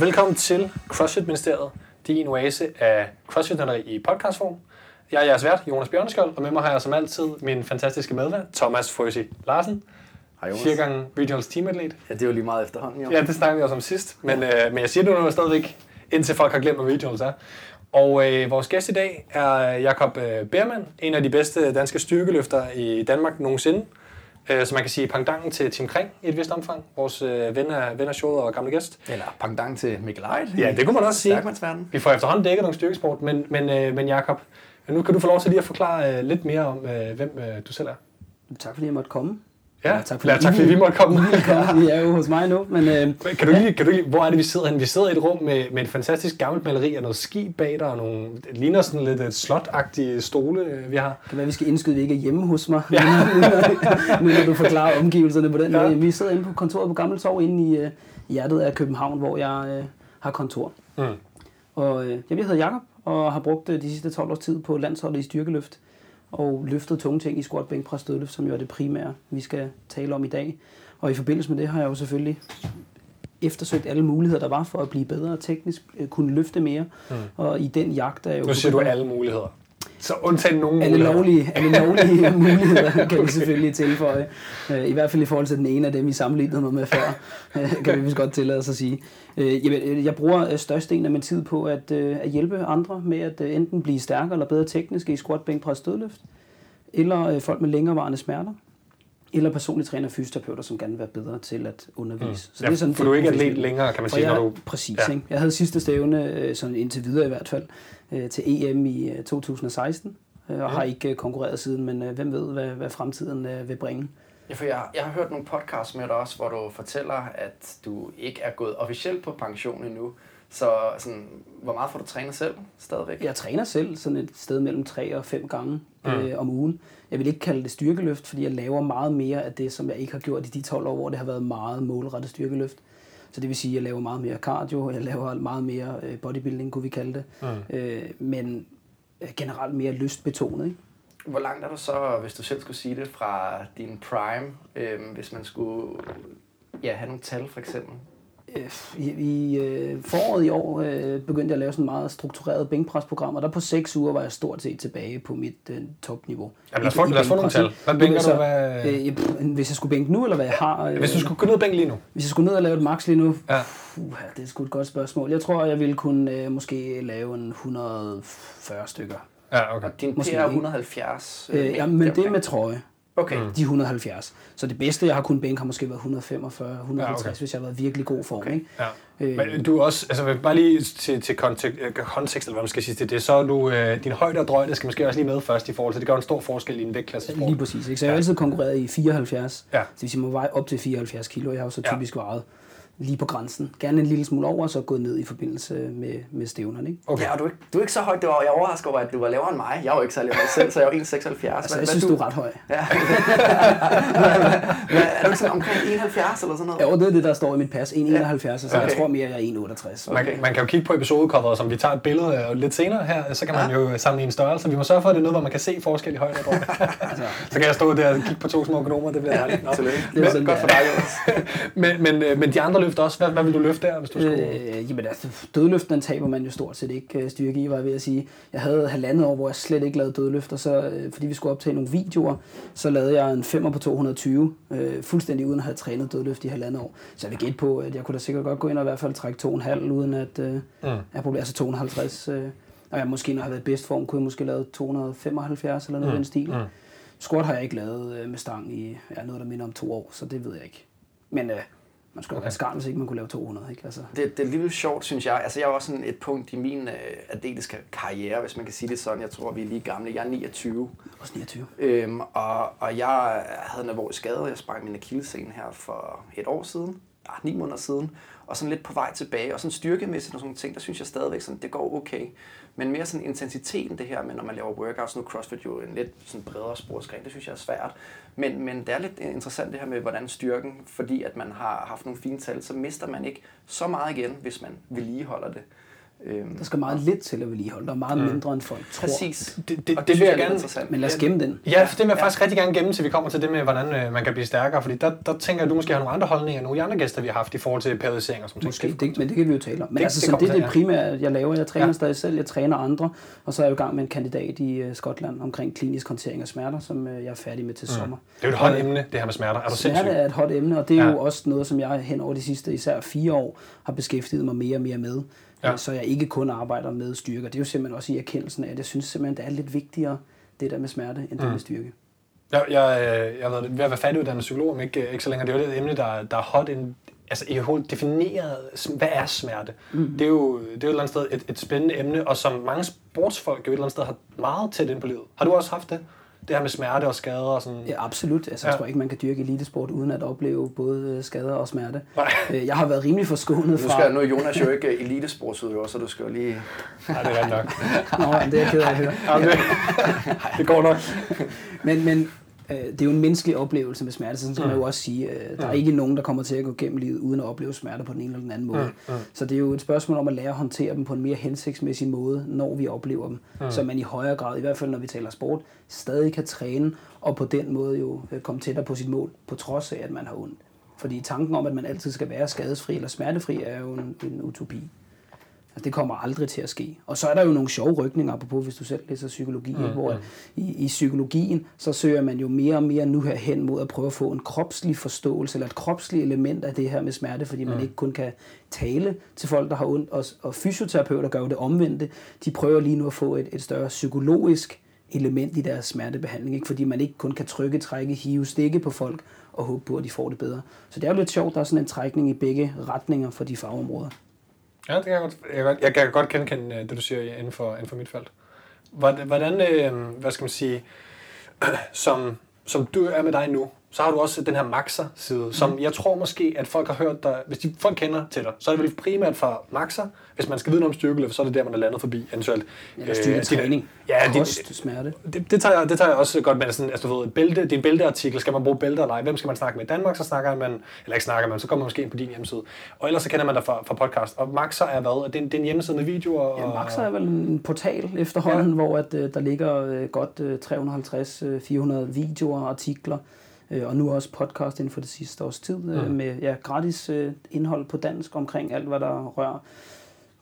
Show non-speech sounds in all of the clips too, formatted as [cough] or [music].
Velkommen til CrossFit Ministeriet, din oase af crossfit i podcastform. Jeg er jeres vært, Jonas Bjørneskjold, og med mig har jeg som altid min fantastiske medvært, Thomas Frøsi Larsen. Hej Jonas. Fire gange Regionals teamatlet. Ja, det er jo lige meget efterhånden, jo. Ja, det snakker vi også om sidst, men, øh, men jeg siger det nu stadigvæk, indtil folk har glemt, hvad Regionals er. Og øh, vores gæst i dag er Jakob øh, Bermann, en af de bedste danske styrkeløfter i Danmark nogensinde. Øh, så man kan sige pangdangen til Tim Kring i et vist omfang. Vores øh, ven, af, ven af showet og gamle gæst. Eller pangdang til Mikkel Eid. Ja, det kunne man også sige. Vi får efterhånden dækket nogle styrkesport, men, men, øh, men Jakob, nu kan du få lov til lige at forklare øh, lidt mere om, øh, hvem øh, du selv er. Tak fordi jeg måtte komme. Ja, Ja, tak fordi ja, tak fordi vi måtte komme. [laughs] I er jo hos mig nu, men øh, Kan du, lige, kan du lige, hvor er det, vi sidder henne? Vi sidder i et rum med, med et fantastisk gammelt maleri og noget skib bag dig, og nogle, det ligner sådan lidt et slot-agtige stole, øh, vi har. det kan være, vi skal indskyde, at vi ikke er hjemme hos mig, ja. [laughs] nu, når, nu når du forklarer omgivelserne på den Ja. måde. Vi sidder inde på kontoret på Gammeltorv inde i øh, hjertet af København, hvor jeg øh, har kontor. Mm. Og øh, jeg hedder Jakob og har brugt øh, de sidste 12 års tid på landsholdet i styrkeløft og løftet tunge ting i squat, bænk, pres, dødløft, som jo er det primære, vi skal tale om i dag. Og i forbindelse med det har jeg jo selvfølgelig eftersøgt alle muligheder, der var for at blive bedre teknisk, øh, kunne løfte mere. Mm. Og i den jagt er jeg jo... Nu siger du alle muligheder. Så undtagen nogle alle lovlige, alle lovlige [laughs] muligheder kan vi selvfølgelig tilføje. Øh, I hvert fald i forhold til den ene af dem, vi sammenlignede mig med før, [laughs] øh, kan vi vist godt tillade os at sige. Øh, Jeg, bruger størstedelen af min tid på at, at hjælpe andre med at enten blive stærkere eller bedre teknisk i squat, bænk, pres, dødløft, eller folk med længerevarende smerter, eller personlige træner og fysioterapeuter, som gerne vil være bedre til at undervise. Mm. Ja, for du er ikke atlet længere, kan man sige, jeg, når du... Præcis. Ja. Ikke? Jeg havde sidste stævne, sådan indtil videre i hvert fald, øh, til EM i øh, 2016, øh, og har ikke øh, konkurreret siden, men øh, hvem ved, hvad, hvad fremtiden øh, vil bringe. Ja, for jeg, jeg har hørt nogle podcasts med dig også, hvor du fortæller, at du ikke er gået officielt på pension endnu. Så sådan, hvor meget får du trænet selv stadigvæk? Jeg træner selv sådan et sted mellem tre og fem gange øh, om ugen. Jeg vil ikke kalde det styrkeløft, fordi jeg laver meget mere af det, som jeg ikke har gjort i de 12 år, hvor det har været meget målrettet styrkeløft. Så det vil sige, at jeg laver meget mere cardio, jeg laver meget mere øh, bodybuilding, kunne vi kalde det. Mm. Øh, men øh, generelt mere lystbetonet. Ikke? Hvor langt er du så, hvis du selv skulle sige det, fra din prime, øhm, hvis man skulle ja, have nogle tal for eksempel? Øh, I, i øh, foråret i år øh, begyndte jeg at lave sådan et meget struktureret bænkpresprogram, og der på seks uger var jeg stort set tilbage på mit øh, topniveau. Jamen, lad os få, i lad os få nogle tal. Hvad bænker Så, du? Hvad... Øh, jeg- pff, hvis jeg skulle bænke nu, eller hvad jeg har? Øh, Hvis du skulle gå ned og bænke lige nu. hvis jeg skulle ned og lave et max lige nu, Ja. uh, det er sgu et godt spørgsmål. Jeg tror, jeg ville kunne øh, måske lave en 140 stykker. Ja, okay. Og din Måske PR er ikke. 170? Øh, ja, men det er med trøje. Okay. Mm. De 170. Så det bedste, jeg har kunnet bænke, har måske været 145, 150, Ja, ja, okay. hvis jeg har været virkelig god form. Okay. Ikke? Ja. Øh, Men du er også, altså bare lige til, til kontekst, øh, kontekst, eller hvad man skal sige til det, så er du, øh, din højde og drøjde skal måske også lige med først i forhold til, det gør en stor forskel i en vægtklasse. Lige præcis. Ikke? Så jeg har altid konkurreret i 74. Ja. Så hvis jeg må veje op til 74 kilo, jeg har jo så Ja. typisk vejet lige på grænsen. Gerne en lille smule over, og så gået ned i forbindelse med, med stævnerne. Ikke? Okay. Ja, og du er, ikke, du er ikke så højt. Det var, jeg er overrasket over, at du var lavere end mig. Jeg er jo ikke særlig høj selv, så jeg er jo 1,76. Altså, jeg synes, du er ret høj. Ja. [laughs] Hvad, er du ikke sådan omkring 71 eller sådan noget? Ja, og det er det, der står i mit pas. 1,71, så jeg Okay. tror mere, jeg er 1,68. Man, man kan jo kigge på episodecoveret, som vi tager et billede af lidt senere her, så kan man jo sammenligne en størrelse. Vi må sørge for, at det er noget, hvor man kan se forskel i højde og drøjde. [laughs] så kan jeg stå der og kigge på to små økonomer, det bliver herligt. Nå. Det er sådan, Godt for dig, Jonas. [laughs] men, men, øh, men de andre løfter også, hvad, hvad vil du løfte der, hvis du skulle? Øh, jamen altså, dødløften den taber man jo stort set ikke øh, styrke i, var jeg ved at sige. Jeg havde halvandet år, hvor jeg slet ikke lavede dødløft, og så, øh, fordi vi skulle optage nogle videoer, så lavede jeg en 5 på 220, øh, fuldstændig uden at have trænet dødløft i halvandet år. Så jeg vil gætte på, at jeg kunne da sikkert godt gå ind og i hvert fald trække 2,5 uden at øh, mm. jeg problem, altså 250. Øh, og jeg måske, når jeg har været i bedst form, kunne jeg måske lave 275 eller noget mm. i den stil. Mm. Squat har jeg ikke lavet øh, med stang i ja, noget, der minder om to år, så det ved jeg ikke. Men øh, man skulle være skarn, hvis ikke man kunne lave 200, ikke? Altså, Det, det er alligevel sjovt, synes jeg. Altså, jeg er også sådan et punkt i min øh, atletiske karriere, hvis man kan sige det sådan. Jeg tror, vi er lige gamle. Jeg er 29. også 29. Øhm, og, og jeg havde en alvorlig skade. Jeg sprang min akillescene her for et år siden. Ah, ni måneder siden. Og sådan lidt på vej tilbage. Og sådan styrkemæssigt og sådan nogle ting, der synes jeg stadigvæk, sådan, det går okay. Men mere sådan intensiteten, det her med, når man laver workouts. Nu CrossFit jo en lidt sådan bredere sportsgren. Det synes jeg er svært. Men, men det er lidt interessant det her med, hvordan styrken, fordi at man har haft nogle fine tal, så mister man ikke så meget igen, hvis man vedligeholder det. Øhm, Der skal meget lidt til at vedligeholde. Der er meget mindre, end folk tror. Præcis. Det, det, Og det, synes vil jeg er gerne... interessant. Men lad os gemme den. Ja, for det vil jeg faktisk rigtig gerne gemme, til vi kommer til det med, hvordan øh, man kan blive stærkere. Fordi der, der tænker jeg, at du måske har nogle andre holdninger end nogle andre gæster, vi har haft i forhold til periodisering og sådan Måske, noget. det, men det kan vi jo tale om. Men Det- det, altså, det det, kommer det er det ja. primære, jeg laver. Jeg træner Ja. ja. stadig selv, jeg træner andre, og så er jeg i gang med en kandidat i uh, Skotland omkring klinisk håndtering af smerter, som uh, jeg er færdig med til Mm. sommer. Det er jo et hot emne, det her med smerter. Er du Smerte sindssyg? er et hot emne, og det er Ja. ja. jo også noget, som jeg hen over de sidste især fire år har beskæftiget mig mere og mere med. Ja. Ja. Så jeg ikke kun arbejder med styrke. Det er jo simpelthen også i erkendelsen af, at jeg synes simpelthen, det er lidt vigtigere, det der med smerte, end det Mm. med styrke. Jeg, jeg, øh, jeg ved, ved at være færdiguddannet psykolog om ikke, ikke så længere. Det er jo det emne, der, der er hot. En, altså, I hurtigt defineret, hvad er smerte? Mm. Det, er jo, det er jo et eller andet sted et, et spændende emne, og som mange sportsfolk jo et eller andet sted har meget tæt ind på livet. Har du også haft det? Det her med smerte og skader og sådan? Ja, absolut. Altså, Ja. jeg tror ikke, man kan dyrke elitesport uden at opleve både øh, skader og smerte. Nej. Øh, Jeg har været rimelig forskånet Nu, fra... skal, nu er Jonas jo ikke elitesportsudøver, så du skal jo lige... Nej, det er ret nok. Nå, det er jeg ked af at høre. Jamen, det, det går nok. Men, men øh, det er jo en menneskelig oplevelse med smerte, så sådan skal man jo også sige. Øh, der er ikke nogen, der kommer til at gå gennem livet uden at opleve smerte på den ene eller den anden måde. Så det er jo et spørgsmål om at lære at håndtere dem på en mere hensigtsmæssig måde, når vi oplever dem. Mm. Så man i højere grad, i hvert fald når vi taler sport, stadig kan træne og på den måde jo øh, komme tættere på sit mål, på trods af, at man har ondt. Fordi tanken om, at man altid skal være skadesfri eller smertefri, er jo en, en utopi. Altså, det kommer aldrig til at ske. Og så er der jo nogle sjove rykninger, apropos hvis du selv læser psykologi, mm, hvor i, i psykologien, så søger man jo mere og mere nu her hen mod at prøve at få en kropslig forståelse, eller et kropsligt element af det her med smerte, fordi man ikke kun kan tale til folk, der har ondt, og, og fysioterapeuter gør jo det omvendte. De prøver lige nu at få et, et større psykologisk element i deres smertebehandling, ikke? fordi man ikke kun kan trykke, trække, hive, stikke på folk og håbe på, at de får det bedre. Så det er jo lidt sjovt, der er sådan en trækning i begge retninger for de fagområder. Ja, det kan jeg godt. Jeg kan godt, jeg kan godt genkende øh, det, du siger inden for, inden for mit felt. Hvordan, hvordan øh, hvad skal man sige, [clears throat] som, som du er med dig nu, så har du også den her maxer-side, som jeg tror måske, at folk har hørt dig, hvis de, folk kender til dig, så er det vel primært fra maxer. Hvis man skal vide noget om styrkeløft, så er det der, man er landet forbi, eventuelt. Eller styrketræning, ja, ja, det, kost, smerte. det, det, tager jeg, det tager jeg også godt med. Sådan, altså, du ved, bælte, det er en bælteartikel. Skal man bruge bælter eller ej? Hvem skal man snakke med? I Danmark, så snakker man, eller ikke snakker man, så kommer man måske ind på din hjemmeside. Og ellers så kender man dig fra, fra podcast. Og Maxer er hvad? Det er, en- det er en hjemmeside med videoer? Og... Ja, Max er vel en portal efterhånden, ja. hvor at, øh, der ligger øh, godt øh, 350-400 videoer og artikler, øh, og nu også podcast inden for det sidste års tid, øh, Mm. med ja, gratis øh, indhold på dansk omkring alt, hvad der rører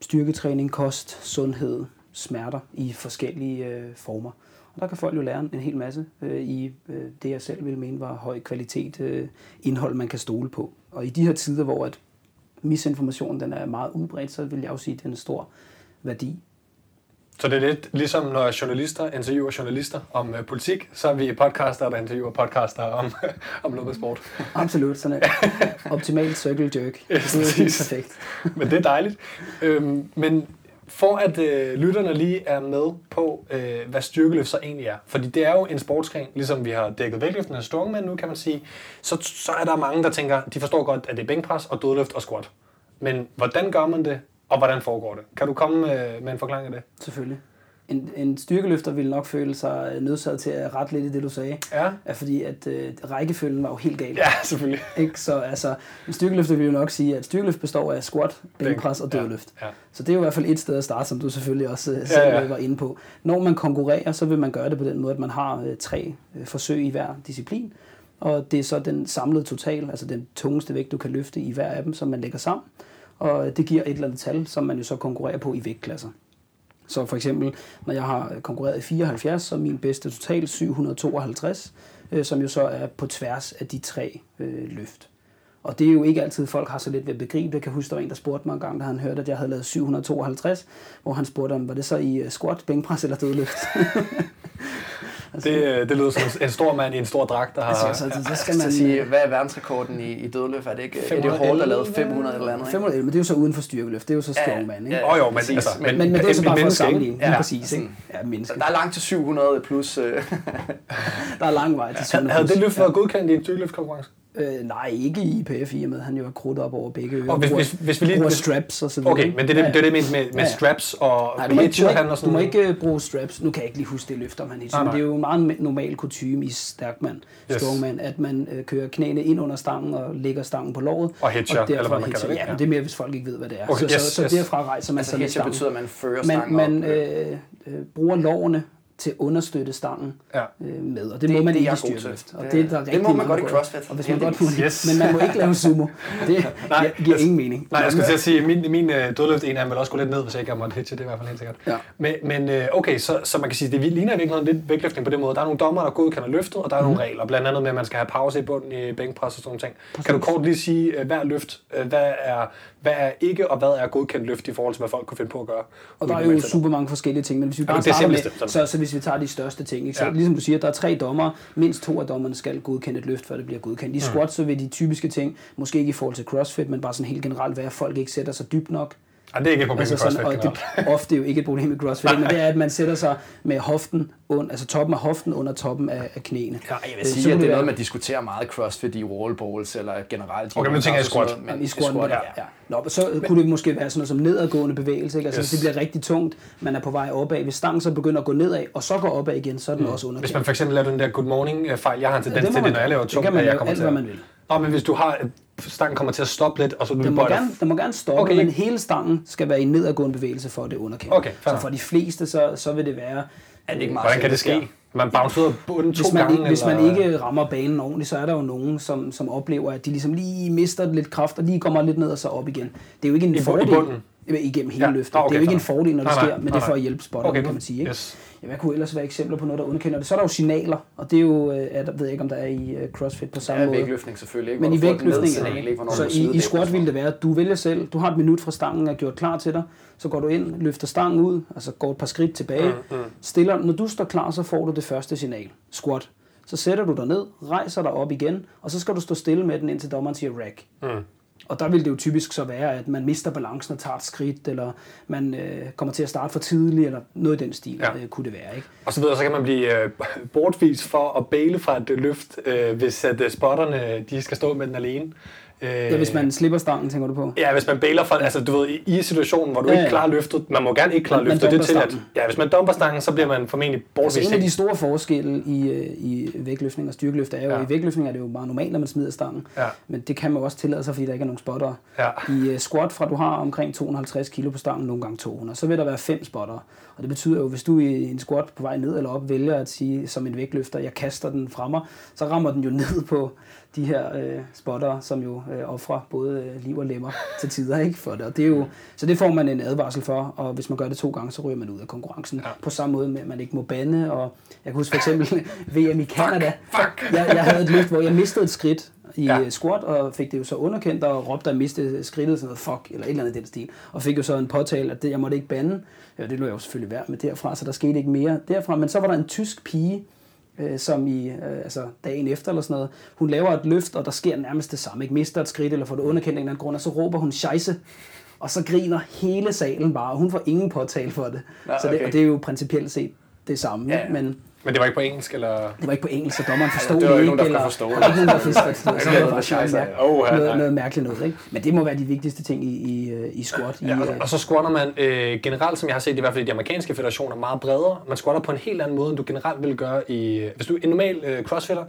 styrketræning, kost, sundhed, smerter i forskellige øh, former. Og der kan folk jo lære en hel masse øh, i øh, det, jeg selv vil mene var høj kvalitet øh, indhold, man kan stole på. Og i de her tider, hvor at misinformation den er meget udbredt, så vil jeg jo sige, at den er en stor værdi. Så det er lidt ligesom, når journalister interviewer journalister om uh, politik, så er vi podcaster, der interviewer podcaster om, [laughs] om noget sport. Absolut, sådan et [laughs] optimalt circle jerk. Ja, det er helt perfekt. Men det er dejligt. Øhm, men for at øh, lytterne lige er med på, øh, hvad styrkeløft så egentlig er. Fordi det er jo en sportsgren, ligesom vi har dækket vægtløften af strongman nu, kan man sige. Så, så er der mange, der tænker, de forstår godt, at det er bænkpres og dødløft og squat. Men hvordan gør man det, og hvordan foregår det? Kan du komme med, med en forklaring af det? Selvfølgelig. En, en styrkeløfter ville nok føle sig nødsaget til at rette lidt i det, du sagde. Ja. Ja, fordi at øh, rækkefølgen var jo helt gal. Ja, selvfølgelig. [laughs] Ikke? Så altså, en styrkeløfter vil jo nok sige, at styrkeløft består af squat, bænkpres og dødløft. Ja, ja. Så det er jo i hvert fald et sted at starte, som du selvfølgelig også øh, selv Ja, ja. var inde på. Når man konkurrerer, så vil man gøre det på den måde, at man har øh, tre øh, forsøg i hver disciplin. Og det er så den samlede total, altså den tungeste vægt, du kan løfte i hver af dem, som man lægger sammen. Og det giver et eller andet tal, som man jo så konkurrerer på i vægtklasser. Så for eksempel, når jeg har konkurreret i 74, så er min bedste total 752, øh, som jo så er på tværs af de tre øh, løft. Og det er jo ikke altid, folk har så lidt ved at begribe. Jeg kan huske, der var en, der spurgte mig en gang, da han hørte, at jeg havde lavet 752, hvor han spurgte om, var det så i øh, squat, bænkpres eller dødløft? [laughs] Det, øh, det lyder som en- stor mand i en stor dragt, der har... altså, altså, så skal Man man... sige, øh, hvad er verdensrekorden i, i dødløft? Er det ikke Eddie 511? Hall, der lavede 500 eller andet? ikke? 500, men det er jo så uden for styrkeløft. Det er jo så strongman, ikke? Ja, Åh jo, men, altså, Men- Men, men det er så en bare for at sammenligne. Ja, præcis, ikke? sådan. Ja, menneske. Der er langt til 700 plus... Øh, [laughs] Der er lang vej til Havde, 700 havde det løft været godkendt i en styrkeløftkonkurrence? Øh, nej, ikke i IPF, i og med han jo er krudt op over begge ører. Og hvis- bruger- hvis- hvis vi lige- bruger straps og så videre. Okay, men det er det, det, det med, med, med Ja, ja. straps og Nej, du må, ikke, du, må han ikke, og sådan du må ikke øh, bruge straps. Nu kan jeg ikke lige huske det løfter, hitcher, Nej, men det er jo meget normal kutume i stærkmand, Yes. strongman, at man øh, kører knæene ind under stangen og lægger stangen på låret. Og hitcher, derfra eller hvad man kalder det, Ja, men det er mere, hvis folk ikke ved, hvad det er. Okay, så, yes, så, så yes. derfra rejser man Altså sig med stangen. betyder, at man fører man, stangen man op. øh, øh, bruger lårene til at understøtte stangen Ja. øh, med, og det, Det- må man det ikke jeg i styrkeløft. Og Det- det, er der det må man godt i. CrossFit. Og hvis man godt må Yes. Men man må ikke lave sumo. Det Nej, giver ingen mening. Nej, jeg skulle til at sige, min, min øh, dødløft en af dem vil også gå lidt ned, hvis jeg ikke har måttet hitche, det er i hvert fald helt sikkert. Ja. Men, men øh, okay, så, så man kan sige, det ligner i virkeligheden lidt vægtløftning på den måde. Der er nogle dommer, der godkender løftet, og der er Mhm. nogle regler, blandt andet med, at man skal have pause i bunden i bænkpres og sådan nogle ting. Kan du kort lige sige, øh, hver løft, øh, hvad er, hvad er ikke, og hvad er godkendt løft i forhold til, hvad folk kunne finde på at gøre? Og der er jo super mange forskellige ting, men hvis vi bare er starter med, så, så hvis vi tager de største ting, ikke? så Ja. ligesom du siger, der er tre dommer, mindst to af dommerne skal godkende et løft, før det bliver godkendt. Mm. I squat, så vil de typiske ting, måske ikke i forhold til CrossFit, men bare sådan helt generelt være, at folk ikke sætter sig dybt nok. Ej, det er ikke et problem Altså med sådan, CrossFit og det ofte jo ikke et problem med CrossFit, men det er, at man sætter sig med hoften, under, altså toppen af hoften under toppen af, af knæene. Ja, jeg vil Øh, så sige, kunne at det er noget, man diskuterer meget i CrossFit i wall balls eller generelt. Okay, men tænker jeg i squat. Men Men i squat, ja. ja. ja. Nå, men så kunne det måske være sådan noget som nedadgående bevægelse. Ikke? Altså, Yes. det bliver rigtig tungt, man er på vej opad. Hvis stangen så begynder at gå nedad, og så går opad igen, så er den også Mm. Hvis man for eksempel laver den der good morning øh, fejl, jeg har en tendens det må til det, man- når jeg laver det tung, kan man at jeg lave kommer alt, til hvad at- man vil. Nå, men hvis du har, stangen kommer til at stoppe lidt, og så Den må, gerne, den må gerne stoppe, Okay. men hele stangen skal være i nedadgående bevægelse for at det er underkendt. Okay, fair så for de fleste, så, så vil det være... Er det ikke meget Hvordan kan det ske? Man bouncer ud bunden to Hvis man, gange? ikke, hvis man ikke rammer banen ordentligt, så er der jo nogen, som, som oplever, at de ligesom lige mister lidt kraft, og lige kommer lidt ned og så op igen. Det er jo ikke en I bu- i fordel bunden? igennem hele Ja. løftet. Okay, det er jo ikke en fordel, når det Nej, nej, sker, men nej, det er for nej. at hjælpe spotteren, Okay, kan man sige. Ikke? yes. Ja, hvad kunne ellers være eksempler på noget, der underkender det? Så er der jo signaler, og det er jo, øh, der, ved jeg ikke, om der er i øh, CrossFit på samme Ja, måde. vægtløftning selvfølgelig. Ikke? Men i vægtløftning, så i, i squat derfra. vil det være, at du vælger selv, du har et minut fra stangen er gjort klar til dig, så går du ind, løfter stangen ud, altså går et par skridt tilbage, mm, mm. stiller, når du står klar, så får du det første signal, squat. Så sætter du dig ned, rejser dig op igen, og så skal du stå stille med den, indtil dommeren siger rack. Mm. Og der vil det jo typisk så være, at man mister balancen og tager et skridt, eller man øh, kommer til at starte for tidligt, eller noget i den stil, Ja. øh, kunne det være. Ikke? Og så videre, så kan man blive øh, bortvist for at bæle fra et løft, øh, hvis at, øh, spotterne de skal stå med den alene. Øh, Ja, hvis man slipper stangen, tænker du på? Ja, hvis man bailer fra, altså du ved, i, i situationen, hvor du Ja, ikke klarer løftet, man må gerne ikke klare Man- man løftet, det er dumper til at, ja, hvis man dumper stangen, så bliver man formentlig bortvist. Altså en af de store forskelle i, øh, i vægtløftning og styrkeløft er jo, Ja. i vægtløftning er det jo meget normalt, når man smider stangen. Ja. Men det kan man også tillade sig, fordi der ikke er nogen spotter. Ja. I uh, squat, fra du har omkring 250 kilo på stangen, nogle gange 200, så vil der være fem spotter. Og det betyder jo, hvis du i en squat på vej ned eller op vælger at sige som en vægtløfter, jeg kaster den fra mig, så rammer den jo ned på de her øh, spotter, som jo øh, offrer både øh, liv og lemmer til tider ikke for det. Og det er jo, så det får man en advarsel for, og hvis man gør det to gange, så ryger man ud af konkurrencen. Ja. På samme måde med, at man ikke må bande, og jeg kan huske for eksempel [laughs] VM i Canada. Fuck! Jeg, jeg havde et løft, hvor jeg mistede et skridt i Ja. ja. squat, og fik det jo så underkendt, og råbte, at jeg mistede skridtet, sådan noget fuck, eller et eller andet i den stil. Og fik jo så en påtale, at det, jeg måtte ikke bande. Ja, det lå jeg jo selvfølgelig værd med derfra, så der skete ikke mere derfra. Men så var der en tysk pige, øh, som i øh, altså dagen efter eller sådan noget, hun laver et løft, og der sker nærmest det samme. Ikke mister et skridt, eller får det underkendt af en anden grund, og så råber hun scheisse. Og så griner hele salen bare, og hun får ingen påtale for det. Nå, så det, okay. og det er jo principielt set det samme. Ja, Ja, ja. Men Men det var ikke på engelsk, eller? det var ikke på engelsk, så dommeren forstod det var det ikke nogen, der forstå der det. var ikke nogen, der forstod det. Så ikke det var der bare scheisse. noget, noget, noget mærkeligt noget. Ikke? Men det må være de vigtigste ting i, i, øh, i squat. Ja, og, øh, og så squatter man øh, generelt, som jeg har set i hvert fald i de amerikanske federationer, meget bredere. Man squatter på en helt anden måde, end du generelt vil gøre i... Hvis du er en normal øh, crossfitter,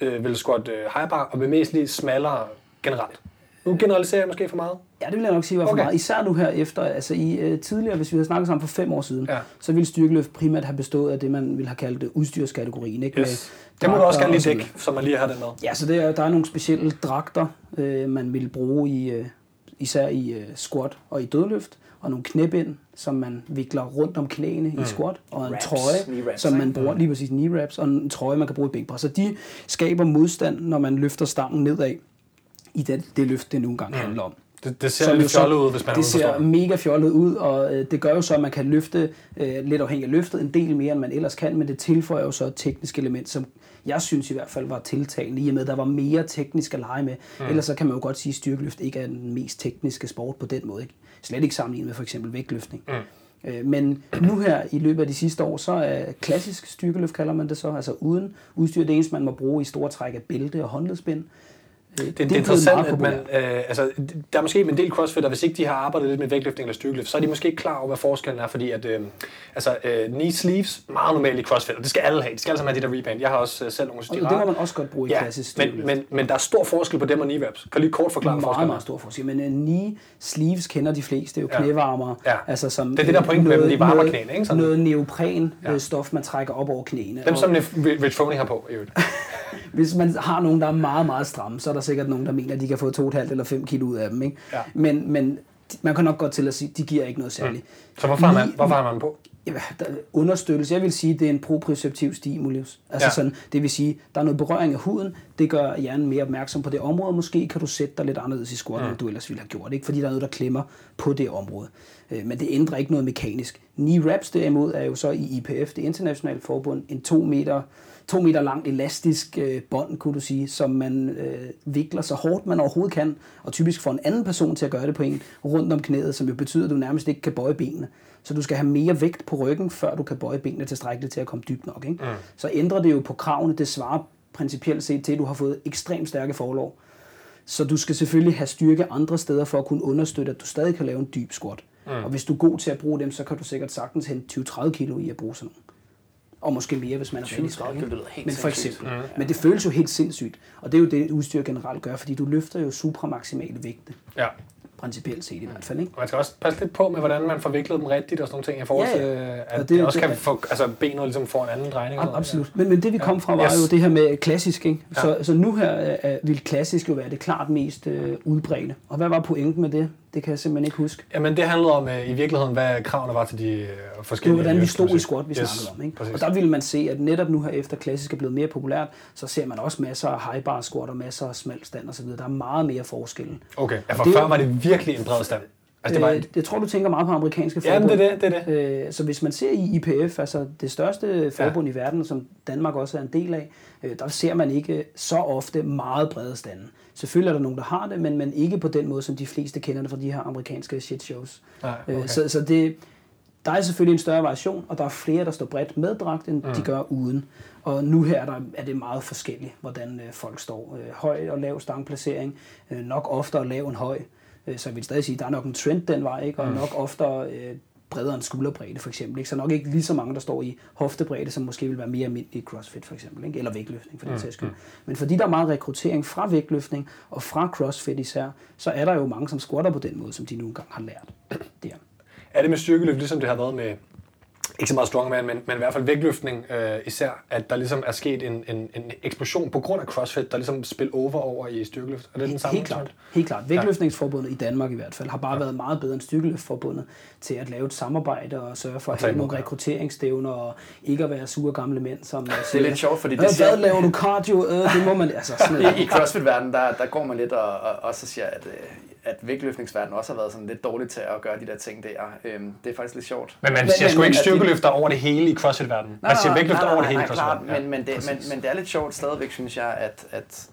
øh, vil squat øh, high bar og lige smallere generelt. Nu generaliserer jeg måske for meget. Ja, det vil jeg nok sige var for Okay. meget. Især nu her efter, altså i uh, tidligere, hvis vi havde snakket sammen for fem år siden, Ja. så ville styrkeløft primært have bestået af det, man ville have kaldt øh, udstyrskategorien. Ikke? Yes. Det må du også gerne lige dække, så man lige har det med. Ja, så det er, der er nogle specielle dragter, øh, man vil bruge i, øh, især i øh, squat og i dødløft, og nogle knæbind, som man vikler rundt om knæene mm. i squat, og en Wraps, trøje, wraps, som man bruger, lige præcis knee wraps, og en trøje, man kan bruge i bænkpres. Så de skaber modstand, når man løfter stangen nedad i det, det løft, det nogle gange handler om. Det, det ser Som lidt fjollet ud, hvis man Det er ser ser... mega fjollet ud, og øh, det gør jo så, at man kan løfte, øh, lidt afhængig af løftet, en del mere, end man ellers kan, men det tilføjer jo så et teknisk element, som jeg synes i hvert fald var tiltagende, i og med, at der var mere teknisk at lege med. Mm. Ellers så kan man jo godt sige, at styrkeløft ikke er den mest tekniske sport på den måde. Ikke? Slet ikke sammenlignet med for eksempel vægtløftning. Mm. Øh, Men nu her i løbet af de sidste år, så er klassisk styrkeløft, kalder man det så, altså uden udstyr. Det eneste, man må bruge i store træk er bælte og håndledsbind. Det, det er interessant, at man, øh, altså, der er måske en del crossfitter, hvis ikke de har arbejdet lidt med vægtløftning eller styrkeløft, så er de måske ikke klar over, hvad forskellen er, fordi at, øh, altså, øh, knee sleeves, meget normalt i crossfit, og det skal alle have, de skal alle sammen have de der rebound. Jeg har også øh, selv nogle, Og de det må man også godt bruge i ja, klassisk men, styrkeløft. men, men der er stor forskel på dem og knee wraps. Kan lige kort forklare, meget, forskellen meget stor forskel. Men uh, knee sleeves kender de fleste, jo Ja. knævarmere. Ja. Altså som, Det er det, der er pointen med dem, de varmer noget, knæene, ikke? Sådan. Noget neopren Ja. ja. stof, man trækker op over knæene. Dem, Og som Rich Froning har på, i øvrigt. [laughs] Hvis man har nogen, der er meget, meget stramme, så er der sikkert nogen, der mener, at de kan få 2,5 eller 5 kilo ud af dem. Ikke? Ja. Men, men man kan nok godt til at sige, at de giver ikke noget særligt. Så hvorfor har man, hvorfor har man på? Ja, der, understøttelse, jeg vil sige, det er en proprioceptiv stimulus. Altså Ja. sådan, det vil sige, der er noget berøring af huden, det gør hjernen mere opmærksom på det område, måske kan du sætte dig lidt anderledes i squat, mm. end du ellers ville have gjort, ikke? fordi der er noget, der klemmer på det område. Øh, Men det ændrer ikke noget mekanisk. Knee wraps derimod er jo så i IPF, det internationale forbund, en to meter, to meter lang elastisk øh, bånd, kunne du sige, som man øh, vikler så hårdt man overhovedet kan, og typisk får en anden person til at gøre det på en rundt om knæet, som jo betyder, at du nærmest ikke kan bøje benene. Så du skal have mere vægt på ryggen, før du kan bøje benene tilstrækkeligt til at komme dybt nok. Ikke? Mm. Så ændrer det jo på kravene. Det svarer principielt set til, at du har fået ekstremt stærke forlov. Så du skal selvfølgelig have styrke andre steder for at kunne understøtte, at du stadig kan lave en dyb squat. Mm. Og hvis du er god til at bruge dem, så kan du sikkert sagtens hente 20-30 kilo i at bruge sådan nogle. Og måske mere, hvis man er rigtig 20-30 stærk, kilo, ikke? det lyder helt Men for eksempel. Mm. Men det føles jo helt sindssygt. Og det er jo det, udstyr generelt gør, fordi du løfter jo supramaksimale vægte. Ja. Principielt set i hvert fald, ikke? Og man skal også passe lidt på med, hvordan man får viklet dem rigtigt og sådan nogle ting, i forhold Ja, til, ja. øh, Og at det det, også det, kan at- få, altså benet ligesom får en anden drejning. Ab-. Absolut. Men, men det vi kom fra var Yes. jo det her med klassisk. Ikke? Så, så nu her øh, vil klassisk jo være det klart mest øh, udbredte. Og hvad var pointen med det? Det kan jeg simpelthen ikke huske. Jamen det handlede om øh, i virkeligheden, hvad kravene var til de øh, Det var, forskellige... hvordan vi stod i squat, vi Yes, snakkede om. Ikke? præcis. Og der ville man se, at netop nu her efter klassisk er blevet mere populært, så ser man også masser af high bar squat og masser af smal stand osv. Der er meget mere forskel. Okay, ja, for det før var det virkelig en bred stand. Altså det var... Øh, jeg tror, du tænker meget på amerikanske Ja, forbund. men det er det, det er det. Øh, så hvis man ser i IPF, altså det største forbund ja. i verden, som Danmark også er en del af, øh, der ser man ikke så ofte meget brede stande. Selvfølgelig er der nogen, der har det, men, men ikke på den måde, som de fleste kender det fra de her amerikanske shit shows. Nej, Øh, okay. Så, så det, der er selvfølgelig en større variation, og der er flere, der står bredt med dragt, end mm. de gør uden. Og nu her er, der, er det meget forskelligt, hvordan øh, folk står. Øh, høj og lav stangplacering, øh, nok oftere lav end høj. Øh, så jeg vil stadig sige, at der er nok en trend den vej, ikke? og mm. nok oftere øh, bredere end skulderbredde for eksempel. Ikke? Så nok ikke lige så mange, der står i hoftebredde, som måske vil være mere almindelig i CrossFit for eksempel, ikke? eller vægtløftning for den sags skyld. Men fordi der er meget rekruttering fra vægtløftning og fra CrossFit især, så er der jo mange, som squatter på den måde, som de nu engang har lært. [clears throat] Der. Er det med styrkeløft, ligesom det har været med, ikke så meget strongman, men, men i hvert fald vægtløftning øh, især, at der ligesom er sket en, en, en eksplosion på grund af CrossFit, der ligesom spil over over i styrkeløft? Er det den samme Helt klart. Helt klart. Vægtløftningsforbundet i Danmark i hvert fald har bare været meget bedre end Styrkeløftforbundet til at lave et samarbejde og sørge for at have nogle rekrutteringsstævner og ikke at være sure gamle mænd, som Det er lidt sjovt, fordi det siger... hvad laver du cardio? Øh, det må man... Altså, sådan noget. I, i CrossFit-verdenen, der, der går man lidt og, og, og så siger, at, øh, at vægtløftningsverdenen også har været sådan lidt dårlig til at gøre de der ting der. Øhm, det er faktisk lidt sjovt. Men man siger sgu ikke styrkeløfter over det hele i CrossFit-verdenen. Man siger vægtløfter over det hele i CrossFit-verdenen. men, men, det, men, men det er lidt sjovt stadigvæk, synes jeg, at, at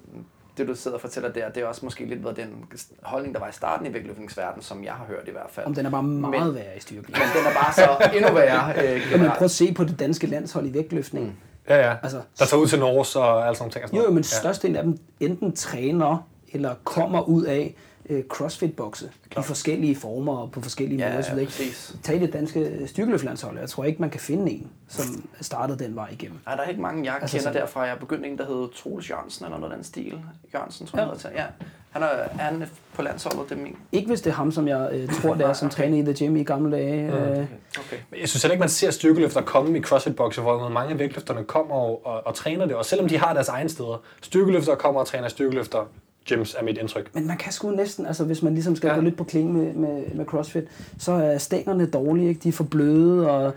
det, du sidder og fortæller der, det er også måske lidt været den holdning, der var i starten i vægtløftningsverdenen, som jeg har hørt i hvert fald. Om den er bare meget Men- værre i styrke. Men den er bare så endnu værre. [laughs] Øh, Jamen, generelt. prøv at se på det danske landshold i vægtløftning. Mm. Ja, ja. Altså, Der tager ud til Norge og alle sådan nogle ting. Og sådan Jo, jo, men størstedelen af dem enten træner eller kommer ud af øh, crossfit-bokse i forskellige former og på forskellige Ja, måder. ja, så jeg ikke. præcis. Tag det danske styrkeløftlandshold. Jeg tror ikke, man kan finde en, som startede den vej igennem. Nej, der er ikke mange, jeg Altså kender sådan- derfra. Jeg begyndte en, der hed Troels Jørgensen, eller noget af den stil. Jørgensen, tror Ja. jeg, ja. ja. Han er, er han på landsholdet, det er min. Ikke hvis det er ham, som jeg øh, tror, det er, som [laughs] træner i The Gym i gamle dage. Øh, Okay. Men Jeg synes heller ikke, man ser styrkeløfter komme i CrossFit-bokse, hvor mange af vægtløfterne kommer og, og, og træner det. Og selvom de har deres egne steder. Styrkeløfter kommer og træner styrkeløfter. Gyms er mit indtryk. Men man kan sgu næsten, altså hvis man ligesom skal Ja. gå lidt på klinge med, med, med CrossFit, så er stængerne dårlige, ikke? de er for bløde, og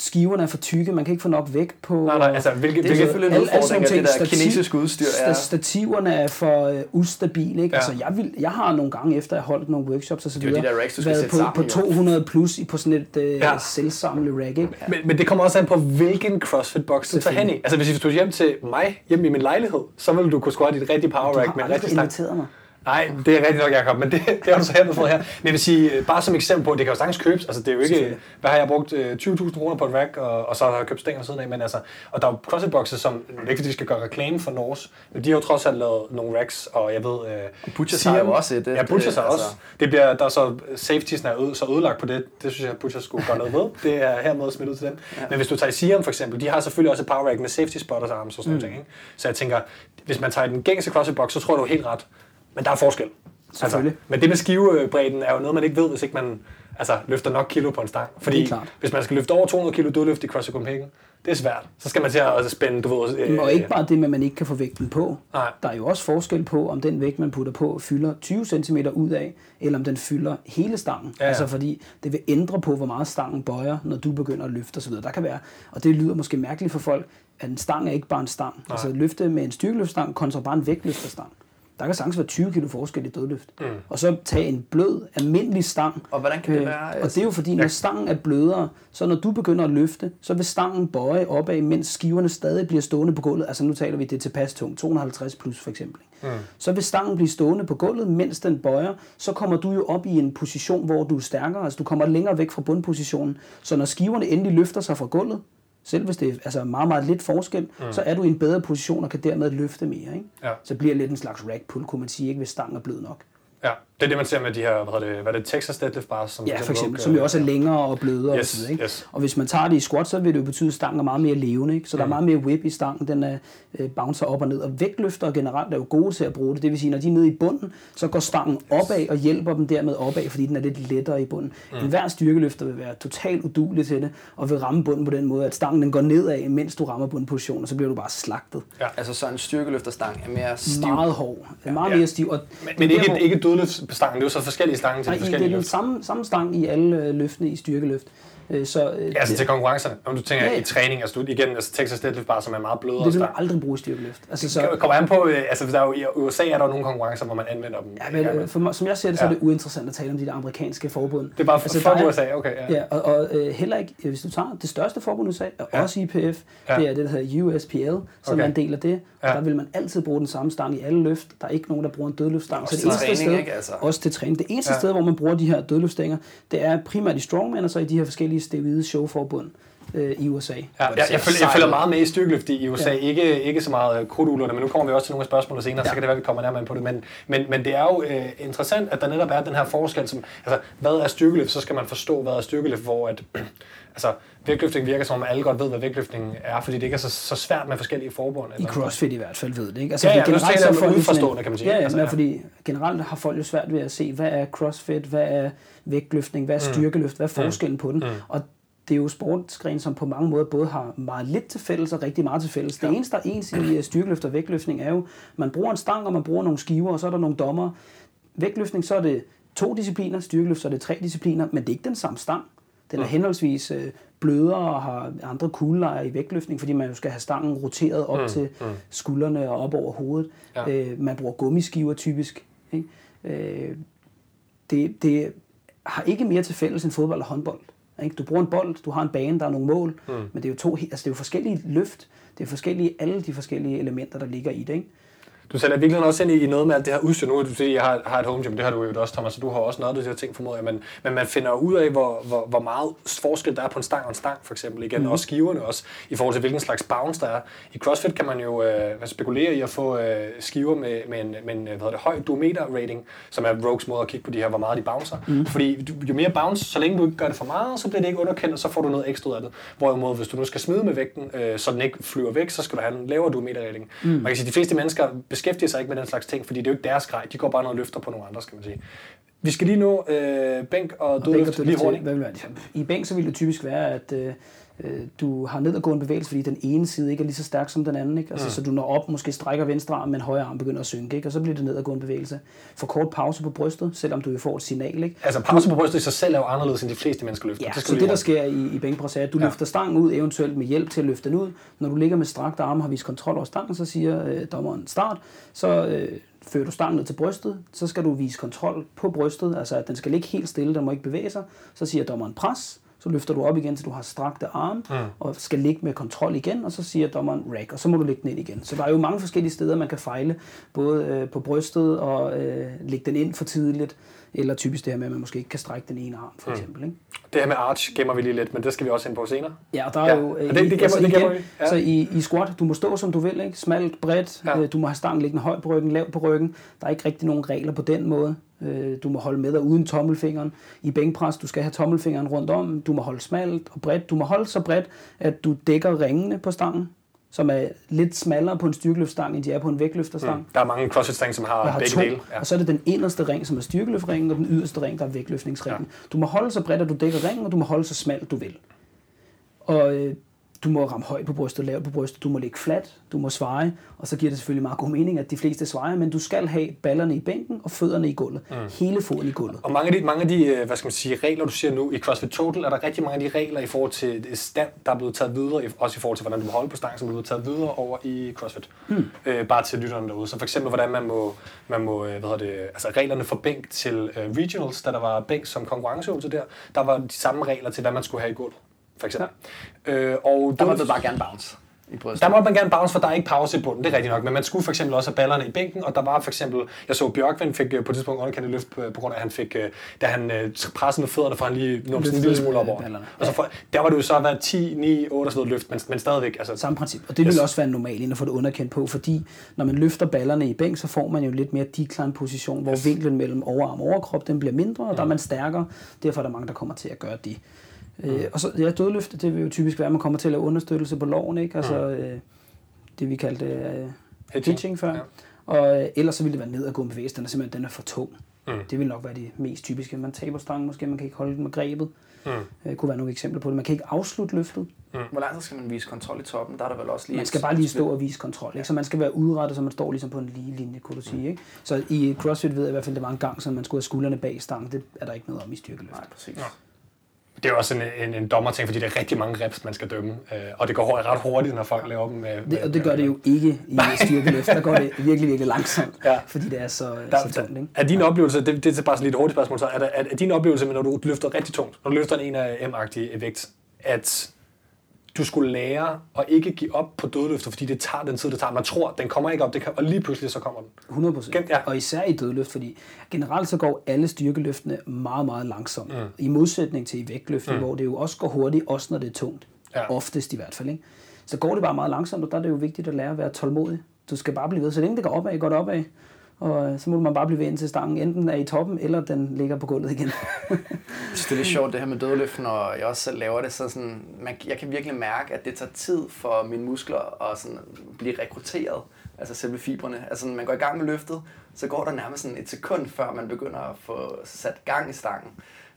skiverne er for tykke, man kan ikke få nok vægt på. Nej, nej, altså, hvilke, Det er hvilke, selvfølgelig en Alle- alle at det der ting, kinesiske udstyr er... Stativerne er for øh, ustabile. Ikke? Ja. Altså, jeg, vil, jeg har nogle gange, efter jeg har holdt nogle workshops og så Det er videre, de der racks, du skal været på, sammen, på jo. 200 plus i, på sådan et øh, Ja. selvsamlet rack. Ikke? men, men det kommer også an på, hvilken CrossFit-boks du tager hen i. Altså, hvis du tog hjem til mig, hjemme i min lejlighed, så ville du kunne squatte i et rigtigt power Du rack har med en aldrig rigtig stang. inviteret mig. Nej, det er rigtigt nok, Jacob, men det, det har du så hermed fået her. Men jeg vil sige, øh, bare som eksempel på, det kan jo sagtens købes. Altså, det er jo ikke, hvad har jeg brugt? øh, 20.000 kroner på et rack, og, og så har jeg købt stænger siden af. Men altså, og der er jo CrossFit boxe, som, det ikke fordi, de skal gøre reklame for Norse, men de har jo trods alt lavet nogle racks, og jeg ved... Øh, Butchers har jo også et, Ja, det- Butchers har altså- også. Det bliver, der er så, safetiesen er øde, så ødelagt på det. Det synes jeg, at Butchers skulle gøre noget ved. Det er hermed smidt ud til dem. Ja. Men hvis du tager Siam for eksempel, de har selvfølgelig også et power rack med safety spotters arms og sådan mm. ting. Ikke? Så jeg tænker, hvis man tager den gængse CrossFit box, så tror du helt ret. Men der er forskel. Selvfølgelig. Altså, men det med skivebredden er jo noget, man ikke ved, hvis ikke man altså, løfter nok kilo på en stang. Fordi hvis man skal løfte over 200 kilo dødløft i CrossFit Copenhagen, det er svært. Så skal man til at altså, spænde, du ved... øh, Og ikke bare det med, at man ikke kan få vægten på. Nej. Der er jo også forskel på, om den vægt, man putter på, fylder 20 cm ud af, eller om den fylder hele stangen. Ja, ja. Altså fordi det vil ændre på, hvor meget stangen bøjer, når du begynder at løfte osv. Der kan være, og det lyder måske mærkeligt for folk, at en stang er ikke bare en stang. Nej. Altså løfte med en styrkeløftstang kontra bare en vægtløfterstang. Der kan sagtens være 20 kilo forskel i dødløft. Mm. Og så tage en blød, almindelig stang. Og hvordan kan det Øh, være, Og altså- det er jo fordi, når stangen er blødere, så når du begynder at løfte, så vil stangen bøje opad, mens skiverne stadig bliver stående på gulvet. Altså nu taler vi det tilpas tungt, 250 plus for eksempel. Mm. Så vil stangen blive stående på gulvet, mens den bøjer, så kommer du jo op i en position, hvor du er stærkere. Altså du kommer længere væk fra bundpositionen. Så når skiverne endelig løfter sig fra gulvet, selv hvis det er altså meget, meget lidt forskel, mm. så er du i en bedre position og kan dermed løfte mere. Ikke? Ja. Så bliver det lidt en slags rack pull, kunne man sige, ikke, hvis stangen er blød nok. Ja, det er det, man ser med de her, hvad hedder det, hvad er det Texas deadlift bars? Som Ja, for eksempel, Rogue, som jo også er længere og blødere Yes, og så videre, ikke? yes. Og hvis man tager det i squat, så vil det jo betyde, at stangen er meget mere levende, ikke? Så der er meget mere whip i stangen, den er, øh, bouncer op og ned. Og vægtløfter generelt er jo gode til at bruge det. Det vil sige, når de er nede i bunden, så går stangen opad og hjælper dem dermed opad, fordi den er lidt lettere i bunden. Mm. En hver styrkeløfter vil være totalt udulig til det, og vil ramme bunden på den måde, at stangen den går nedad, mens du rammer bundpositionen, og så bliver du bare slagtet. Ja. Altså så en styrkeløfterstang er mere stiv. Meget hård. Meget Ja. mere stiv. Og Men, men er ikke, der, ikke dødløftsstangen, det er jo så forskellige stange til Nej, de det er forskellige den løft. samme, samme stang i alle øh, løftene i styrkeløft. Øh, Så, øh, Ja, altså til konkurrencerne. Om du tænker Ja, ja. i træning, altså du, igen, altså Texas deadlift bar, som er meget blødere det vil man aldrig bruge i styrkeløft. Altså, så, Det kommer an på, øh, altså der er jo, i USA er der jo nogle konkurrencer, hvor man anvender dem. Ja, men, øh, for som jeg ser det, så er Ja. det uinteressant at tale om de der amerikanske forbund. Det er bare for, Altså, for er- USA, okay. Ja. Ja, og, og øh, heller ikke, øh, hvis du tager det største forbund i USA, er Ja. også IPF, Ja. det er det, der hedder USPL, som Okay. er en del af det, og Ja. der vil man altid bruge den samme stang i alle løft. Der er ikke nogen, der bruger en dødløftstang. Også Så til det eneste træning, sted, ikke? Altså. Også til træning. Det eneste ja. sted, hvor man bruger de her dødløftstænger, det er primært i strongman, og så i de her forskellige steroide showforbund øh, i USA. Ja, jeg, jeg, ser følger, jeg følger meget med i styrkeløft i USA. Ja. Ikke, ikke så meget øh, krudtulerne, men nu kommer vi også til nogle af spørgsmålene senere, ja. så kan det være, vi kommer nærmere ind på det. Men, men, men det er jo øh, interessant, at der netop er den her forskel. Som, altså, hvad er styrkeløft? Så skal man forstå, hvad er styrkeløft, hvor at, [clears throat] altså, vægtløftning virker som om alle godt ved, hvad vægtløftning er, fordi det ikke er så, så svært med forskellige forbund. I eller- CrossFit i hvert fald ved det, ikke? Altså, Ja, ja, taler jeg så er en- kan man sige. Ja, ja, Altså, men ja. fordi generelt har folk jo svært ved at se, hvad er CrossFit, hvad er vægtløftning, hvad er styrkeløft, hvad er forskellen på den? Og det er jo sportsgren, som på mange måder både har meget lidt til fælles og rigtig meget til fælles. Det eneste, der er ens i øh, styrkeløft og vægtløftning, er jo, man bruger en stang, og man bruger nogle skiver, og så er der nogle dommer. Vægtløftning, så er det to discipliner, styrkeløft, så er det tre discipliner, men det er ikke den samme stang. Den er henholdsvis øh, blødere og har andre kuglelejer i vægtløftning, fordi man jo skal have stangen roteret op mm, til skuldrene og op over hovedet. Ja. Øh, man bruger gummiskiver typisk. Ikke? Øh, det, det har ikke mere til fælles end fodbold og håndbold. Ikke? Du bruger en bold, du har en bane, der er nogle mål, mm. men det er jo to, altså det er jo forskellige løft, det er forskellige, alle de forskellige elementer, der ligger i det. Ikke? Du sælger virkelig også ind i, i noget med alt det her udstyr. Nu du siger, jeg har, har et home gym, det har du jo også, Thomas, så du har også noget af de her ting, formoder. Men, men man finder ud af, hvor, hvor, hvor meget forskel der er på en stang og en stang, for eksempel. Igen, mm. også skiverne også, i forhold til hvilken slags bounce der er. I CrossFit kan man jo øh, spekulere i at få øh, skiver med, med en, med en hvad hedder det, høj duometer rating, som er Rogues måde at kigge på de her, hvor meget de bouncer. Mm. Fordi du, jo mere bounce, så længe du ikke gør det for meget, så bliver det ikke underkendt, og så får du noget ekstra ud af det. Hvorimod, hvis du nu skal smide med vægten, øh, så den ikke flyver væk, så skal du have en lavere duometer rating. Mm. Man kan sige, at de fleste mennesker beskæftiger sig ikke med den slags ting, fordi det er jo ikke deres grej. De går bare noget og løfter på nogle andre, skal man sige. Vi skal lige nå øh, bænk og dødløft lige til- hurtigt. hvad vil? I bænk så vil det typisk være, at øh, øh, du har nedadgående bevægelse, fordi den ene side ikke er lige så stærk som den anden. Ikke? Altså, mm. Så du når op, måske strækker venstre arm, men højre arm begynder at synke, ikke? og så bliver det nedadgående bevægelse. For kort pause på brystet, selvom du jo får et signal. Ikke? Altså pause på brystet i sig selv er jo anderledes end de fleste mennesker løfter. Ja, skal så det der sker i, i bænkpres er, at du Ja. ja. løfter stangen ud, eventuelt med hjælp til at løfte den ud. Når du ligger med strakte arme og har vist kontrol over stangen, så siger øh, dommeren start. Så øh, fører du stangen ned til brystet, så skal du vise kontrol på brystet, altså at den skal ligge helt stille, den må ikke bevæge sig. Så siger dommeren pres, så løfter du op igen, til du har strakte arme, mm. og skal ligge med kontrol igen, og så siger dommeren rack, og så må du lægge den ind igen. Så der er jo mange forskellige steder, man kan fejle, både øh, på brystet og øh, lægge den ind for tidligt, eller typisk det her med, at man måske ikke kan strække den ene arm, for eksempel. Ikke? Det her med arch gemmer vi lige lidt, men det skal vi også ind på senere. Ja, og der er Ja, jo... øh, det- det gemmer- det gemmer vi, ja. Så i, i squat, du må stå som du vil, ikke? Smalt, bredt, Ja. ja. du må have stangen liggende højt på ryggen, lavt på ryggen. Der er ikke rigtig nogen regler på den måde. Øh, Du må holde med dig uden tommelfingeren. I bænkpres, du skal have tommelfingeren rundt om. Du må holde smalt og bredt. Du må holde så bredt, at du dækker ringene på stangen, som er lidt smallere på en styrkeløftstang, end de er på en vægtløfterstang. Der er mange crossfit som har, har begge to, dele. Ja. og så er det den inderste ring, som er styrkeløftringen, og den yderste ring, der er vægtløftningsringen. Ja. Du må holde så bredt, at du dækker ringen, og du må holde så smalt, du vil. Og øh, du må ramme højt på brystet, lavt på brystet, du må ligge fladt, du må sveje, og så giver det selvfølgelig meget god mening, at de fleste svejer, men du skal have ballerne i bænken og fødderne i gulvet. Mm. Hele foden i gulvet. Og mange af, de, mange af de øh, hvad skal man sige, regler, du siger nu i CrossFit Total, er der rigtig mange af de regler i forhold til stand, der er blevet taget videre, også i forhold til, hvordan du må holde på stangen, som er blevet taget videre over i CrossFit. Mm. Øh, bare til lytterne derude. Så for eksempel, hvordan man må, man må øh, hvad hedder det, altså reglerne for bænk til øh, regionals, da der var bænk som konkurrenceøvelse der, der var de samme regler til, hvad man skulle have i gulvet, for eksempel. Ja. Øh, og Der må det- du bare gerne bounce i brystet. der måtte man gerne bounce, for der er ikke pause i bunden, det er rigtigt nok. Men man skulle for eksempel også have ballerne i bænken, og der var for eksempel, jeg så Bjørkvind fik øh, på et tidspunkt underkendt løft på, på grund af, at han fik, øh, da han øh, pressede med fødderne, for han lige nåede sådan en lille smule op over. Og så for, der var det jo så været 10, 9, 8 og sådan noget løft, men, men stadigvæk. Altså, Samme princip. Og det vil Yes. også være normalt inden at få det underkendt på, fordi når man løfter ballerne i bænk, så får man jo lidt mere decline position, hvor vinklen mellem overarm og overkrop den bliver mindre, og der er man stærkere. Derfor er der mange, der kommer til at gøre det. Øh, og så ja, dødløft, det vil jo typisk være, at man kommer til at lave understøttelse på loven, ikke? Altså øh, det vi kaldte øh, Hitching. hitching før. Ja. Og øh, ellers så ville det være nedadgående bevægelse, den er simpelthen den er for tung. Mm. Det vil nok være det mest typiske. Man taber stangen måske, man kan ikke holde den med grebet. Mm. Øh, kunne være nogle eksempler på det. Man kan ikke afslutte løftet. Hvor lang tid skal man vise kontrol i toppen? Der er der vel også lige... Man skal bare lige stå og vise kontrol. Ikke? Så man skal være udrettet, så man står ligesom på en lige linje, kunne du sige. Ikke? Så i CrossFit ved jeg i hvert fald, det var en gang, så man skulle have skuldrene bag stangen. Det er der ikke noget om i styrkeløft. Nej, præcis. Ja. Det er også en, en, en dommerting, fordi det er rigtig mange reps, man skal dømme. Øh, og det går ret hurtigt, når folk laver dem. Med, Det, og det gør det jo ikke i styrkeløft. Der går det [laughs] virkelig, virkelig langsomt, Ja. fordi det er så, Der, så tungt. Ikke? er din oplevelse, det, det er bare sådan lidt hurtigt spørgsmål, så er, der, er, er din oplevelse, med, når du løfter rigtig tungt, når du løfter en af M-agtige vægt, at du skulle lære at ikke give op på dødløfter, fordi det tager den tid, det tager. Man tror, den kommer ikke op, det kan, og lige pludselig så kommer den. 100 procent. Ja. Og især i dødløft, fordi generelt så går alle styrkeløftene meget, meget langsomt. Mm. I modsætning til i vægtløft, mm. hvor det jo også går hurtigt, også når det er tungt. Ja. Oftest i hvert fald. Ikke? Så går det bare meget langsomt, og der er det jo vigtigt at lære at være tålmodig. Du skal bare blive ved. Så længe det går opad, går det opad. Og øh, så må man bare blive ved indtil stangen enten er i toppen, eller den ligger på gulvet igen. Jeg synes, det er lidt sjovt det her med dødløft, når jeg også selv laver det. Så sådan, man, jeg kan virkelig mærke, at det tager tid for mine muskler at sådan blive rekrutteret. Altså selve fibrene. Altså når man går i gang med løftet, så går der nærmest sådan et sekund, før man begynder at få sat gang i stangen.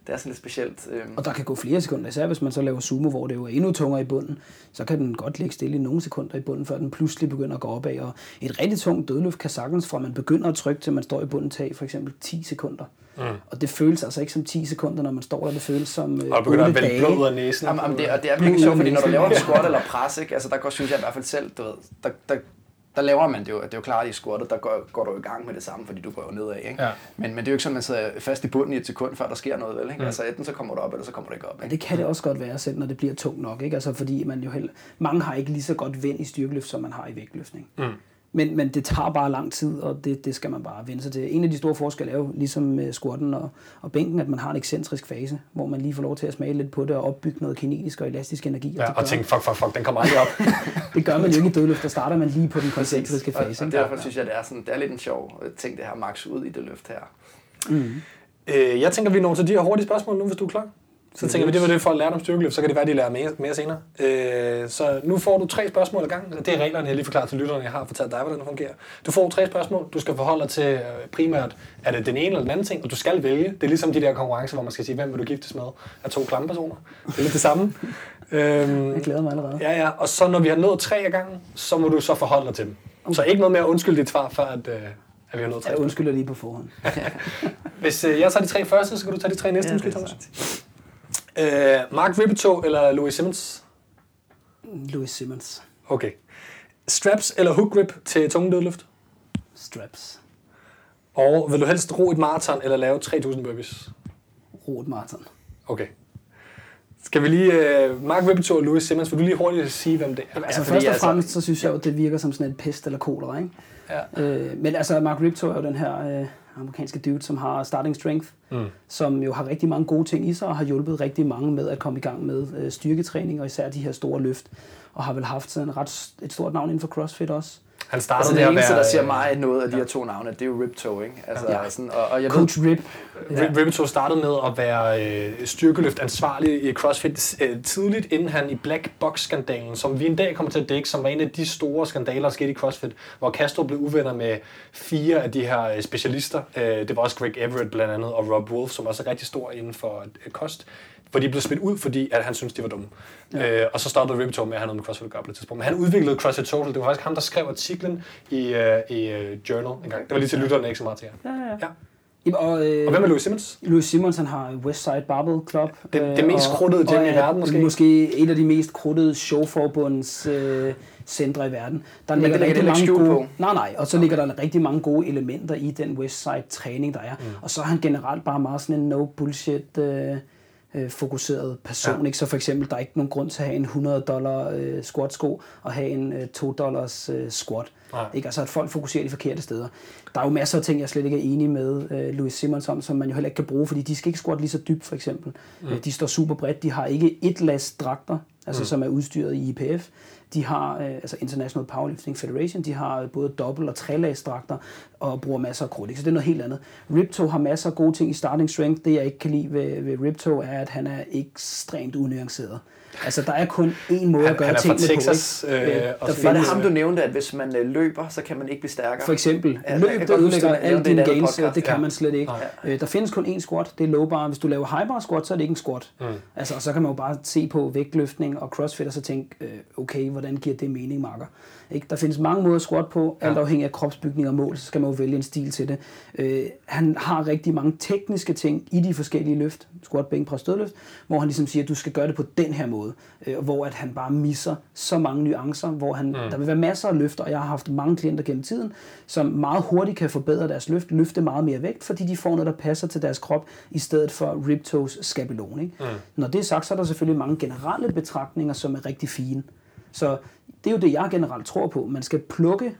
Det er sådan lidt specielt. Øhm, Og der kan gå flere sekunder, især hvis man så laver sumo, hvor det jo er endnu tungere i bunden, så kan den godt ligge stille i nogle sekunder i bunden, før den pludselig begynder at gå opad. Og et rigtig tungt dødløft kan sagtens fra man begynder at trykke, til man står i bunden, tage for eksempel 10 sekunder. Mm. Og det føles altså ikke som 10 sekunder, når man står der. Det føles som øh, Og begynder 8 at vælge blod ud af næsen. Jamen, jamen, det, og det er virkelig sjovt, fordi når du laver en squat eller pres, ikke, altså der går, synes jeg i hvert fald selv, du ved, der, der, der laver man det jo, det er jo klart i squattet, der går, går du i gang med det samme, fordi du går jo nedad, ikke? Ja. Men, men det er jo ikke sådan, man sidder fast i bunden i et sekund, før der sker noget, vel? Ikke? Mm. Altså enten så kommer du op, eller så kommer du ikke op. Men Ikke? det kan det også godt være, selv når det bliver tungt nok. Ikke? Altså, fordi man jo heller, mange har ikke lige så godt vind i styrkeløft, som man har i vægtløftning. Mm. Men, men det tager bare lang tid, og det, det skal man bare vende sig til. En af de store forskelle er jo, ligesom med squatten og, og bænken, at man har en ekscentrisk fase, hvor man lige får lov til at smage lidt på det og opbygge noget kinetisk og elastisk energi. Ja, og gør, tænk, fuck, fuck, fuck, den kommer aldrig op. [laughs] det gør man jo ikke i dødløft, der starter man lige på den koncentriske Og, fase. og ikke? derfor synes jeg, det er, sådan, det er lidt en sjov ting, det her max ud i det løft her. øh, jeg tænker, vi når til de her hurtige spørgsmål nu, hvis du er klar. Så tænker vi, det var det, folk lærte om styrkeløft, så kan det være, de lærer mere, mere senere. Øh, så nu får du tre spørgsmål ad gangen. Det er reglerne, jeg lige forklaret til lytterne. Jeg har fortalt dig, hvordan det fungerer. Du får tre spørgsmål. Du skal forholde dig til øh, primært, er det den ene eller den anden ting, og du skal vælge. Det er ligesom de der konkurrencer, hvor man skal sige, hvem vil du giftes med af to klamme personer. Det er lidt det samme. [laughs] øhm, Jeg glæder mig allerede. ja, ja. Og så når vi har nået tre af gangen, så må du så forholde dig til dem. Så ikke noget med at undskylde dit svar, før at, øh, at vi har nået tre. Jeg undskylder lige på forhånd. [laughs] Hvis øh, jeg tager de tre første, så kan du tage de tre næste, Ja, måske, Thomas. Øh, Mark Rippetoe eller Louis Simmons? Louis Simmons. Okay. Straps eller hook grip til tunge dødløft? Straps. Og vil du helst ro et maraton eller lave 3000 burpees? Rot maraton. Okay. Skal vi lige... Uh, Mark Rippetoe og Louis Simmons, vil du lige hurtigt sige, hvem det er? Altså fordi først og altså- fremmest, så synes jeg jo, det virker som sådan en pest eller kolera, ikke? Ja. Øh, men altså, Mark Rippetoe er jo den her øh, amerikanske dude, som har starting strength, Mm. som jo har rigtig mange gode ting i sig, og har hjulpet rigtig mange med at komme i gang med øh, styrketræning, og især de her store løft, og har vel haft sådan ret, s- et stort navn inden for CrossFit også. Han startede Altså det eneste, være... der siger mig noget af de her to navne, det er jo Riptoe, ikke? Altså, Ja. sådan, og, og jeg ved, Coach Rip. Ja. Rippetoe startede med at være øh, styrkeløft ansvarlig i CrossFit øh, tidligt, inden han i Black Box-skandalen, som vi en dag kommer til at dække, som var en af de store skandaler, der skete i CrossFit, hvor Castro blev uvenner med fire af de her øh, specialister. Øh, det var også Greg Everett blandt andet, og Rob Wolf, som også er rigtig stor inden for øh, kost, hvor de blev smidt ud, fordi at han syntes, de var dumme. Ja. Øh, og så stoppede Rippetoe med at have noget med CrossFit at gøre på det tidspunkt. Men han udviklede CrossFit Total. Det var faktisk ham, der skrev artiklen i, øh, i øh, Journal en gang. Det var lige til lytterne, ikke så meget til jer. Ja, ja. Ja. Jamen, Og, øh, Og hvem er Louis Simmons? Louis Simons, han har Westside Barbell Club. Det- øh, det mest og- kruttede gym i er verden, måske? Måske et af de mest kruttede showforbunds øh, centre i verden. Der Men ligger det rigtig mange gode, på. Nej, nej. Og så ligger der rigtig mange gode elementer i den Westside træning, der er. Mm. Og så er han generelt bare meget sådan en no bullshit... Øh, øh, fokuseret person. Ja. Ikke? Så for eksempel, der er ikke nogen grund til at have en 100 dollar øh, squat sko og have en øh, 2 dollars øh, squat. Nej. Ikke? Altså at folk fokuserer de forkerte steder. Der er jo masser af ting, jeg slet ikke er enig med øh, Louis Simmons om, som man jo heller ikke kan bruge, fordi de skal ikke squat lige så dybt for eksempel. Mm. De står super bredt. De har ikke et last dragter, altså mm. som er udstyret i IPF. De har, øh, altså International Powerlifting Federation, de har både dobbelt- og trelagsdragter og bruger masser af krudt. ikke? Så det er noget helt andet. Ripto har masser af gode ting i starting strength. Det jeg ikke kan lide ved, ved Ripto, er, at han er ekstremt unuanceret. Altså der er kun én måde Han- at gøre han er fra tingene Texas, på. øh, og der var det ham, du nævnte, at hvis man øh, løber, så kan man ikke blive stærkere? for eksempel, Ja, løb, huske, ødelægger alle dine gains, podcast. det kan Ja. man slet ikke. Nej. Øh, der findes kun én squat, det er low bar. Hvis du laver high bar squat, så er det ikke en squat. Mm. Altså, og så kan man jo bare se på vægtløftning og crossfit, og så tænke, øh, okay, hvordan giver det mening, marker? Ikke? Der findes mange måder at squat på, alt afhængig af kropsbygning og mål, så skal man jo vælge en stil til det. Øh, han har rigtig mange tekniske ting i de forskellige løft, squat, bænk, pres, dødløft, hvor han ligesom siger, at du skal gøre det på den her måde, øh, og hvor at han bare misser så mange nuancer, hvor han, mm. der vil være masser af løfter, og jeg har haft mange klienter gennem tiden, som meget hurtigt kan forbedre deres løft, løfte meget mere vægt, fordi de får noget, der passer til deres krop, i stedet for ribtoes skabelon. Ikke? Mm. Når det er sagt, så er der selvfølgelig mange generelle betragtninger, som er rigtig fine. Så det er jo det, jeg generelt tror på. Man skal plukke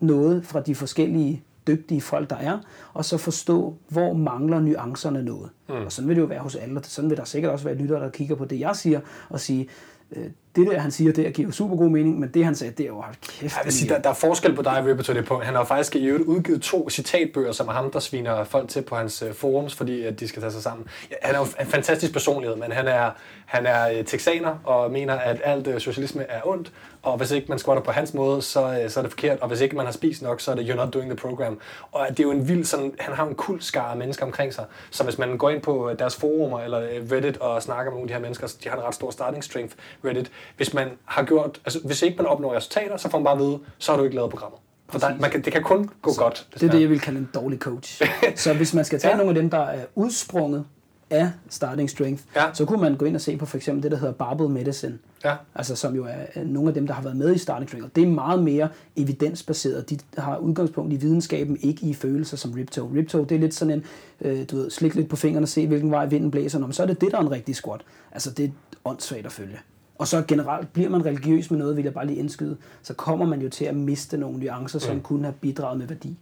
noget fra de forskellige dygtige folk, der er, og så forstå, hvor mangler nuancerne noget. Mm. Og sådan vil det jo være hos alle, og sådan vil der sikkert også være lyttere, der kigger på det, jeg siger, og sige, øh, det der, han siger, det giver jo super god mening, men det, han sagde, det er jo hold kæft. Jeg vil sige, der, der er forskel på dig Ripper det punkt. Han har faktisk i øvrigt udgivet to citatbøger, som er ham, der sviner folk til på hans øh, forums, fordi at de skal tage sig sammen. Han er jo en fantastisk personlighed, men han er, han er øh, texaner og mener, at alt socialisme er ondt, og hvis ikke man squatter på hans måde, så, øh, så er det forkert, og hvis ikke man har spist nok, så er det you're not doing the program. Og det er jo en vild sådan, han har en kul skare af mennesker omkring sig, så hvis man går ind på øh, deres forumer eller øh, Reddit og snakker med nogle af de her mennesker, så de har en ret stor starting strength Reddit. Hvis man har gjort, altså hvis ikke man opnår resultater, så får man bare at vide, så har du ikke lavet programmet. For der, man kan, det kan kun gå så, godt. Det er det, jeg vil kalde en dårlig coach. [laughs] så hvis man skal tage ja. nogle af dem, der er udsprunget af starting strength, Ja. så kunne man gå ind og se på for eksempel det, der hedder barbell medicine. Ja. Altså som jo er nogle af dem, der har været med i starting strength. Og det er meget mere evidensbaseret. De har udgangspunkt i videnskaben, ikke i følelser som Riptoe. Riptoe, det er lidt sådan en, øh, du ved, slik lidt på fingrene og se, hvilken vej vinden blæser. Nå, men så er det det, der er en rigtig squat. Altså det er åndssvagt at følge. Og så generelt, bliver man religiøs med noget, vil jeg bare lige indskyde, så kommer man jo til at miste nogle nuancer, som Mm. kunne have bidraget med værdi.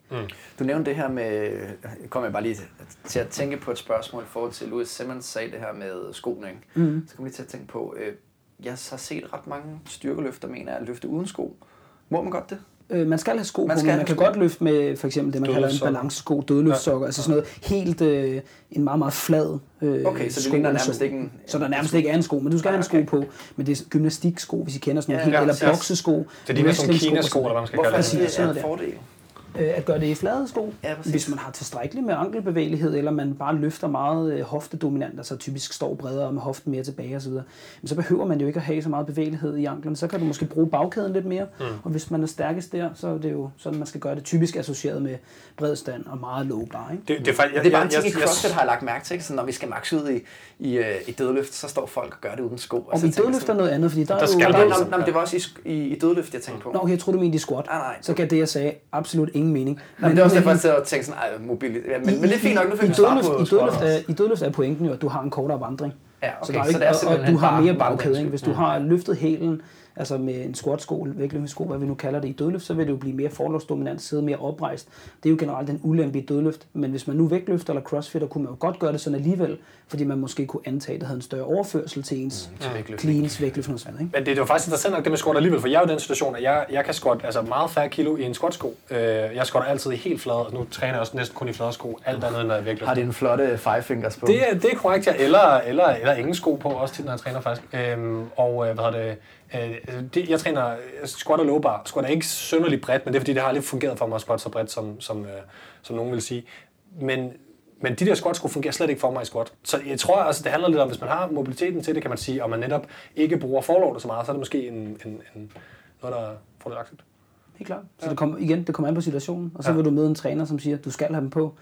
Du nævnte det her med, kom jeg bare lige til at tænke på et spørgsmål i forhold til, Louis Simmons sagde det her med skoene. ikke? Mm. Så kom jeg lige til at tænke på, øh, jeg har set ret mange styrkeløfter, mener jeg, at løfte uden sko. Må man godt det? Øh, man skal have sko Man på, skal men have man kan sko. godt løfte med for eksempel det, man kalder en balancesko, dødløftssokker, ja. altså sådan noget helt, øh, en meget, meget flad øh, Okay, så det sko ligner nærmest så. ikke en- Så der nærmest ikke er en sko, men du skal Ah, have en sko okay. på, men det er gymnastiksko, hvis I kender sådan noget, Ja, helt, ja, eller ja. boksesko, Det ligner sådan wrestlingsko og Kina-sko, sådan eller hvad noget. man skal Hvorfor kalde er det. Præcis, det sådan en der. fordel? Øh, at gøre det i flade sko, Ja, præcis. hvis man har tilstrækkeligt med ankelbevægelighed, eller man bare løfter meget øh, hoftedominant, altså typisk står bredere med hoften mere tilbage osv., men så behøver man jo ikke at have så meget bevægelighed i anklen. Så kan du måske bruge bagkæden lidt mere, mm. og hvis man er stærkest der, så er det jo sådan, man skal gøre det. Typisk associeret med bred stand og meget low bar. Ikke? Det, det er faktisk, jeg, Det er bare jeg, en ting i jeg, CrossFit, jeg, har jeg lagt mærke til. Ikke? Så når vi skal max ud i, i, øh, i dødløft, så står folk og gør det uden sko. Og så i tænker jeg dødløft er noget andet, fordi der, Der er skal jo... der Nå, jo- nå, nå, men det var også i, i, i dødløft, jeg tænkte på. Nå, jeg troede, du mente i squat. Nej, nej. Så gav det, jeg sagde, absolut ingen mening. Nå, men det er også derfor, jeg sidder og tænker sådan, ej, mobil. Ja, men, men det er fint nok, nu fik i vi svar på i, dødløft er, I dødløft er pointen jo, at du har en kortere vandring. Ja, okay. Så, der er Så ikke, det er og, og du har mere bagkæde. Hvis du har løftet hælen, altså med en squat-sko, vægtløftningssko, hvad vi nu kalder det i dødløft, så vil det jo blive mere forlovsdominant, sidde mere oprejst. Det er jo generelt en ulempe i dødløft. Men hvis man nu vægtløfter eller crossfitter, kunne man jo godt gøre det sådan alligevel, fordi man måske kunne antage, at det havde en større overførsel til ens til vægtløftning. cleans, vægtløftning og sådan noget. Ikke? Men det, det var faktisk interessant nok det med squat alligevel, for jeg er jo i den situation, at jeg, jeg kan squat altså meget færre kilo i en squat-sko. Øh, jeg squatter altid i helt flade, og nu træner jeg også næsten kun i flade sko, alt andet end når jeg virkelig Har de en flotte five fingers på? Det er, det er korrekt, ja. Eller, eller, eller ingen sko på, også tit, når jeg træner faktisk. Øhm, og øh, hvad hedder det, øh, det, jeg træner jeg squat og low bar. Squat er ikke synderligt bredt, men det er fordi, det har aldrig fungeret for mig at squat så bredt, som, som, øh, som nogen vil sige. Men, men de der squat-sko fungerer slet ikke for mig i squat. Så jeg tror, altså, det handler lidt om, hvis man har mobiliteten til det, kan man sige, og man netop ikke bruger forlortet så meget, så er det måske en, en, en, noget, der er fordelagtigt. Helt klart. Så det kommer, igen, det kommer an på situationen, og så Ja. vil du møde en træner, som siger, du skal have dem på.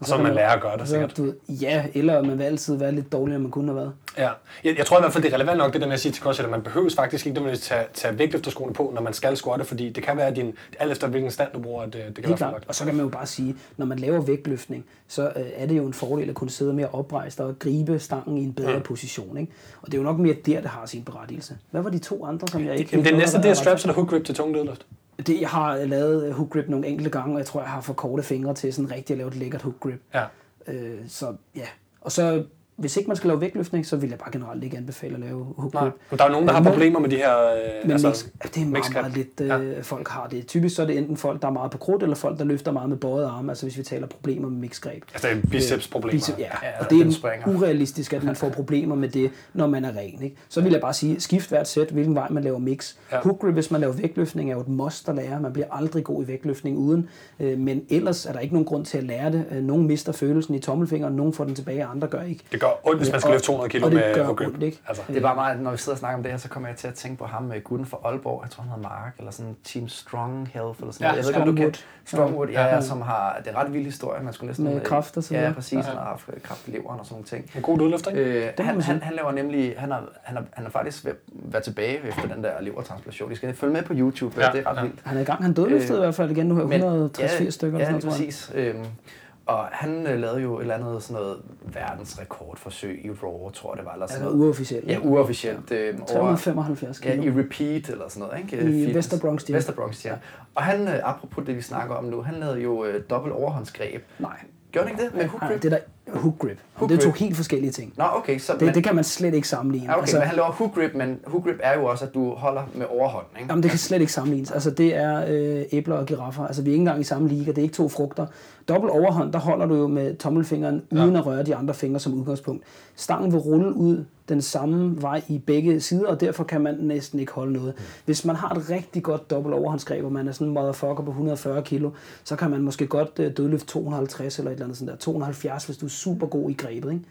Og så vil man lære at gøre det, så, sikkert. du, Ja, eller man vil altid være lidt dårligere, end man kunne have været. Ja, jeg, jeg tror i hvert fald, det er relevant nok, det der med at sige til CrossFit, at man behøves faktisk ikke nødvendigvis tage, tage vægtløfterskoene på, når man skal squatte, fordi det kan være, at din, alt efter hvilken stand du bruger, at det, det kan være Helt klart. Og så kan man jo bare sige, når man laver vægtløftning, så øh, er det jo en fordel at kunne sidde mere oprejst og gribe stangen i en bedre Mm. position. Ikke? Og det er jo nok mere der, det har sin berettigelse. Hvad var de to andre, som jeg ikke... Jamen, det næste, det er at- straps eller hook grip til tung dødløft. Det, jeg har lavet øh, hook grip nogle enkelte gange, og jeg tror, jeg har for korte fingre til sådan rigtig at lave et lækkert hook grip. Ja. Øh, så ja, og så hvis ikke man skal lave vægtløftning, så vil jeg bare generelt ikke anbefale at lave hook Nej. grip. Men der er nogen, der har problemer med de her... Øh, Men altså, mix, det er meget, meget lidt, øh, ja. folk har det. Typisk så er det enten folk, der er meget på krudt, eller folk, der løfter meget med bøjet arme, altså hvis vi taler problemer med mixgreb. Altså, det er bicepsproblemer. Bicep, ja. Ja, og det er springer. urealistisk, at man får [laughs] problemer med det, når man er ren. Ikke? Så vil jeg bare sige, skift hvert sæt, hvilken vej man laver mix. Ja. Hook grip, hvis man laver vægtløftning, er jo et must at lære. Man bliver aldrig god i vægtløftning uden. Øh, Men ellers er der ikke nogen grund til at lære det. Øh, Nogle mister følelsen i tommelfingeren, nogle får den tilbage, andre gør ikke. Det gør ondt, hvis man skal løfte 200 kilo og det med gør ondt, ikke? Altså, Det er bare meget, når vi sidder og snakker om det her, så kommer jeg til at tænke på ham med gutten fra Aalborg. Jeg tror, han hedder Mark, eller sådan Team Strong Health, eller sådan Ja, noget. Jeg ved ikke, om du kan... Strongwood. Ja, ja, som har... Det er en ret vild historie. Man skulle næsten... Med kræft og så Ja, præcis. Han har haft øh, kræft i leveren og sådan nogle ting. en god dødløft, ikke? Øh, han, han, han laver nemlig, han har, han har, han har faktisk været, været tilbage efter den der levertransplantation. I skal følge med på YouTube, Ja, ja, det er ret ja. vildt. Han er i gang, han dødløftede Øh, i hvert fald igen nu her, 160-80 stykker. Ja, eller lige sådan noget, tror jeg. præcis. Og han øh, lavede jo et eller andet sådan noget verdensrekordforsøg i Raw, tror jeg det var, eller sådan Altså noget. uofficielt. Ja, uofficielt. Øh, over, 375 ja, kilo. i repeat eller sådan noget, ikke? I Fitness. Vesterbronx, ja. Vesterbronx, ja. Og han, øh, apropos det, vi snakker om nu, han lavede jo øh, dobbelt overhåndsgreb. Nej, Gjorde han ikke det med hook nej, grip? det er der hook grip. Hook det er to grip. helt forskellige ting. Nå, okay. Så, Det, men, det kan man slet ikke sammenligne. ja, okay, altså, men han laver hook grip, men hook grip er jo også, at du holder med overhånden, ikke? Jamen, det kan slet ikke sammenlignes. Altså, det er øh, æbler og giraffer. Altså, vi er ikke engang i samme liga. Det er ikke to frugter. Dobbelt overhånd, der holder du jo med tommelfingeren, uden at røre de andre fingre som udgangspunkt. Stangen vil rulle ud den samme vej i begge sider, og derfor kan man næsten ikke holde noget. Hvis man har et rigtig godt dobbelt overhåndsgreb, og man er sådan en motherfucker på 140 kilo, så kan man måske godt øh, dødløfte 250 eller et eller andet sådan der. 270, hvis du er super god i grebet, ikke?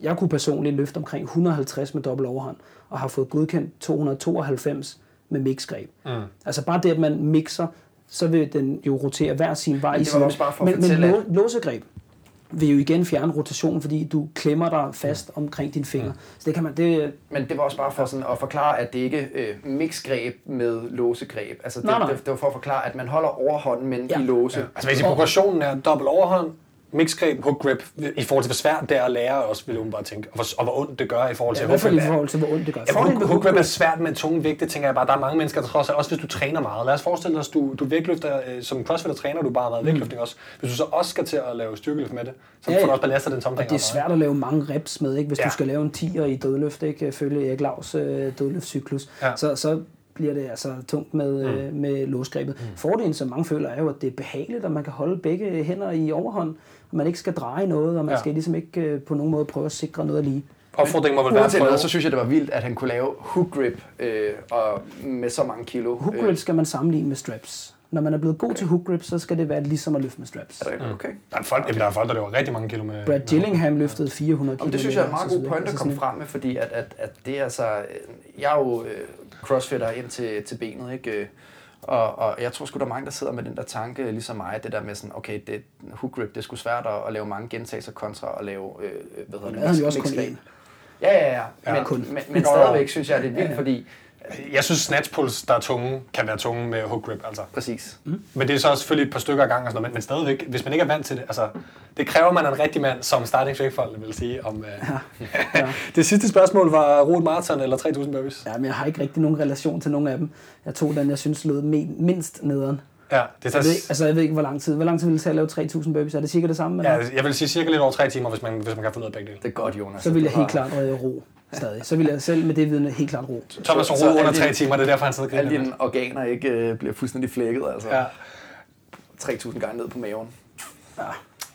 Jeg kunne personligt løfte omkring 150 med dobbelt overhånd, og har fået godkendt 292 med mixgreb. Mm. Altså bare det, at man mixer, så vil den jo rotere hver sin vej Men det var også bare for at men, men låsegreb vil jo igen fjerne rotationen, fordi du klemmer dig fast omkring dine fingre. Så det kan man, det, Men det var også bare for sådan at forklare, at det ikke er øh, mixgreb med låsegreb. Altså det, Nej, nej. Det, det var for at forklare, at man holder overhånden, men Ja. i låse. Ja. Altså, hvis i progressionen er dobbelt overhånd, mixgreb, hook grip, i forhold til hvor svært det er at lære også, vil jeg bare tænke, og hvor, og hvor ondt det gør i forhold ja, til i i hook grip. forhold til, hvor ondt det gør. Ja, hook, hook grip er svært med tunge vægte, tænker jeg bare. Der er mange mennesker, der trods alt, også hvis du træner meget. Lad os forestille os, du, du vægtløfter, øh, som crossfitter træner du bare meget vægtløftning også. Hvis du så også skal til at lave styrkeløft med det, så Mm. Ja, får du ja. også belastet den tommelfinger. Og det er svært at lave mange reps med, ikke? hvis Ja. ja. du skal lave en 10'er i dødløft, ikke? følge Erik Lavs øh, dødløftcyklus, Ja. ja. så, så bliver det altså tungt med, mm. øh, med låsgrebet. Mm. Fordelen, som mange føler, er jo, at det er behageligt, at man kan holde begge hænder i overhånd, og man ikke skal dreje noget, og man Ja. skal ligesom ikke øh, på nogen måde prøve at sikre noget lige. Opfordringen må vel være at Uanset prøve. hvad, så synes jeg, det var vildt, at han kunne lave hook grip øh, og med så mange kilo. Hook Øh, grip skal man sammenligne med straps. Når man er blevet god okay. til hook grip, så skal det være ligesom at løfte med straps. er det okay? Der er, folk, jamen, der er folk, der løber rigtig mange kilo med... Brad Gillingham løftede 400 kilo. Jamen, det synes jeg er en med meget og god point at komme Altså frem med, fordi at, at, at det er altså... øh, Jeg er jo øh, crossfitter ind til, til benet, ikke? Og, og jeg tror sgu, der er mange, der sidder med den der tanke, ligesom mig, det der med sådan, okay, det, hook grip, det er sgu svært at, at lave mange gentagelser kontra at lave, øh, hvad hedder det, jo også kun. Ja, ja, ja. Ja, Men, kun. men, men stadigvæk synes jeg, det er vildt, Ja, ja. fordi Jeg synes, snatch pulls, der er tunge, kan være tunge med hook grip, altså. Præcis. Men det er så selvfølgelig et par stykker ad gangen og sådan noget, men, men stadigvæk, hvis man ikke er vant til det, altså, det kræver man en rigtig mand, som starting strength vil sige. Om, ja. Ja. [laughs] det sidste spørgsmål var roet maraton eller 3000 burpees. Ja, men jeg har ikke rigtig nogen relation til nogen af dem. Jeg tog den, jeg synes lød mindst nederen. Ja, det Jeg tager, ved, ikke- altså, jeg ved ikke, hvor lang tid. Hvor lang tid vil det tage at lave 3000 burpees? Er det cirka det samme? ja, Eller? jeg vil sige cirka lidt over tre timer, hvis man, hvis man kan finde ud af begge dele. Det er godt, Jonas. Så vil jeg helt klart øh, ro stadig. Så vil jeg selv med det vidne helt klart ro. Thomas roet under tre timer, det er derfor, han sidder og Alle dine organer ikke øh, bliver fuldstændig flækket, altså. Ja. 3.000 gange ned på maven.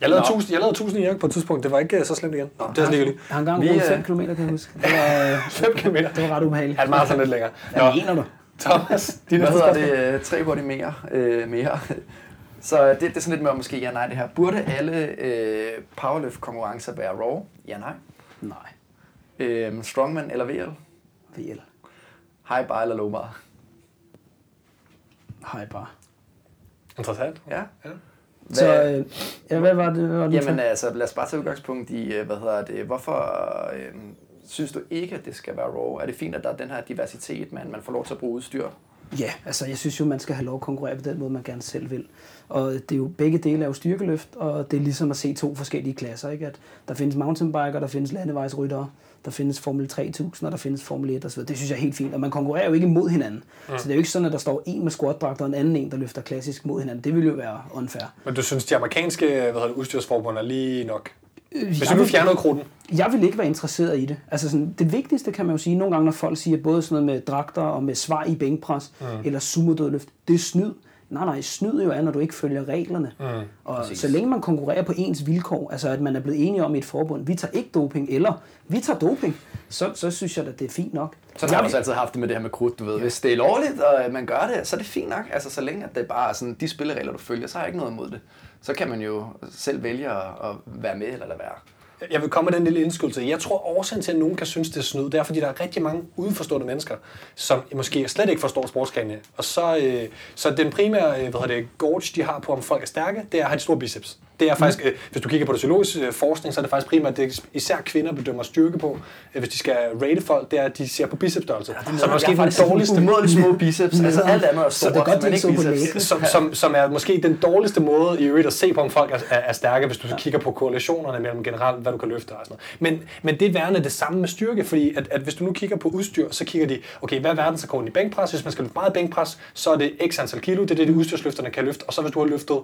Jeg lavede, Nå. 1000, jeg lavede 1000 i Jørgen på et tidspunkt, det var ikke øh, så slemt igen. Nå, det er lige Jeg har engang øh, 5 km, kan jeg huske. Det var, [laughs] øh, 5 km. det var ret ubehageligt. Ja, det er meget sådan lidt længere. Nå, Hvad mener du? Thomas, dine Hvad hedder det? Øh, Tre hurtigt mere. Øh, mere. [laughs] Så det, det er sådan lidt mere måske ja nej det her. Burde alle øh, powerlift-konkurrencer være raw? Ja nej. Nej. Øh, strongman eller VL? VL. High bar eller low bar? Hej bare. Interessant. Ja. Ja. Så, øh, ja, hvad var det? Hvad var det Jamen for? altså, lad os bare tage udgangspunkt i, øh, hvad hedder det, hvorfor øh, synes du ikke, at det skal være raw? Er det fint, at der er den her diversitet, man, man får lov til at bruge udstyr? Ja, altså jeg synes jo, man skal have lov at konkurrere på den måde, man gerne selv vil. Og det er jo begge dele er jo styrkeløft, og det er ligesom at se to forskellige klasser. Ikke? At der findes mountainbiker, der findes landevejsryttere, der findes Formel 3000, og der findes Formel 1 osv. Det synes jeg er helt fint, og man konkurrerer jo ikke mod hinanden. Mm. Så det er jo ikke sådan, at der står en med squatdragt og en anden en, der løfter klassisk mod hinanden. Det ville jo være unfair. Men du synes, de amerikanske hvad hedder det, udstyrsforbund er lige nok? Hvis jeg du nu fjernede kruden. Jeg vil ikke være interesseret i det. Altså sådan, det vigtigste kan man jo sige, nogle gange når folk siger både sådan noget med dragter og med svar i bænkpres mm. eller sumo-dødløft, det er snyd. Nej, nej, snyd jo er, når du ikke følger reglerne. Mm. Og Præcis. så længe man konkurrerer på ens vilkår, altså at man er blevet enige om i et forbund, vi tager ikke doping, eller vi tager doping, så, så synes jeg, at det er fint nok. Så har jeg også altid haft det med det her med krudt, du ved. Hvis det er lovligt, og man gør det, så er det fint nok. Altså, så længe at det bare er sådan, de spilleregler, du følger, så har jeg ikke noget imod det. Så kan man jo selv vælge at at være med eller lade være. Jeg vil komme med den lille indskydelse. Jeg tror, årsagen til, at nogen kan synes, det er snyd, det er, fordi der er rigtig mange udenforstående mennesker, som måske slet ikke forstår sportsgrenene. Og så, øh, så den primære øh, hvad hedder det, gorge, de har på, om folk er stærke, det er at have de store biceps. Det er faktisk, øh, hvis du kigger på det psykologiske øh, forskning, så er det faktisk primært, det er især kvinder bedømmer styrke på, øh, hvis de skal rate folk, det er, at de ser på bicepsstørrelse. Ja, som er måske den dårligste Umådeligt små biceps. Altså, alt andet er Så det er store, godt, men ikke biceps. som, som, som er måske den dårligste måde i øvrigt at se på, om folk er, er, er stærke, hvis du ja. kigger på korrelationerne mellem generelt, hvad du kan løfte og sådan noget. Men, men det er værende det samme med styrke, fordi at, at hvis du nu kigger på udstyr, så kigger de, okay, hvad er verdensrekorden i bænkpres? Hvis man skal løfte meget bænkpres, så er det x antal kilo, det er det, de udstyrsløfterne kan løfte. Og så hvis du har løftet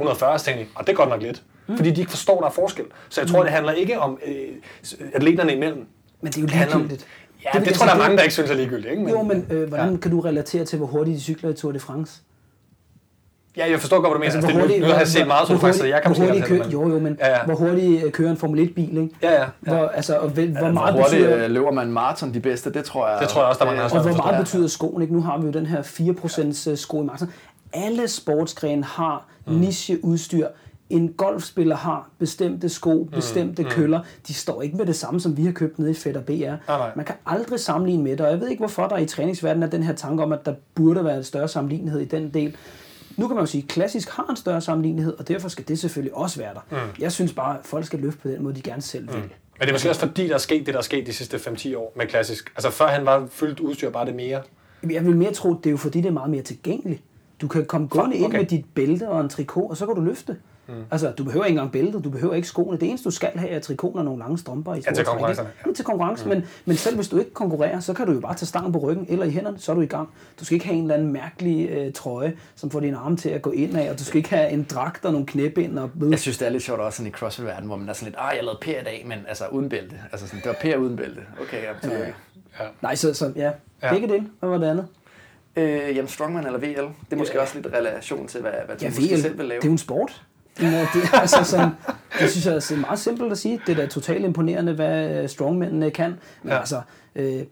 140, så tænker de, og det er godt nok lidt. Mm. Fordi de ikke forstår, der er forskel. Så jeg tror, det handler ikke om øh, atleterne imellem. Men det er jo ligegyldigt. Ja, det, det tror jeg, der er mange, der ikke synes er ligegyldigt. Ikke? Jo, men øh, hvordan kan du relatere til, hvor hurtigt de cykler i Tour de France? Ja, jeg forstår godt, hvad du mener. Altså, Altså, hvor det, hurtigt, nu, nu har jeg set meget Tour de France, så jeg kan hvor måske kører, det, jo, jo, men Ja, ja. hvor hurtigt øh, kører en Formel 1-bil, ikke? Ja, ja. ja. Hvor, altså, og vel, hvor Hvor meget hurtigt betyder, øh, løber man maraton de bedste, det tror jeg... Det tror jeg også, der er mange, der og hvor meget betyder skoen, ikke? Nu har vi jo den her 4% sko i maraton. Alle sportsgrene har Mm. nicheudstyr. En golfspiller har bestemte sko, Mm. bestemte køller. De står ikke med det samme, som vi har købt nede i Fætter BR. nej. Man kan aldrig sammenligne med det, og jeg ved ikke, hvorfor der i træningsverdenen er den her tanke om, at der burde være en større sammenlignelighed i den del. Nu kan man jo sige, at klassisk har en større sammenlignelighed, og derfor skal det selvfølgelig også være der. Mm. Jeg synes bare, at folk skal løfte på den måde, de gerne selv vil. Men det er måske også fordi, der er sket det, der er sket de sidste 5-10 år med klassisk. Altså før han var fyldt udstyr, bare det mere. Jeg vil mere tro, det er jo fordi, det er meget mere tilgængeligt. Du kan komme gående ind okay. med dit bælte og en trikot, og så kan du løfte. Mm. Altså, du behøver ikke engang bælte, du behøver ikke skoene. Det eneste, du skal have, er trikoten og nogle lange strømper. I store til træk, konkurrencerne? Ja. til konkurrence, mm. men, men selv hvis du ikke konkurrerer, så kan du jo bare tage stangen på ryggen eller i hænderne, så er du i gang. Du skal ikke have en eller anden mærkelig øh, trøje, som får dine arme til at gå ind af, og du skal ikke have en dragt og nogle knæbind. Og. Jeg synes, det er lidt sjovt også sådan i CrossFit-verdenen, hvor man er sådan lidt, ah, jeg lavede Per i dag, men altså uden bælte. Altså sådan, det var Per uden bælte. Okay, ja, tillykke. Nej, så, så ja, Ja. begge dele. Hvad var det andet? Øh, jamen, Strongman eller VL, det er måske Ja. også lidt relation til, hvad, hvad du Ja, måske VL, selv vil lave. det er jo en sport. Er- det, er altså sådan, det synes jeg er meget simpelt at sige. Det er da totalt imponerende, hvad strongmændene kan. Men Ja. altså, øh,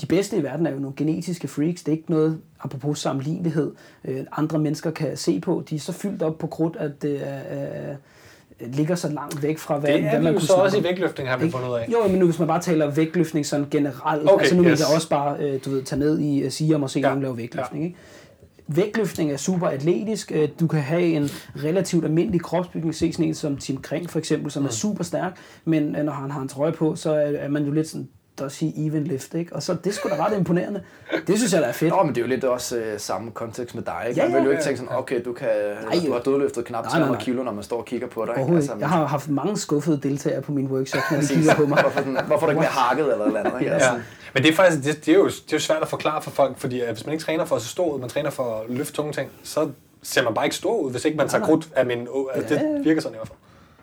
de bedste i verden er jo nogle genetiske freaks. Det er ikke noget, apropos sammenlignelighed, øh, andre mennesker kan se på. De er så fyldt op på krudt, at det er, øh, ligger så langt væk fra, hvad, Det hvad er vi man kunne så også i om. vægtløftning, har vi Ikke? fundet ud af. Jo, men nu hvis man bare taler vægtløftning sådan generelt, Okay, altså nu vil yes. jeg også bare, øh, du ved, tage ned i uh, Siam og se Ja, ja. nogen lave vægtløftning, ikke? Vægtløftning er super atletisk. Øh, Du kan have en relativt almindelig kropsbygning. Se sådan en som Tim Kring for eksempel, som mm. er super stærk, men øh, når han har en trøje på, så er man jo lidt sådan, at sige even lift, ikke? Og så det skulle da ret imponerende. Det synes jeg da er fedt. Nå, men det er jo lidt også øh, samme kontekst med dig. Ikke? Ja, Man vil jo ja. ikke tænke sådan, okay, du, kan, Nej, du har dødløftet knap nej, nej, 300 nej. kilo, når man står og kigger på dig. Ikke? Altså. Jeg har haft mange skuffede deltagere på mine workshops, når de kigger på mig. [laughs] Hvorfor, den, hvorfor er du ikke mere hakket eller eller andet? Ikke? Altså, Ja. Men det er faktisk det, det er jo, det er jo svært at forklare for folk, fordi at hvis man ikke træner for at se stor ud, man træner for at løfte tunge ting, så ser man bare ikke stor ud, hvis ikke man tager krudt af min... Altså, Ja, ja. det virker sådan i hvert fald.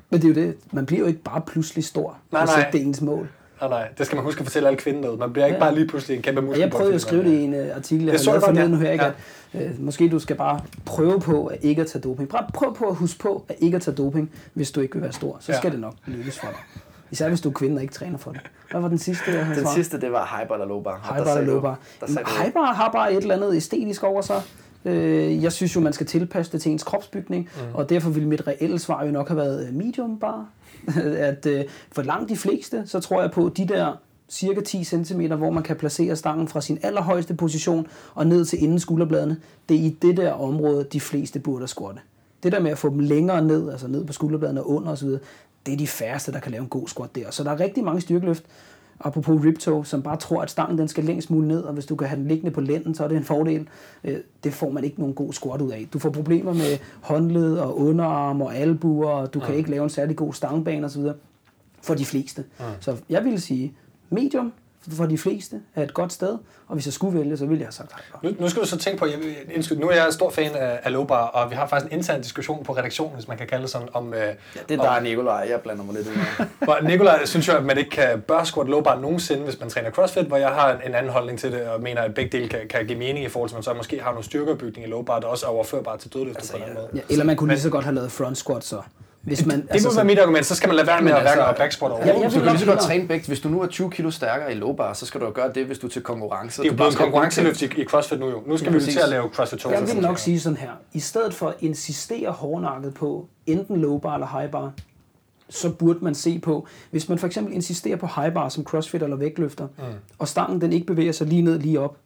Men det er jo det. Man bliver jo ikke bare pludselig stor, Nej, hvis nej. ikke det er ens mål. Nej, nej, det skal man huske at fortælle alle kvinder derude. Man bliver ikke Ja. bare lige pludselig en kæmpe Og muskelbold. jeg prøvede at skrive det i en uh, artikel, jeg Det så har lavet hører jeg ikke, Ja. at uh, måske du skal bare prøve på at ikke at tage doping. Bare prøv på at huske på at ikke at tage doping, hvis du ikke vil være stor. Så Ja. skal det nok lykkes for dig. Især hvis du er kvinde og ikke træner for det. Hvad var den sidste, jeg havde Den sidste, det var bar eller low bar. Der sagde eller low bar. Der bar har bare et eller andet æstetisk over sig. Øh, Jeg synes jo, man skal tilpasse det til ens kropsbygning, mm. og derfor ville mit reelle svar jo nok have været øh, medium bar at øh, for langt de fleste, så tror jeg på de der cirka 10 cm, hvor man kan placere stangen fra sin allerhøjeste position og ned til inden skulderbladene. Det er i det der område, de fleste burde squatte. Det der med at få dem længere ned, altså ned på skulderbladene og under osv., det er de færreste, der kan lave en god squat der. Så der er rigtig mange styrkeløft, apropos riptoe, som bare tror, at stangen den skal længst muligt ned, og hvis du kan have den liggende på lænden, så er det en fordel. Øh, Det får man ikke nogen god squat ud af. Du får problemer med håndled og underarm og albuer, og du kan ikke lave en særlig god stangbane osv. for de fleste. Så jeg ville sige, medium for de fleste er et godt sted, og hvis jeg skulle vælge, så ville jeg have sagt. Nu, nu skal du så tænke på, jeg, vil- indskyld, nu er jeg en stor fan af, af low bar, og vi har faktisk en intern diskussion på redaktionen, hvis man kan kalde det sådan, om... Øh, Ja, det er der, Nikolaj. Jeg blander mig lidt ud [laughs] Nikolaj synes jo, at man ikke kan bør squat low bar nogensinde, hvis man træner CrossFit, hvor jeg har en anden holdning til det, og mener, at begge dele kan, kan give mening i forhold til, at man så måske har nogle styrkeopbygning i low bar, der også er overførbart til dødløfter altså, på en anden måde. Ja, eller man kunne lige så godt have lavet front squat, så. Hvis man, Det må være mit argument, så skal man lade være med at altså- at backsquat over. Ja, jeg så du kan lige så godt træne begge. Hvis du nu er 20 kilo stærkere i low bar, så skal du jo gøre det, hvis du er til konkurrence. det er jo bare en konkurrenceløft i, i CrossFit nu jo. Nu skal Ja, vi jo til at lave CrossFit 2. Jeg vil nok sige sådan her. I stedet for at insistere hårdnakket på enten low bar eller high bar, så burde man se på, hvis man for eksempel insisterer på high bar som crossfit eller vægtløfter, mm. og stangen den ikke bevæger sig lige ned, lige op,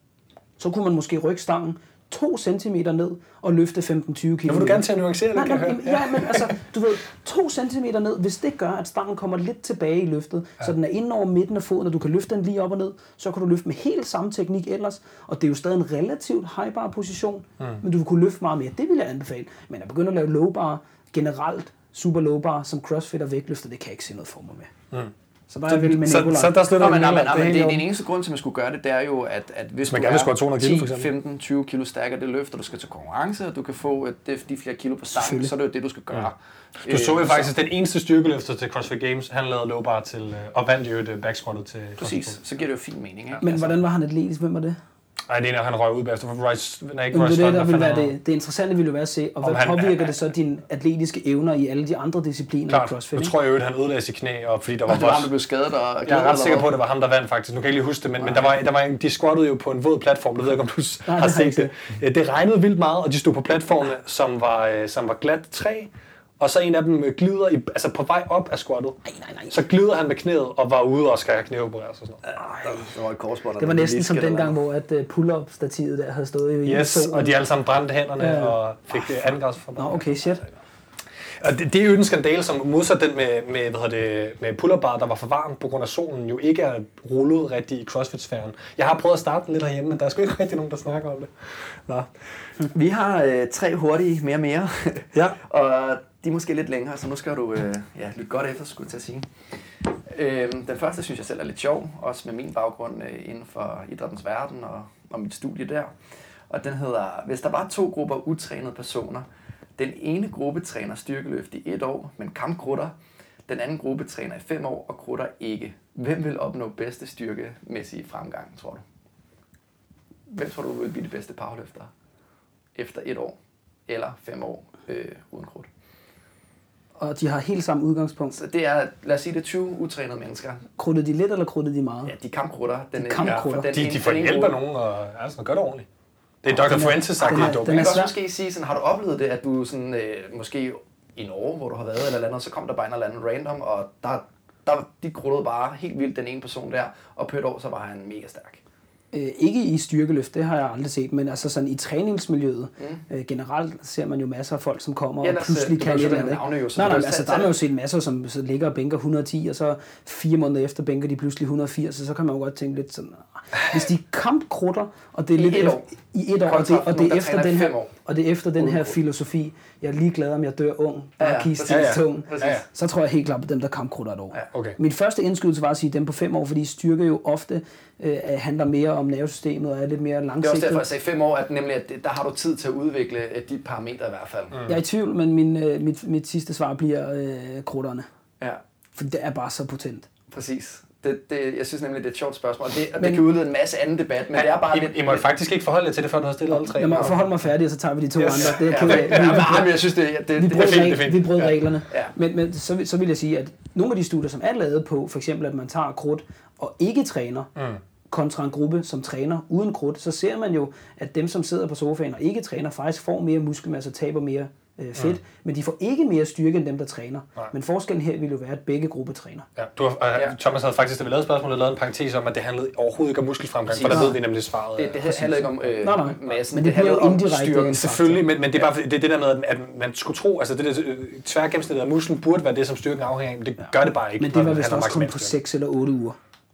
så kunne man måske rykke stangen 2 cm ned og løfte 15-20 kg. Jeg vil du gerne til at nuancere Nej, kan nej, jeg høre. ja, men altså, du ved, 2 cm ned, hvis det gør, at stangen kommer lidt tilbage i løftet, ja. så den er inde over midten af foden, og du kan løfte den lige op og ned, så kan du løfte med helt samme teknik ellers, og det er jo stadig en relativt high bar position, mm. men du vil kunne løfte meget mere. Det vil jeg anbefale. Men at begynde at lave low bar generelt, super low bar, som crossfit og vægtløfter, det kan jeg ikke se noget for mig med. Mm. Så der er vel med Så, Nicolaj. så der slutter Nå, men, nej, med, men, nej, det men det, den eneste grund til, at man skulle gøre det, det er jo, at, at hvis man du gerne vil er squat 200 kilo, for 10, eksempel. 15, 20 kilo stærkere det løft, og du skal til konkurrence, og du kan få øh, det, de flere kilo på Selvfølgelig. så er det jo det, du skal gøre. Du så jo Øh, faktisk, at den eneste styrkeløfter til CrossFit Games, han lavede low bar til, øh, og vandt jo et backsquattet til CrossFit Præcis, så giver det jo fin mening. Ikke? Men hvordan var han atletisk? Hvem var det? Nej, det er af, han røg ud bagefter for Rice, nej, ikke Rice det, er det, der Fund, vil være han det, det interessante ville jo være at se, og hvad han- påvirker det så dine atletiske evner i alle de andre discipliner i Klart, CrossFit? nu ikke? tror jeg jo, at han ødelagde sit knæ, og fordi der var Og det var ham, der blev skadet og Jeg er ret sikker på, at det var ham, der vandt faktisk. Nu kan jeg ikke lige huske det, men, men der var, der var en, de squattede jo på en våd platform. Det ved jeg ikke, om du Nej, har set det. Øh, Det regnede vildt meget, og de stod på platformene, som var, øh, som var glat træ. Og så en af dem øh, glider, i, altså på vej op af squattet. Nej, nej, nej. Så glider han med knæet og var ude og skal have knæopereres og sådan noget. Det var et korsbånd. Det var næsten som dengang, hvor at øh, pull-up-stativet der havde stået i Yes, og de alle sammen brændte hænderne Ja. og fik øh, andengrads for Nå, okay, shit. Og det, det er jo en skandale, som modsat den med, med, hvad det, med pull bar, der var for varm på grund af solen, jo ikke er rullet rigtigt i CrossFit-sfæren. Jeg har prøvet at starte den lidt herhjemme, men der er sgu ikke rigtig nogen, der snakker om det. Nå. Vi har øh, tre hurtige mere mere, [laughs] Ja. og de er måske lidt længere, så nu skal du øh, ja, lytte godt efter, skulle jeg til at sige. Øhm, den første synes jeg selv er lidt sjov, også med min baggrund øh, inden for idrættens verden og, og mit studie der. Og den hedder, hvis der var to grupper utrænede personer, den ene gruppe træner styrkeløft i et år, men kampkrutter, den anden gruppe træner i fem år og krutter ikke. Hvem vil opnå bedste styrkemæssige fremgang, tror du? Hvem tror du vil blive de bedste powerløftere efter et år eller fem år øh, uden krudt? Og de har helt samme udgangspunkt. Så det er, lad os sige, det er 20 utrænede mennesker. Kruttede de lidt, eller kruttede de meget? Ja, de kampkrutter. Den, De kampkrutter. for den De, de får hjælp af nogen, og altså, gør det ordentligt. Det er Dr. den er- Fuentes sagt, den det er- også måske sige, sådan, har du oplevet det, at du sådan, øh, måske i Norge, hvor du har været, eller andet, så kom der bare en eller anden random, og der, der, de kruttede bare helt vildt den ene person der, og på et år, så var han mega stærk. Øh, ikke i styrkeløft, det har jeg aldrig set, men altså sådan i træningsmiljøet mm. øh, generelt ser man jo masser af folk, som kommer Ja, og der- pludselig kan et eller andet. Nej, nej, altså tage- der har man jo set masser, som så ligger og bænker 110, og så fire måneder efter bænker de pludselig 180, og så kan man jo godt tænke lidt sådan, "Ah, hvis de kampkrutter, og det er I lidt et år. i et år, og det, og det er efter den her, år. Og det er efter den her filosofi, jeg er ligeglad, om jeg dør ung, bare Ja, ja, kiste præcis. ja, Ja, ja. ja. tung. Præcis. Ja, ja. Så tror jeg helt klart på dem, der kampkrutter et år. Ja. Okay. Min første indskydelse var at sige dem på fem år, fordi styrke jo ofte øh, handler mere om nervesystemet og er lidt mere Det er også langsigtet. derfor, jeg sagde fem år, at nemlig at der har du tid til at udvikle øh, de parametre i hvert fald. Mm. Jeg er i tvivl, men min, øh, mit, mit sidste svar bliver øh, krutterne. Ja, For det er bare så potent. præcis. Det, det, jeg synes nemlig, det er et sjovt spørgsmål, og det, og det Men- kan udlede en masse anden debat, men det er bare I, lidt... I må faktisk ikke forholde jer til det, før du har stillet alle tre. Jeg må forholde mig færdig, og så tager vi de to Yes. andre. Det er jeg Ja, men, ja, Vi- men, men jeg synes, det, det, Vi det, brød, det er reg- fint. vi brød Ja. reglerne. Ja. Men, men så, vil- så vil jeg sige, at nogle af de studier, som er lavet på, for eksempel at man tager krudt og ikke træner, mm. kontra en gruppe, som træner uden krudt, så ser man jo, at dem, som sidder på sofaen og ikke træner, faktisk får mere muskelmasse og taber mere øh, fedt, mm. men de får ikke mere styrke end dem, der træner. Nej. Men forskellen her vil jo være, at begge grupper træner. Ja, du har, øh, Ja. Thomas havde faktisk, da vi lavede spørgsmålet, lavet en parentes om, at det handlede overhovedet ikke om muskelfremgang, for der Præcis. ved vi nemlig svaret. det, det handler ikke om øh, Nej, nej. massen, Men det handler bliver jo om indirekte styrken. en Selvfølgelig, men, men det er bare det, er det der med, at, man skulle tro, altså det der øh, tværgennemsnittet af musklen burde være det, som styrken afhænger af, men det ja. gør det bare ikke. Men det var vist også kun på styrke. 6 eller 8 uger.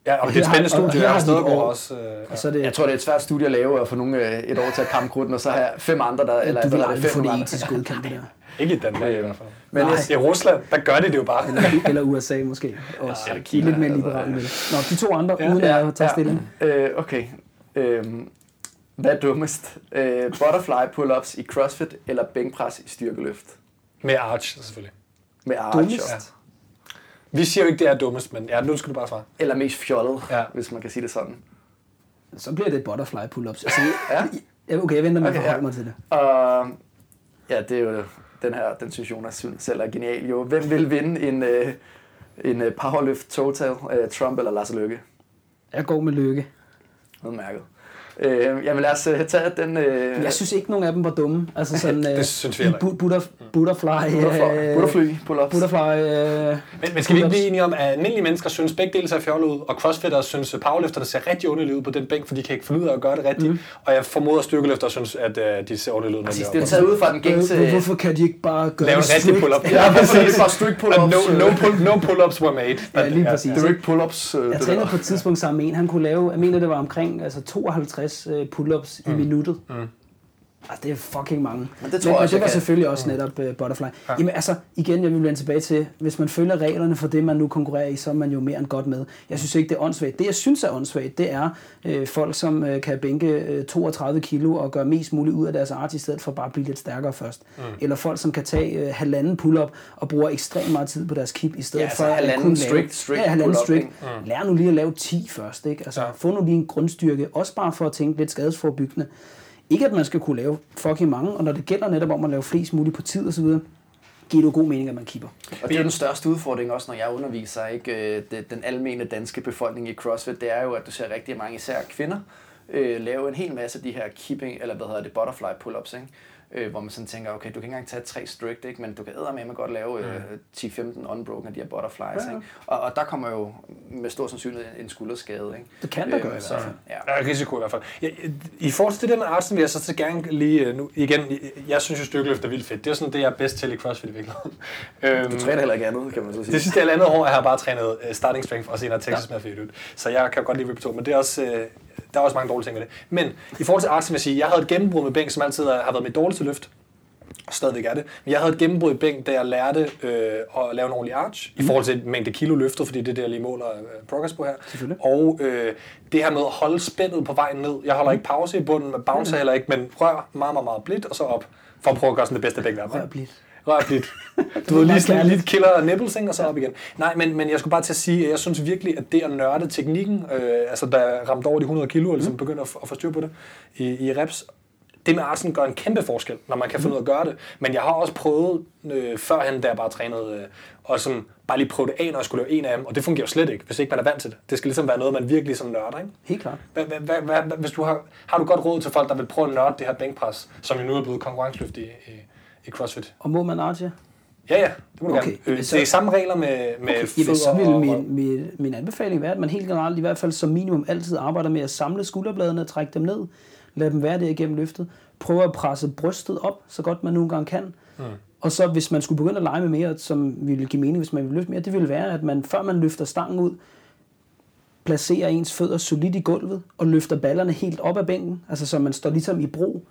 Ja, og, Og det er et spændende har- og studie, er stadig et går år. også... Øh, Og så det, Jeg tror, det er et svært studie at lave, og få nogle øh, et år til at kampkrudten, og så have fem andre, der... Eller, du vil er aldrig få fem det etisk godkendt, det der. [laughs] ikke i Danmark i hvert fald. Men Nej. I Rusland, der gør de det jo bare. Eller USA måske. Også. eller De er Kina, lidt mere altså, liberale med det. Nå, de to andre, Ja, uden at tage stilling. Øh, okay. Øhm, hvad er dummest? Øh, butterfly pull-ups i CrossFit eller bænkpres i styrkeløft? Med arch, selvfølgelig. Med arch. Dummest? Vi siger jo ikke, det er dummest, men ja, nu skal du bare svare. Eller mest fjollet, Ja. hvis man kan sige det sådan. Så bliver det butterfly pull-ups. Altså, Ja. ja. Okay, jeg venter med at Okay, forholde ja. mig til det. Og ja, det er jo den her, den synes Jonas selv er genial. Jo, hvem vil vinde en, øh, en øh, powerlift total? Øh, Trump eller Lars Løkke? Jeg går med lykke. Udmærket. Øh, jamen lad os øh, tage den... Øh, Jeg synes ikke, nogen af dem var dumme. Altså [laughs] sådan, Det øh, synes vi heller bu- butter, butterfly, butterfly, øh, butterfly pull-ups. butterfly øh, Men, men skal vi ikke pull-ups. blive enige om, at almindelige mennesker synes begge dele ser fjollet ud, og crossfitters synes, at powerlifterne ser rigtig underlige ud på den bænk, for de kan ikke finde ud af at gøre det rigtigt. Mm. Og jeg formoder, at styrkeløfter synes, at uh, de ser underlige ud. Præcis, er det er taget ud fra den gængse... Øh, hvorfor kan de ikke bare gøre Lave en det rigtig pull-up. Ja, præcis. Bare strict pull-ups. no, no, pull, no pull-ups were made. Ja, lige præcis. Direct pull-ups. øh, Jeg det trænede på et tidspunkt sammen med en, han kunne lave, jeg mener det var omkring altså 52 øh, pull-ups mm. i minuttet. Mm. Altså, det er fucking mange. Men det tror men, jeg men det var kan. selvfølgelig også netop uh, butterfly. Ja. Jamen altså, igen, jeg vil vende tilbage til, hvis man følger reglerne for det, man nu konkurrerer i, så er man jo mere end godt med. Jeg synes ikke, det er åndssvagt. Det, jeg synes er åndssvagt, det er øh, folk, som øh, kan bænke øh, 32 kilo og gøre mest muligt ud af deres art, i stedet for bare at blive lidt stærkere først. Mm. Eller folk, som kan tage øh, halvanden pull-up og bruger ekstremt meget tid på deres kip, i stedet Ja, altså for at kun strict- lave, strict ja, halvanden strict. Mm. Lær nu lige at lave 10 først. Ikke? Altså, ja. Få nu lige en grundstyrke, også bare for at tænke lidt skadesforbyggende. Ikke at man skal kunne lave fucking mange, og når det gælder netop om at lave flest muligt på tid osv., giver det jo god mening, at man kipper. Og det er den største udfordring også, når jeg underviser ikke øh, det, den almene danske befolkning i CrossFit, det er jo, at du ser rigtig mange, især kvinder, øh, lave en hel masse af de her keeping, eller hvad hedder det, butterfly pull-ups, ikke? Øh, hvor man sådan tænker, okay, du kan ikke engang tage tre strict, ikke? men du kan med godt lave øh, 10-15 unbroken af de her butterflies. Ja. Ikke? Og, og der kommer jo med stor sandsynlighed en skulderskade. Ikke? Det kan der gøre i så, hvert fald. ja. Er risiko i hvert fald. Ja, I forhold til det der med artsen, vil jeg så, så gerne lige øh, nu igen, jeg synes jo styrkeløft er vildt fedt. Det er sådan det, jeg er bedst til i CrossFit i virkeligheden. Øhm, Du træner heller ikke andet, kan man så sige. Det sidste halvandet år, jeg har bare trænet uh, starting strength, og senere Texas ja. med fedt ud. Så jeg kan godt lide rip men det er også, uh, der er også mange dårlige ting med det. Men i forhold til artsen vil jeg sige, jeg havde et gennembrud med bænk, som altid har været mit dårligste løft. Og stadigvæk er det. Men jeg havde et gennembrud i bænk, da jeg lærte øh, at lave en ordentlig arch, mm. i forhold til mængde kilo løftet, fordi det er det, jeg lige måler øh, progress på her. Og øh, det her med at holde spændet på vejen ned. Jeg holder ikke pause i bunden, men bouncer Mm. heller ikke, men rør meget, meget, meget blidt, og så op, for at prøve at gøre sådan det bedste af begge verdener. Rør blidt. Rør. [laughs] Du ved, lige sådan lidt killer og nipples, og så op igen. Nej, men, men jeg skulle bare til at sige, at jeg synes virkelig, at det at nørde teknikken, øh, altså jeg ramte over de 100 kilo, eller som begynder at, at få styr på det i, i reps, det med artsen gør en kæmpe forskel, når man kan finde ud af at gøre det. Men jeg har også prøvet øh, førhen, da jeg bare trænede, øh, og sådan bare lige prøve det af, når jeg skulle lave en af dem, og det fungerer jo slet ikke, hvis ikke man er vant til det. Det skal ligesom være noget, man virkelig som nørder, ikke? Helt klart. Hvis du har, har du godt råd til folk, der vil prøve at nørde det her bænkpres, som jo nu er blevet konkurrenceløft i, i, CrossFit? Og må man arche? Ja, ja, det må du Okay, gerne. Øh, så- Det er samme regler med, med Okay, fødder så vil og, min, og, min, min anbefaling være, at man helt generelt i hvert fald som minimum altid arbejder med at samle skulderbladene, trække dem ned, lade dem være der igennem løftet, prøve at presse brystet op, så godt man nogle gange kan. Mm. Og så hvis man skulle begynde at lege med mere, som ville give mening, hvis man ville løfte mere, det ville være, at man før man løfter stangen ud, placerer ens fødder solidt i gulvet og løfter ballerne helt op af bænken, altså så man står ligesom i bro,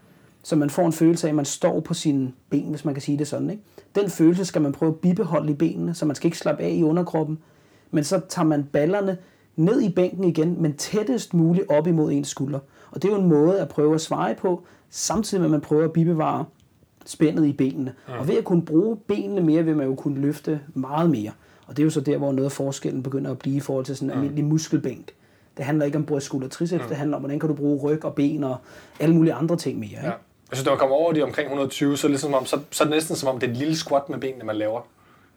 så man får en følelse af, at man står på sine ben, hvis man kan sige det sådan. Ikke? Den følelse skal man prøve at bibeholde i benene, så man skal ikke slappe af i underkroppen. Men så tager man ballerne ned i bænken igen, men tættest muligt op imod ens skulder. Og det er jo en måde at prøve at svare på, samtidig med at man prøver at bibevare spændet i benene. Og ved at kunne bruge benene mere, vil man jo kunne løfte meget mere. Og det er jo så der, hvor noget af forskellen begynder at blive i forhold til sådan en almindelig muskelbænk. Det handler ikke om bryst, skulder, triceps, det handler om, hvordan kan du bruge ryg og ben og alle mulige andre ting mere. Ikke? ja. Jeg synes, når man kommer over de omkring 120, så er, det ligesom om, så, så er det næsten som om, det er et lille squat med benene, man laver.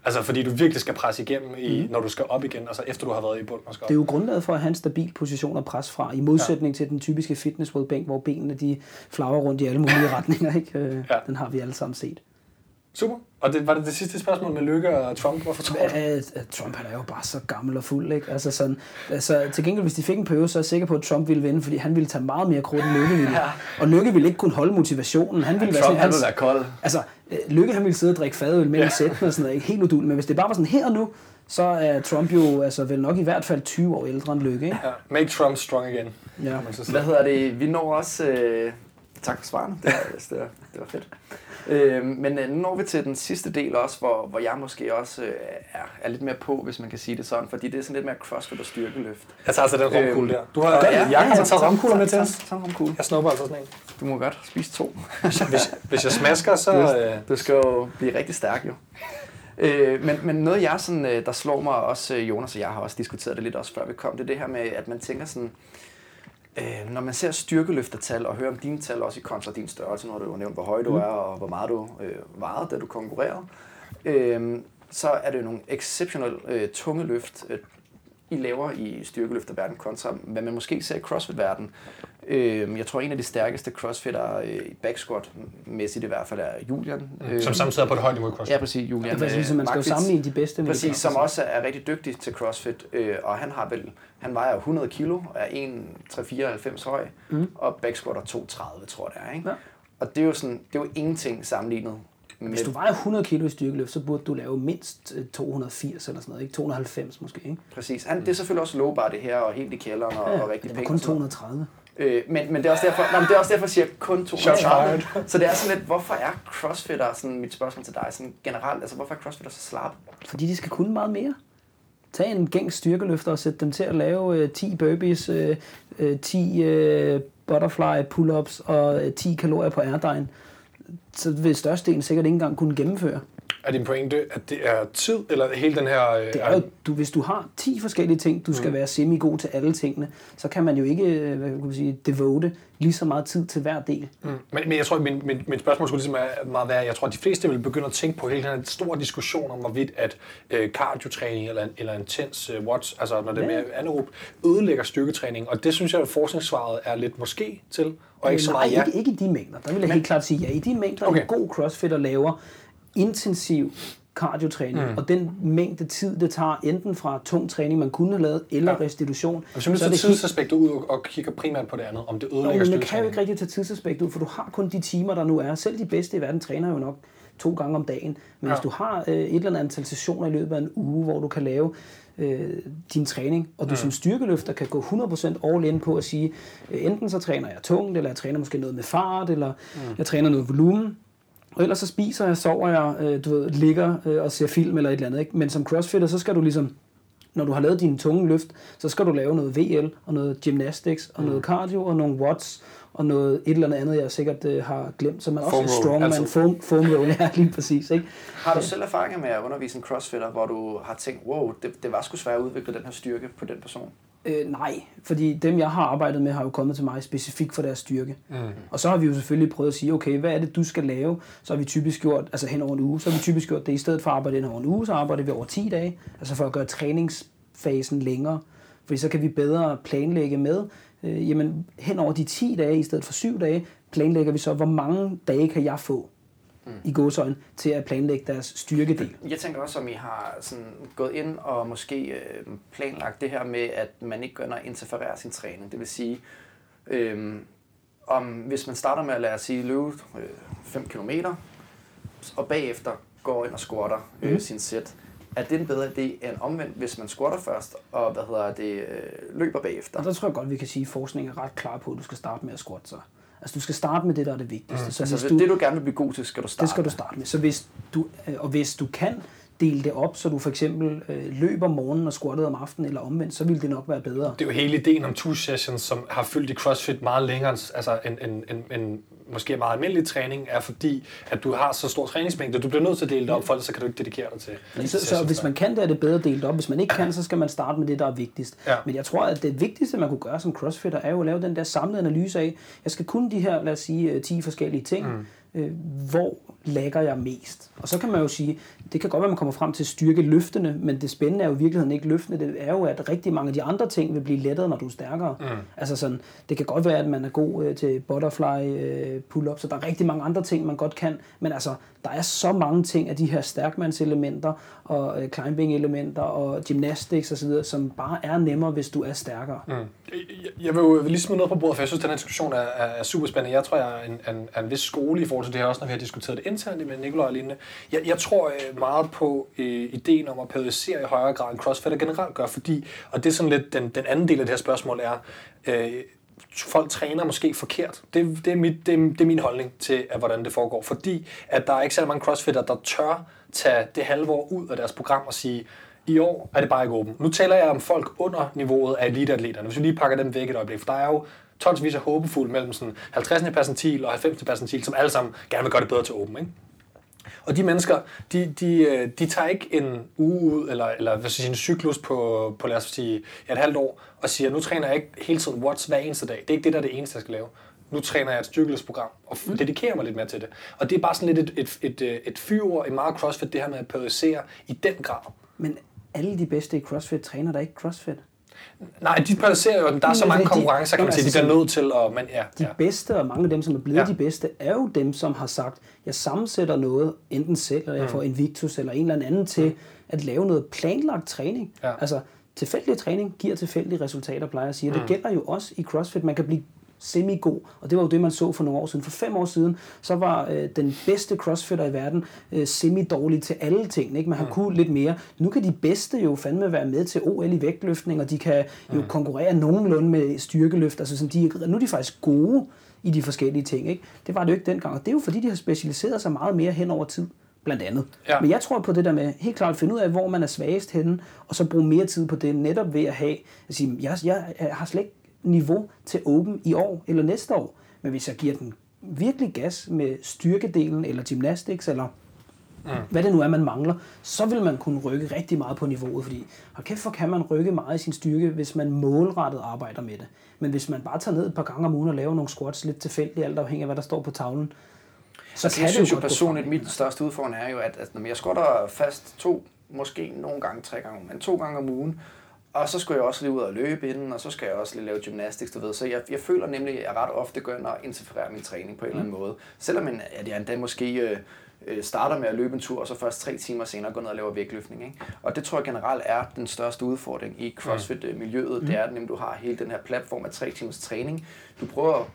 Altså, fordi du virkelig skal presse igennem, i, når du skal op igen, og så efter du har været i bund og skal op. Det er jo grundlaget for at have en stabil position at presse fra, i modsætning ja. til den typiske fitness hvor benene de flagrer rundt i alle mulige [laughs] retninger. Ikke? Øh, Ja. Den har vi alle sammen set. Super. Og det, var det det sidste spørgsmål med Lykke og Trump? Hvorfor tror du? At, at Trump han er jo bare så gammel og fuld. Ikke? Altså sådan, altså, til gengæld, hvis de fik en periode, så er jeg sikker på, at Trump ville vinde, fordi han ville tage meget mere krudt end Lykke ville. Ja. Og Lykke ville ikke kunne holde motivationen. Han ville være Trump, sådan, han vil være kold. Altså, øh, Lykke han ville sidde og drikke fadøl mellem ja. sættene og sådan noget. Ikke helt uduligt. Men hvis det bare var sådan her og nu, så er Trump jo altså, vel nok i hvert fald 20 år ældre end Lykke. Ikke? Ja. Make Trump strong again. Ja. Hvad hedder det? Vi når også... Øh, tak for svarene. Det var, det var, det var fedt. Øh, men øh, nu når vi til den sidste del også, hvor, hvor jeg måske også øh, er, er lidt mere på, hvis man kan sige det sådan. Fordi det er sådan lidt mere crossfit og styrkeløft. Jeg tager altså den romkugle der. Du har Ja, ja, ja, ja, taget romkugler med til os. tag- tag. Jeg snupper altså sådan en. Du må godt spise to. [laughs] Hvis, hvis jeg smasker, så... Øh, Du skal jo blive rigtig stærk jo. Øh, men, men noget jeg sådan, øh, der slår mig også, øh, Jonas og jeg har også diskuteret det lidt også før vi kom, det er det her med, at man tænker sådan, øh, når man ser styrkeløftertal og hører om dine tal også i kontra din størrelse, når du har nævnt, hvor høj du er og hvor meget du øh, vejede, da du konkurrerede, øh, så er det jo nogle exceptionelt øh, tunge løft, øh, I laver i styrkeløfterverden kontra hvad man måske ser i crossfit-verden. Øh, jeg tror, en af de stærkeste crossfitter øh, backsquat-mæssigt i hvert fald er Julian. Øh, som samtidig er på et højt niveau i CrossFit. Ja, præcis. Julian. Det er præcis, så man skal jo sammenligne de bedste med Præcis, som også er rigtig dygtig til CrossFit, øh, og han har vel, han vejer jo 100 kilo, er 1,394 høj, mm. og backsquatter 230, tror jeg det er, ikke? Ja. Og det er jo sådan, det er jo ingenting sammenlignet med... Hvis du vejer 100 kilo i styrkeløft, så burde du lave mindst øh, 280 eller sådan noget, ikke? 290 måske, ikke? Præcis. Han, det er selvfølgelig også low bar, det her, og helt i kælderen, og, og rigtig pænt. kun og sådan noget. 230. Øh, men, men det er også derfor, nej, men det er også derfor, jeg siger kun Shots 230. fired. Så det er sådan lidt, hvorfor er crossfitter, sådan mit spørgsmål til dig, sådan generelt, altså hvorfor er crossfitter så slappe? Fordi de skal kunne meget mere. Tag en gængs styrkeløfter og sæt dem til at lave øh, 10 burpees, øh, øh, 10 øh, butterfly pull-ups og øh, 10 kalorier på airdyne. Så vil størstedelen sikkert ikke engang kunne gennemføre. Er din pointe, at det er tid, eller hele den her... Øh, Det er jo, du, hvis du har 10 forskellige ting, du skal være semi-god til alle tingene, så kan man jo ikke øh, hvad kan man sige, devote lige så meget tid til hver del. Mm. Men, men jeg tror, at min, min, mit spørgsmål skulle ligesom meget være, jeg tror, at de fleste vil begynde at tænke på hele den her store diskussion om, hvorvidt at øh, cardiotræning eller, eller intens øh, watch, altså når det er mere anaerob, ødelægger styrketræning. Og det synes jeg, at forskningssvaret er lidt måske til, og ikke så Nej, meget ja. ikke, ikke i de mængder. Der vil jeg helt klart sige ja. I de mængder. Okay. en god crossfitter laver intensiv cardiotræning, mm. og den mængde tid, det tager enten fra tung træning, man kunne have lavet, eller ja. Ja. restitution, nu så er tager tidsaspektet ud og, og kigger primært på det andet, om det ødelægger men man kan jo styrketræning. ikke rigtig tage tidsaspektet ud, for du har kun de timer, der nu er. Selv de bedste i verden træner jo nok to gange om dagen. Men ja. Ja. hvis du har øh, et eller andet antal sessioner i løbet af en uge, hvor du kan lave øh, din træning, og du mm. som styrkeløfter kan gå 100% all in på at sige, øh, enten så træner jeg tungt, eller jeg træner måske noget med fart, eller mm. jeg træner noget volumen, og ellers så spiser jeg, sover jeg, øh, du ved, ligger øh, og ser film eller et eller andet. Ikke? Men som crossfitter, så skal du ligesom, når du har lavet dine tunge løft, så skal du lave noget VL og noget gymnastics og noget cardio og nogle watts og noget et eller andet, jeg sikkert øh, har glemt, så man også Foam er roll, strongman, altså. foam, foam roll, ja, lige præcis. Ikke? Har du selv erfaringer med at undervise en crossfitter, hvor du har tænkt, wow, det, det var sgu svært at udvikle den her styrke på den person? Øh, nej, fordi dem, jeg har arbejdet med, har jo kommet til mig specifikt for deres styrke. Mm. Og så har vi jo selvfølgelig prøvet at sige, okay, hvad er det, du skal lave? Så har vi typisk gjort, altså hen over en uge, så har vi typisk gjort det, i stedet for at arbejde hen over en uge, så arbejder vi over 10 dage, altså for at gøre træningsfasen længere. Fordi så kan vi bedre planlægge med, øh, jamen hen over de 10 dage, i stedet for 7 dage, planlægger vi så, hvor mange dage kan jeg få? mm. i godsøjen til at planlægge deres styrkedel. Jeg tænker også, om I har sådan gået ind og måske øh, planlagt det her med, at man ikke gør at interferere sin træning. Det vil sige, øh, om hvis man starter med at lade sige løbe 5 øh, km, og bagefter går ind og squatter øh, mm. sin sæt, er det en bedre idé end omvendt, hvis man squatter først, og hvad hedder det, øh, løber bagefter? Og der tror jeg godt, vi kan sige, at forskningen er ret klar på, at du skal starte med at squatte sig. Altså du skal starte med det, der er det vigtigste. Mm. Så altså hvis du, det, du gerne vil blive god til, skal du starte Det skal du starte med. Så hvis du, øh, og hvis du kan dele det op, så du for eksempel øh, løber om morgenen og squatter om aftenen eller omvendt, så vil det nok være bedre. Det er jo hele ideen om two sessions, som har fyldt i CrossFit meget længere altså en, en, en, en måske meget almindelig træning, er fordi, at du har så stor træningsmængde, du bliver nødt til at dele det op, for så kan du ikke dedikere dig til. Så, så hvis man kan det, er det bedre delt op. Hvis man ikke kan, så skal man starte med det, der er vigtigst. Ja. Men jeg tror, at det vigtigste, man kunne gøre som crossfitter, er jo at lave den der samlede analyse af, jeg skal kunne de her, lad os sige, 10 forskellige ting. Mm øh, hvor lægger jeg mest? Og så kan man jo sige, det kan godt være, at man kommer frem til at styrke løftene, men det spændende er jo i virkeligheden ikke løftene, det er jo, at rigtig mange af de andre ting vil blive lettere, når du er stærkere. Mm. Altså sådan, det kan godt være, at man er god øh, til butterfly øh, pull-up, så der er rigtig mange andre ting, man godt kan, men altså, der er så mange ting af de her stærkmandselementer og øh, climbing-elementer og gymnastics osv., som bare er nemmere, hvis du er stærkere. Mm. Jeg, jeg vil jo lige smide noget på bordet, for jeg synes, at den her diskussion er, er super spændende. Jeg tror, jeg er en, en, en vis skole i forhold til det her, også når vi har diskuteret det internt med Nikolaj og lignende. Jeg, jeg tror øh, meget på øh, ideen om at periodisere i højere grad end CrossFit generelt gør, fordi, og det er sådan lidt den, den anden del af det her spørgsmål er, øh, folk træner måske forkert. Det, det, er mit, det, er, det er min holdning til, at, hvordan det foregår. Fordi at der er ikke særlig mange crossfitter, der tør tage det halve år ud af deres program og sige, i år er det bare ikke åben. Nu taler jeg om folk under niveauet af eliteatleterne. Hvis vi lige pakker dem væk et øjeblik, for der er jo tonsvis af håbefulde mellem sådan 50. percentil og 90. percentil, som alle sammen gerne vil gøre det bedre til åben. Ikke? Og de mennesker, de, de, øh, de tager ikke en uge ud, eller, eller hvad sige, en cyklus på, på lad os sige, et halvt år, og siger, nu træner jeg ikke hele tiden watts hver eneste dag. Det er ikke det, der er det eneste, jeg skal lave. Nu træner jeg et styrkeløsprogram, og mm. dedikerer mig lidt mere til det. Og det er bare sådan lidt et, et, et, et, et fyrord i meget CrossFit, det her med at periodisere i den grad. Men alle de bedste i CrossFit træner der ikke CrossFit. Nej, de placerer jo, der er så mange konkurrencer, kan man sige, de bliver nødt til at... Men, ja, de ja. bedste, og mange af dem, som er blevet ja. de bedste, er jo dem, som har sagt, jeg sammensætter noget, enten selv, eller jeg mm. får Invictus, eller en eller anden til mm. at lave noget planlagt træning. Ja. Altså, tilfældig træning giver tilfældige resultater, plejer jeg at sige. Mm. Det gælder jo også i CrossFit. Man kan blive semi-god. Og det var jo det, man så for nogle år siden. For fem år siden, så var øh, den bedste crossfitter i verden øh, semi-dårlig til alle ting. Ikke? Man har mm. kunnet lidt mere. Nu kan de bedste jo fandme være med til OL i vægtløftning, og de kan jo mm. konkurrere nogenlunde med styrkeløft. Altså, sådan, de, nu er de faktisk gode i de forskellige ting. Ikke? Det var det jo ikke dengang. Og det er jo fordi, de har specialiseret sig meget mere hen over tid blandt andet. Ja. Men jeg tror på det der med helt klart at finde ud af, hvor man er svagest henne, og så bruge mere tid på det, netop ved at have, at sige, jeg, jeg har slet ikke niveau til Open i år eller næste år. Men hvis jeg giver den virkelig gas med styrkedelen eller gymnastics eller mm. hvad det nu er, man mangler, så vil man kunne rykke rigtig meget på niveauet, fordi hold kæft, for kan man rykke meget i sin styrke, hvis man målrettet arbejder med det. Men hvis man bare tager ned et par gange om ugen og laver nogle squats lidt tilfældigt, alt afhængig af, hvad der står på tavlen, så altså, kan jeg synes jo personligt, mit største udfordring er jo, at, at når jeg squatter fast to, måske nogle gange tre gange, men to gange om ugen, og så skulle jeg også lige ud og løbe inden, og så skal jeg også lige lave gymnastics, du ved. Så jeg, jeg føler nemlig, at jeg ret ofte går ind og interfererer min træning på en mm. eller anden måde. Selvom jeg, at jeg endda måske øh, øh, starter med at løbe en tur, og så først tre timer senere går ned og laver vægtløftning. Ikke? Og det tror jeg generelt er den største udfordring i CrossFit-miljøet. Mm. Det er, at du har hele den her platform af tre timers træning. Du prøver at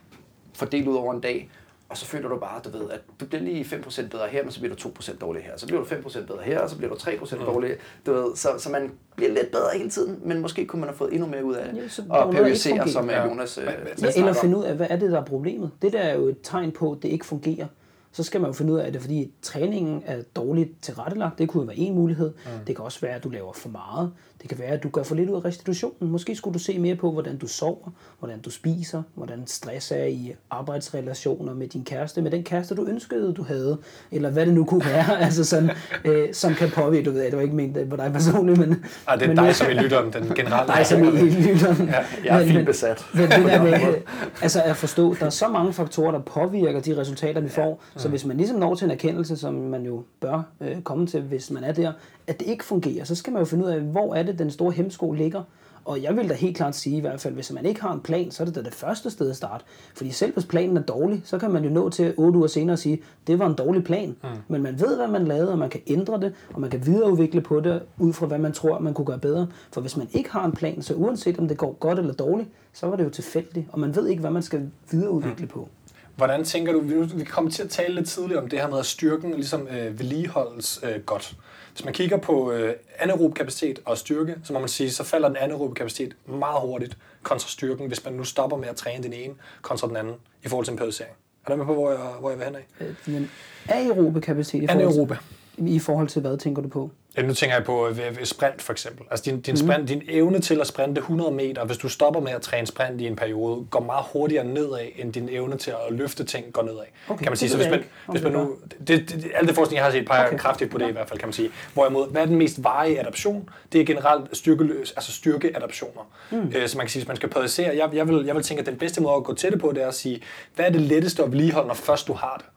fordele ud over en dag, og så føler du bare, du ved, at du bliver lige 5% bedre her, men så bliver du 2% dårlig her. Så bliver du 5% bedre her, og så bliver du 3% mm. dårlig. Du ved, så, så man bliver lidt bedre hele tiden, men måske kunne man have fået endnu mere ud af det. Ja, og periodisere, som ja. Jonas øh, ja, Eller finde ud af, hvad er det, der er problemet. Det der er jo et tegn på, at det ikke fungerer så skal man jo finde ud af, at det er fordi træningen er dårligt tilrettelagt. Det kunne jo være en mulighed. Mm. Det kan også være, at du laver for meget. Det kan være, at du gør for lidt ud af restitutionen. Måske skulle du se mere på, hvordan du sover, hvordan du spiser, hvordan stress er i arbejdsrelationer med din kæreste, med den kæreste, du ønskede, du havde, eller hvad det nu kunne være, [laughs] altså sådan, øh, som kan påvirke, du ved, det var ikke ment på dig personligt, men... Ej, det er men, dig, som i lytteren, den generelle... Dig, som i lytteren. Ja, jeg er fint besat. Men, men det der med, altså at forstå, der er så mange faktorer, der påvirker de resultater, vi får, ja. så hvis man ligesom når til en erkendelse, som man jo bør øh, komme til, hvis man er der, at det ikke fungerer, så skal man jo finde ud af, hvor er det, den store hemsko ligger. Og jeg vil da helt klart sige i hvert fald, hvis man ikke har en plan, så er det da det første sted at starte. Fordi selv hvis planen er dårlig, så kan man jo nå til otte uger senere og sige, det var en dårlig plan. Mm. Men man ved, hvad man lavede, og man kan ændre det, og man kan videreudvikle på det, ud fra hvad man tror, man kunne gøre bedre. For hvis man ikke har en plan, så uanset om det går godt eller dårligt, så var det jo tilfældigt, og man ved ikke, hvad man skal videreudvikle mm. på. Hvordan tænker du, vi vi kommer til at tale lidt tidligere om det her med, at styrken ligesom øh, vedligeholdes øh, godt. Hvis man kigger på øh, anaerob kapacitet og styrke, så må man sige, så falder den anaerobe kapacitet meget hurtigt kontra styrken, hvis man nu stopper med at træne den ene kontra den anden i forhold til en periodisering. Er du med på, hvor jeg, hvor jeg vil hen af? Øh, Men aerobe kapacitet i forhold, til, i forhold til, hvad tænker du på? Ja, nu tænker jeg på øh, ved, ved sprint for eksempel. Altså din, din, sprint, din evne til at sprinte 100 meter, hvis du stopper med at træne sprint i en periode, går meget hurtigere nedad, end din evne til at løfte ting går nedad. Okay, kan man sige. Så hvis man, hvis man nu, det, det, alt det forskning, jeg har set, peger Okay. kraftigt på det i hvert fald, kan man sige. Hvorimod, hvad er den mest varige adaption? Det er generelt styrkeløs, altså styrkeadaptioner. Mm. Øh, så man kan sige, hvis man skal periodisere, jeg, jeg, vil, jeg vil tænke, at den bedste måde at gå til det på, det er at sige, hvad er det letteste at vedligeholde, når først du har det?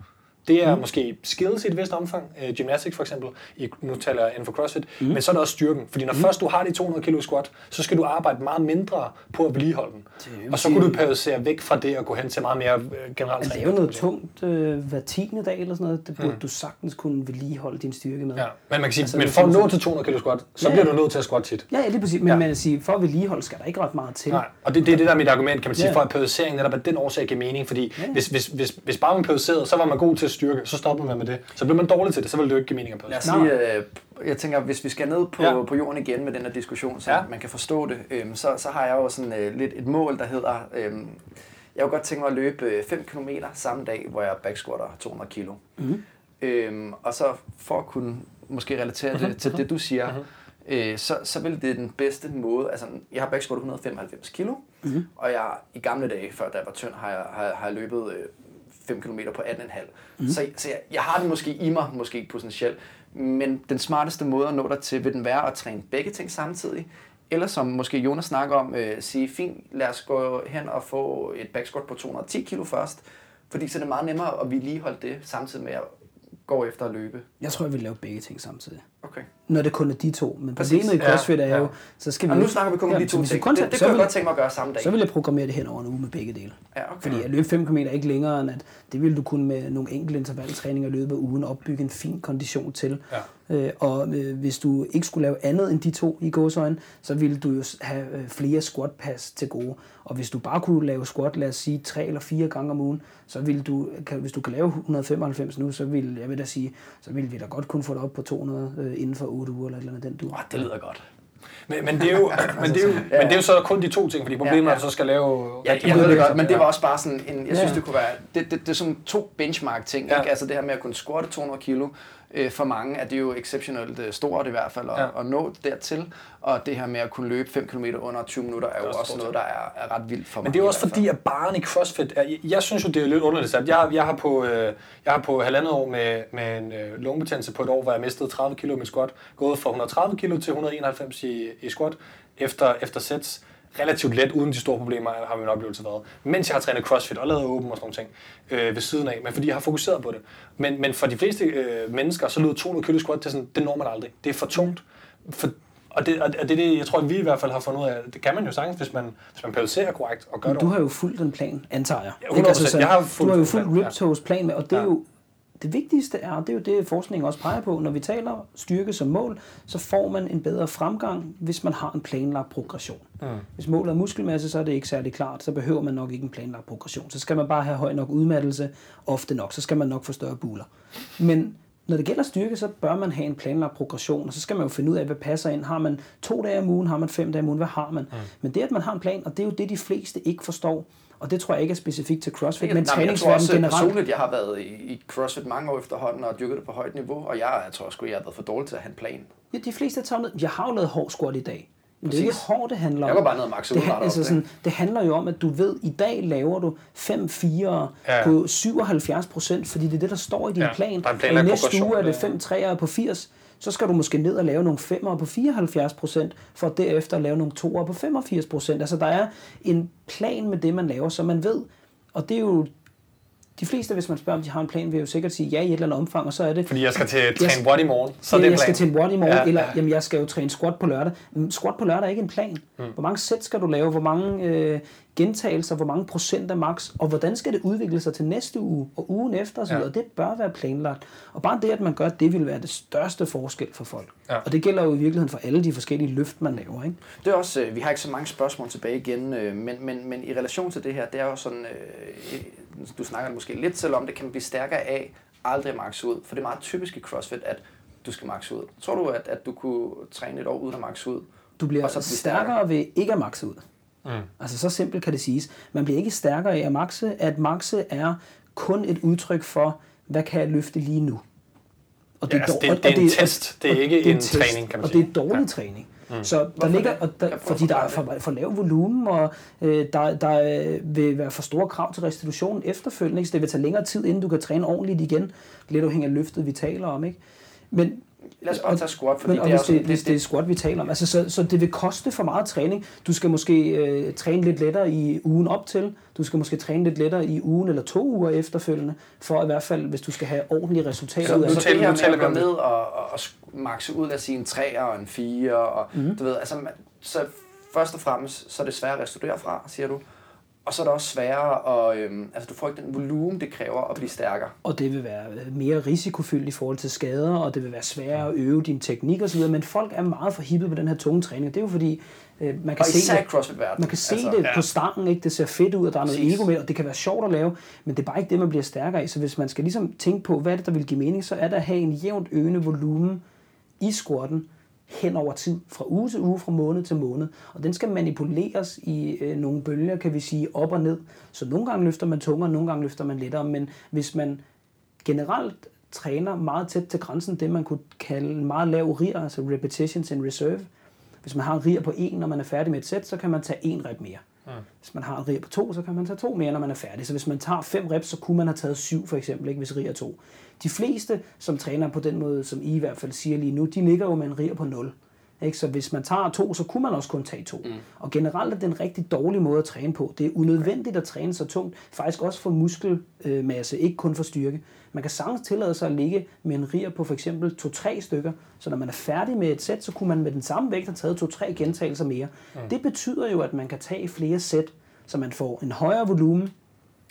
Det er mm. måske skills i et vist omfang, øh, gymnastics for eksempel, i, nu taler jeg inden for CrossFit, mm. men så er det også styrken. Fordi når mm. først du har de 200 kilo squat, så skal du arbejde meget mindre på at vedligeholde den. Og så sige- kunne du periodisere væk fra det og gå hen til meget mere øh, generelt Altså, det er jo noget tungt øh, hver tiende dag eller sådan noget. Det burde mm. du sagtens kunne vedligeholde din styrke med. Ja, men man kan sige, Altså, men for at nå til 200 kilo squat, så Ja, bliver du nødt til at squat tit. Ja, lige præcis. Men Ja. man kan sige, for at vedligeholde skal der ikke ret meget til. Nej, og det, det er det der er mit argument, kan man sige, Ja. for at periodisering netop af den årsag giver mening, fordi Ja. hvis, hvis, hvis, hvis bare man periodiserede, så var man god til at styrke, så stopper man med det. Så bliver man dårlig til det, så vil det jo ikke give mening at Lad os periodisere. Øh, jeg tænker, hvis vi skal ned på, Ja. på jorden igen med den her diskussion, så Ja. man kan forstå det, øhm, så, så har jeg jo sådan øh, lidt et mål, der hedder, øhm, jeg kunne godt tænke mig at løbe øh, 5 km samme dag, hvor jeg backsquatter 200 kilo. Mm. Øhm, og så for at kunne måske relatere Mhm. det til det, du siger, øh, så, så vil det den bedste måde, altså jeg har backsquattet 195 kilo, mm. og jeg i gamle dage, før da jeg var tynd, har jeg, har, har jeg løbet øh, 5 km på 18,5. Mm. Så, så jeg, jeg har det måske i mig, måske potentielt, men den smarteste måde at nå dig til, vil den være at træne begge ting samtidig, eller som måske Jonas snakker om, øh, sige, fint, lad os gå hen og få et backsquat på 210 kilo først, fordi så er det meget nemmere at vedligeholde det, samtidig med at gå efter at løbe. Jeg tror, jeg vil lave begge ting samtidig. Okay. Når det kun er de to. Men Præcis. problemet i Ja, CrossFit er ja. jo, så skal vi... Og nu snakker vi kun om de så to ting. kun Det, det så kunne jeg vil- godt tænke mig at gøre samme dag. Så vil jeg programmere det hen over en uge med begge dele. Ja, okay. Fordi at løbe 5 km er ikke længere end at det vil du kunne med nogle enkelte intervaltræninger løbet af ugen opbygge en fin kondition til. Ja. Øh, og øh, hvis du ikke skulle lave andet end de to i gåsøjne, så ville du jo have øh, flere squat pass til gode. Og hvis du bare kunne lave squat, lad os sige, tre eller fire gange om ugen, så ville du, kan, hvis du kan lave 195 nu, så vil jeg vil da sige, så ville vi da godt kunne få det op på 200 øh, inden for 8 uger eller et eller andet den du. Åh, det lyder godt. Men, men, det er jo, [laughs] men, det er jo, men det er jo så kun de to ting, fordi problemet Ja, er, at du så skal lave... Ja, jeg ved det godt, men det var også bare sådan en, jeg synes, Ja. det kunne være, det, det, det er sådan to benchmark-ting, Ja. ikke? Altså det her med at kunne squatte 200 kilo, øh, for mange er det jo exceptionelt øh, stort i hvert fald at, Ja. at nå dertil, og det her med at kunne løbe 5 km under 20 minutter er jo også også noget, der er, er ret vildt for Men mig. det er også fordi, at baren i CrossFit, er, jeg, jeg synes jo, det er lidt underligt sat. Jeg, jeg, har på, øh, jeg har på halvandet år med, med en øh, lungebetændelse på et år, hvor jeg mistede 30 kilo i squat, gået fra 130 kilo til 191 i, i squat efter, efter sets. Relativt let, uden de store problemer, har min oplevelse været. Mens jeg har trænet CrossFit og lavet åben og sådan nogle ting øh, ved siden af, men fordi jeg har fokuseret på det. Men, men for de fleste øh, mennesker, så lyder 200 kilo squat, det, er sådan, det når man aldrig. Det er for tungt. For, og det, og det er det, jeg tror, at vi i hvert fald har fundet ud af. Det kan man jo sagtens, hvis man, hvis man periodiserer korrekt og gør Men det du har jo fulgt en plan, antager jeg. Ja, 100%. Ikke? Altså sådan, Jeg har du fulgt har jo fulgt. Riptoes plan med, og det er Ja. jo det vigtigste er, det er jo det, forskningen også peger på, når vi taler styrke som mål, så får man en bedre fremgang, hvis man har en planlagt progression. Mm. Hvis målet er muskelmasse, så er det ikke særlig klart, så behøver man nok ikke en planlagt progression. Så skal man bare have høj nok udmattelse, ofte nok, så skal man nok få større buler. Men når det gælder styrke, så bør man have en planlagt progression, og så skal man jo finde ud af, hvad passer ind. Har man to dage om ugen, har man fem dage om ugen, hvad har man? Mm. Men det, at man har en plan, og det er jo det, de fleste ikke forstår, og det tror jeg ikke er specifikt til CrossFit, men Nej, men jeg tror træningsverdenen generelt. personligt, jeg har været i, i CrossFit mange år efterhånden og dyrket det på højt niveau, og jeg, jeg tror sgu, jeg har været for dårlig til at have en plan. Ja, de fleste tager ned. Jeg har jo lavet hård squat i dag. Men det er ikke hårdt, det handler om. Jeg går bare ned og makser det, altså op, sådan, det handler jo om, at du ved, i dag laver du 5 4 Ja. på 77 procent, fordi det er det, der står i din Ja, plan. der er en og i planlagt næste uge er det det- 5 3 på 80. Så skal du måske ned og lave nogle 5'ere på 74 procent, for derefter at lave nogle 2'ere på 85 procent. Altså der er en plan med det, man laver, så man ved, og det er jo De fleste, hvis man spørger, om de har en plan, vil jo sikkert sige ja i et eller andet omfang, og så er det... Fordi jeg skal til Jeg træne skal- what i morgen, så er det jeg en skal plan. til en what i morgen, Ja, ja, eller ja. jamen, jeg skal jo træne squat på lørdag. Squat på lørdag er ikke en plan. Mm. Hvor mange sæt skal du lave? Hvor mange øh, gentagelser? Hvor mange procent af max? Og hvordan skal det udvikle sig til næste uge og ugen efter osv.? Ja. Ja. Det bør være planlagt. Og bare det, at man gør det, vil være det største forskel for folk. Ja. Og det gælder jo i virkeligheden for alle de forskellige løft, man laver. Ikke? Det er også, øh, vi har ikke så mange spørgsmål tilbage igen, øh, men, men, men i relation til det her, det er jo sådan, øh, du snakker måske lidt selv om, det kan man blive stærkere af aldrig at maxe ud, for det er meget typisk i CrossFit, at du skal maxe ud. Tror du, at, at du kunne træne et år uden at maxe ud? Du bliver Og så stærkere ved ikke at makse ud. Mm. Altså så simpelt kan det siges. Man bliver ikke stærkere af at makse. At makse er kun et udtryk for, hvad kan jeg løfte lige nu. Og Ja, altså, det- og- det er og en test. Det er og ikke det en test, træning, kan man Og sige. det er dårlig Ja. træning. Så der Hvorfor ligger, det? og der, fordi der er for, for lav volumen, og øh, der, der øh, vil være for store krav til restitutionen efterfølgende. Ikke? Så det vil tage længere tid, inden du kan træne ordentligt igen. Lidt afhængig af løftet, vi taler om. Ikke? Men Lad os bare tage squat, fordi men, og det er hvis, sådan, det, hvis det er squat, vi taler om. Altså, så, så det vil koste for meget træning. Du skal måske øh, træne lidt lettere i ugen op til. Du skal måske træne lidt lettere i ugen eller to uger efterfølgende, for i hvert fald, hvis du skal have ordentlige resultater. Så ud af nu det. det her nu med taler at vi gå om det. ned og, og, og makse ud af sige en 3 og en 4, og mm. du ved, altså, man- så først og fremmest, så er det svært at restituere fra, siger du. Og så er det også sværere at, øhm, altså du får ikke den volumen, det kræver at blive stærkere. Og det vil være mere risikofyldt i forhold til skader, og det vil være sværere at øve din teknik osv. Men folk er meget forhippet på den her tunge træning. Det er jo fordi, øh, man kan Og se i det. Man kan se altså, det ja. på stangen, ikke? det ser fedt ud, og der er noget Præcis. ego med, og det kan være sjovt at lave, men det er bare ikke det, man bliver stærkere af. Så hvis man skal ligesom tænke på, hvad er det, der vil give mening, så er det at have en jævnt øgende volumen i squatten hen over tid, fra uge til uge, fra måned til måned. Og den skal manipuleres i øh, nogle bølger, kan vi sige, op og ned. Så nogle gange løfter man tungere, nogle gange løfter man lettere, men hvis man generelt træner meget tæt til grænsen, det man kunne kalde en meget lav RIR, altså repetitions in reserve. Hvis man har en RIR på 1, når man er færdig med et sæt, så kan man tage en rep mere. Mm. Hvis man har en RIR på 2, så kan man tage to mere, når man er færdig. Så hvis man tager 5 reps, så kunne man have taget 7 for eksempel, ikke, hvis RIR er 2. De fleste, som træner på den måde, som I i hvert fald siger lige nu, de ligger jo med en RIR på 0. Ikke? Så hvis man tager to, så kunne man også kun tage to. Mm. Og generelt er det en rigtig dårlig måde at træne på. Det er unødvendigt at træne så tungt, faktisk også for muskelmasse, ikke kun for styrke. Man kan sagtens tillade sig at ligge med en rier på for eksempel 2-3 stykker, så når man er færdig med et sæt, så kunne man med den samme vægt have taget 2-3 gentagelser mere. Mm. Det betyder jo, at man kan tage flere sæt, så man får en højere volumen,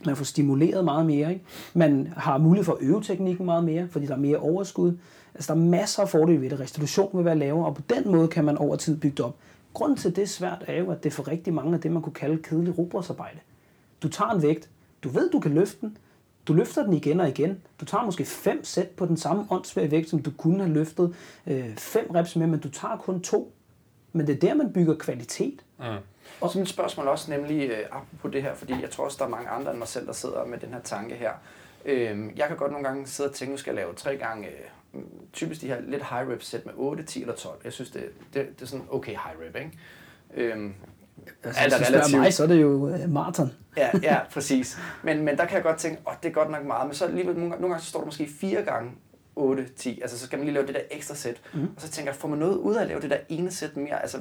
man får stimuleret meget mere. Ikke? Man har mulighed for at øve teknikken meget mere, fordi der er mere overskud. Altså, der er masser af fordele ved det. Restitution vil være lavere, og på den måde kan man over tid bygge det op. Grunden til, det er svært, er jo, at det for rigtig mange af det, man kunne kalde kedelig robotsarbejde. Du tager en vægt, du ved, du kan løfte den, du løfter den igen og igen. Du tager måske fem sæt på den samme åndssvage vægt, som du kunne have løftet øh, fem reps med, men du tager kun to. Men det er der, man bygger kvalitet. Og sådan et spørgsmål også nemlig, øh, apropos det her, fordi jeg tror også, der er mange andre end mig selv, der sidder med den her tanke her. Øh, jeg kan godt nogle gange sidde og tænke, nu skal jeg lave tre gange, øh, typisk de her lidt high rep sæt med 8, 10 eller 12. Jeg synes, det, det, det er sådan okay high rep, ikke? Øh, Altså, alt er du relativt. mig, så er det jo øh, maraton. Ja, ja, [laughs] præcis. Men, men der kan jeg godt tænke, åh, det er godt nok meget. Men så alligevel, nogle, gange- nogle gange så står der måske fire gange 8, 10. Altså, så skal man lige lave det der ekstra sæt. Mm. Og så tænker jeg, får man noget ud af at lave det der ene sæt mere? Altså,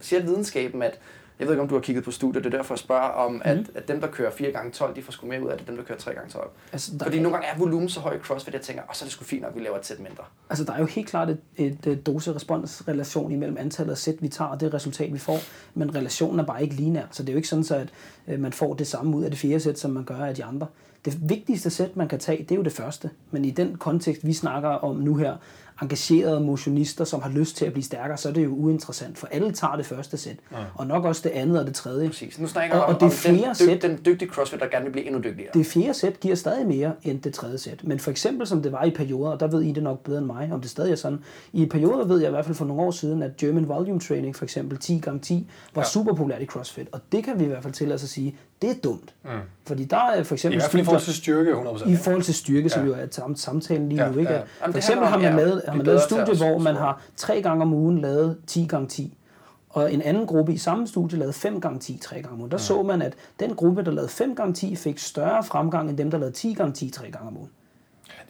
siger videnskaben, at jeg ved ikke, om du har kigget på studiet, det er derfor, jeg spørger om, at, at dem, der kører 4 gange 12 de får sgu mere ud af det, dem, der kører 3 gange 12 Altså, Fordi er- nogle gange er volumen så høj i CrossFit, jeg tænker, åh, så er det sgu fint nok, at vi laver et sæt mindre. Altså, der er jo helt klart et, et, et dose-respons-relation imellem antallet af sæt, vi tager, og det resultat, vi får. Men relationen er bare ikke lineær. Så det er jo ikke sådan, så at øh, man får det samme ud af det fjerde sæt, som man gør af de andre. Det vigtigste sæt, man kan tage, det er jo det første. Men i den kontekst, vi snakker om nu her, engagerede motionister, som har lyst til at blive stærkere, så er det jo uinteressant, for alle tager det første sæt. Ja. Og nok også det andet og det tredje. Præcis. Nu snakker Og- og det om den, flere dyg, sæt. den dygtige CrossFit, der gerne vil blive endnu dygtigere. Det fjerde sæt giver stadig mere end det tredje sæt. Men for eksempel, som det var i perioder, og der ved I det nok bedre end mig, om det stadig er sådan. I perioder ved jeg i hvert fald for nogle år siden, at German Volume Training, for eksempel 10x10, var ja. super populært i CrossFit. Og det kan vi i hvert fald os at sige, det er dumt. Mm. Fordi der er for I eksempel i studier- forhold til styrke 100%. i forhold til styrke, som jo er sam- samtalen lige Ja, nu. Ikke? ja. Jamen, For eksempel har man ja, lavet, har man lavet et studie, hvor man har tre gange om ugen lavet 10 gange 10 og en anden gruppe i samme studie lavede 5 gange 10 tre gange om ugen. Der så man, at den gruppe, der lavede 5 gange 10 fik større fremgang end dem, der lavede 10 gange 10 tre gange om ugen.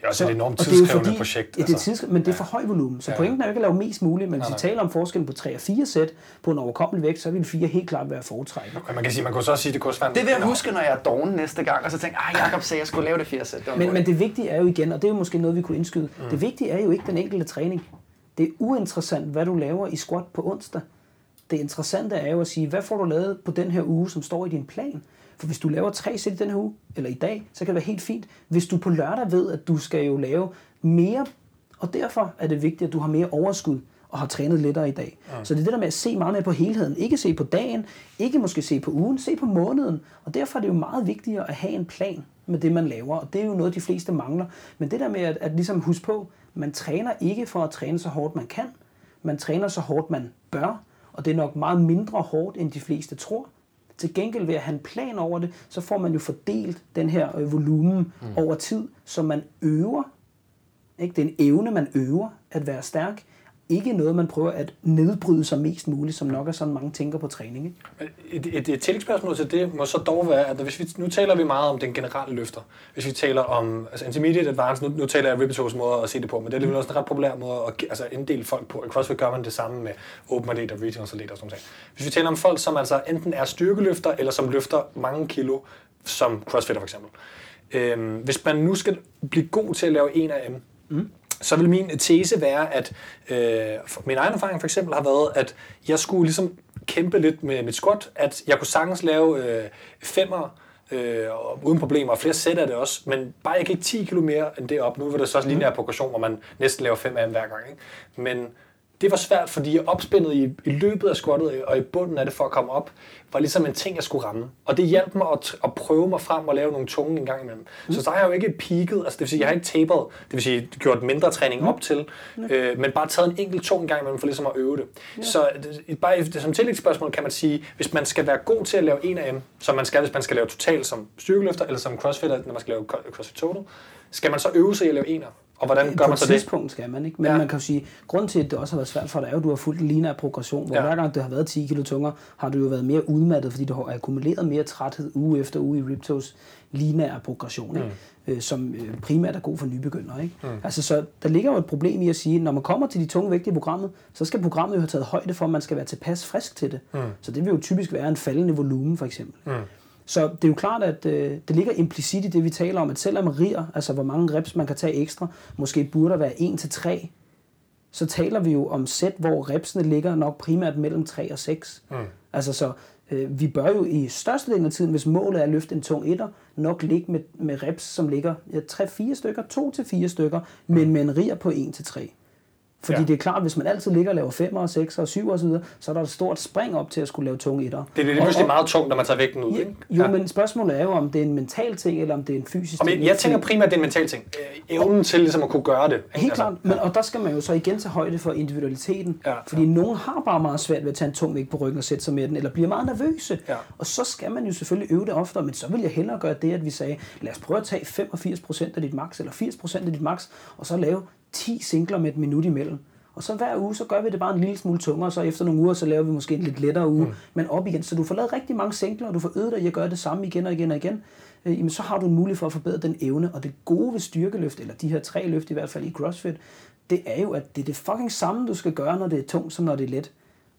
Det er også et enormt og det er tidskrævende fordi- projekt. Ja, det er tids, men det er for høj volumen. Så Ja. pointen er jo ikke at lave mest muligt, men hvis vi taler om forskellen på 3 og 4 sæt på en overkommelig vægt, så vil 4 helt klart være foretrækket. Men man kan sige, man kunne så også sige, at det kunne også være Det vil jeg Nå. huske, når jeg er doven næste gang, og så tænker jeg, Jacob sagde, at jeg skulle lave det fire sæt. Det Men, men idé." det vigtige er jo igen, og det er jo måske noget, vi kunne indskyde. Mm. Det vigtige er jo ikke den enkelte træning. Det er uinteressant, hvad du laver i squat på onsdag. Det interessante er jo at sige, hvad får du lavet på den her uge, som står i din plan? For hvis du laver tre sæt i den her uge, eller i dag, så kan det være helt fint. Hvis du på lørdag ved, at du skal jo lave mere, og derfor er det vigtigt, at du har mere overskud og har trænet lettere i dag. Ja. Så det er det der med at se meget mere på helheden. Ikke se på dagen, ikke måske se på ugen, se på måneden. Og derfor er det jo meget vigtigere at have en plan med det, man laver. Og det er jo noget, de fleste mangler. Men det der med at, at ligesom huske på, man træner ikke for at træne så hårdt, man kan. Man træner så hårdt, man bør. Og det er nok meget mindre hårdt, end de fleste tror. Til gengæld ved at have en plan over det, så får man jo fordelt den her øh, volumen mm. over tid, så man øver ikke? Det er en evne, man øver at være stærk. Ikke noget, man prøver at nedbryde sig mest muligt, som nok er sådan mange tænker på træning. Ikke? Et, et, et tillægsspørgsmål til det må så dog være, at hvis vi, nu taler vi meget om den generelle løfter. Hvis vi taler om altså intermediate advance, nu, nu taler jeg Ribitos måde at se det på, men det er alligevel også en ret populær måde at altså inddele folk på. I CrossFit gør man det samme med open athlete og regional athlete og sådan noget. Hvis vi taler om folk, som altså enten er styrkeløfter, eller som løfter mange kilo, som crossfitter for eksempel. Øhm, hvis man nu skal blive god til at lave en af dem, mm. Så vil min tese være, at øh, min egen erfaring for eksempel har været, at jeg skulle ligesom kæmpe lidt med mit squat, at jeg kunne sagtens lave øh, femmer, øh, og uden problemer, og flere sæt af det også, men bare jeg gik 10 kilo mere end det op. Nu var det så også lineær progression, hvor man næsten laver fem af dem hver gang. Ikke? Men det var svært, fordi opspændet i, i løbet af squattet og i bunden af det for at komme op, var ligesom en ting, jeg skulle ramme. Og det hjalp mig at, at prøve mig frem og lave nogle tunge en gang imellem. Mm. Så så har jeg jo ikke peaked, altså det vil sige, jeg har ikke taperet, det vil sige, gjort mindre træning op til, øh, men bare taget en enkelt tung en gang imellem for ligesom at øve det. Så det, bare det, som tillægsspørgsmål kan man sige, hvis man skal være god til at lave en af dem, som man skal, hvis man skal lave total som styrkeløfter, eller som crossfitter, når man skal lave crossfit total, skal man så øve sig i at lave ener? Og hvordan gør på man et så det? tidspunkt skal man ikke. Men Ja. man kan jo sige, grund til, at det også har været svært for dig, er jo, at du har fulgt en lineær progression, hvor Ja. hver gang det har været 10 kilo tungere, har du jo været mere udmattet, fordi du har akkumuleret mere træthed uge efter uge i Riptos lineære progression, ikke? Øh, som øh, primært er god for nybegyndere. Ikke? Mm. Altså, så der ligger jo et problem i at sige, når man kommer til de tunge vægte i programmet, så skal programmet jo have taget højde for, at man skal være tilpas frisk til det. Mm. Så det vil jo typisk være en faldende volumen, for eksempel. Mm. Så det er jo klart, at øh, det ligger implicit i det, vi taler om, at selvom riger, altså hvor mange reps man kan tage ekstra, måske burde der være 1-3, så taler vi jo om sæt, hvor repsene ligger nok primært mellem 3 og 6. Mm. Altså så, vi bør jo i størstedelen af tiden, hvis målet er at løfte en tung etter, nok ligge med, med reps, som ligger ja, 3-4 stykker, 2-4 stykker, men med en riger på 1-3. Fordi Ja. ja. det er klart, at hvis man altid ligger og laver 5 og 6 og 7 og så videre, så er der et stort spring op til at skulle lave tunge etter. Det er lige pludselig meget tungt, når man tager vægten ud. Ja, Ikke? jo, men spørgsmålet er jo, om det er en mental ting, eller om det er en fysisk Og ting. men jeg tænker primært, det er en mental ting. Øh, Evnen til ligesom at kunne gøre det. ikke? Helt klart, men, og der skal man jo så igen tage højde for individualiteten. Ja, fordi nogen har bare meget svært ved at tage en tung vægt på ryggen og sætte sig med den, eller bliver meget nervøse. Ja. Og så skal man jo selvfølgelig øve det oftere, men så vil jeg hellere gøre det, at vi sagde, lad os prøve at tage 85% af dit max, eller 80% af dit max, og så lave 10 singler med et minut imellem. Og så hver uge, så gør vi det bare en lille smule tungere, og så efter nogle uger, så laver vi måske en lidt lettere uge, mm. men op igen. Så du får lavet rigtig mange singler, og du får øvet dig i at gøre det samme igen og igen og igen. Øh, jamen, så har du en mulighed for at forbedre den evne. Og det gode ved styrkeløft, eller de her tre løft i hvert fald i CrossFit, det er jo, at det er det fucking samme, du skal gøre, når det er tungt, som når det er let.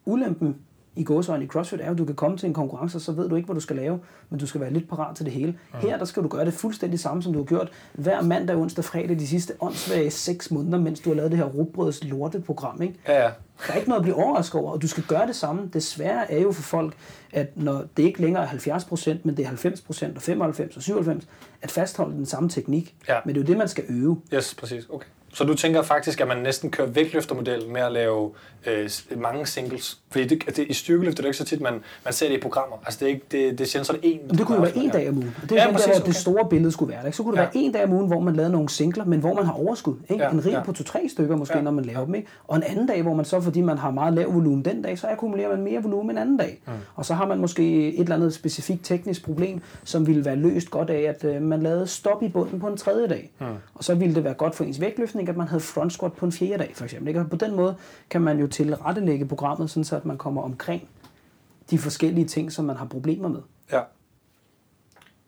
Ulempen i gåsøjne i CrossFit er jo, at du kan komme til en konkurrence, og så ved du ikke, hvad du skal lave, men du skal være lidt parat til det hele. Her der skal du gøre det fuldstændig samme, som du har gjort hver mandag, onsdag, fredag de sidste åndssvage seks måneder, mens du har lavet det her rugbrøds lorteprogram. Ikke? Ja, ja. Der er ikke noget at blive overrasket over, og du skal gøre det samme. Det svære er jo for folk, at når det ikke længere er 70%, men det er 90% og 95 og 97, at fastholde den samme teknik. Ja. Men det er jo det, man skal øve. Yes, præcis. Okay. Så du tænker faktisk, at man næsten kører vægtløftermodellen med at lave øh, mange singles? Fordi det, det, i styrkeløft er det ikke så tit, man, man ser det i programmer. Altså det er ikke, det, det er sjældent, så er det én. Men det kunne jo være en dag om ugen. Det er Ja, der, præcis, okay. det store billede skulle være. Ikke? Så kunne det Ja. være en dag om ugen, hvor man lavede nogle singler, men hvor man har overskud. Ikke? Ja, En rig ja. på to-tre stykker måske, Ja. ja. når man laver dem. Ikke? Og en anden dag, hvor man så, fordi man har meget lav volumen den dag, så akkumulerer man mere volumen en anden dag. Mm. Og så har man måske et eller andet specifikt teknisk problem, som ville være løst godt af, at øh, man lavede stop i bunden på en tredje dag. Mm. Og så ville det være godt for ens vægtløftning, at man havde front squat på en fjerde dag, for eksempel. Ikke? Og på den måde kan man jo tilrettelægge programmet, sådan så at man kommer omkring de forskellige ting, som man har problemer med. Ja.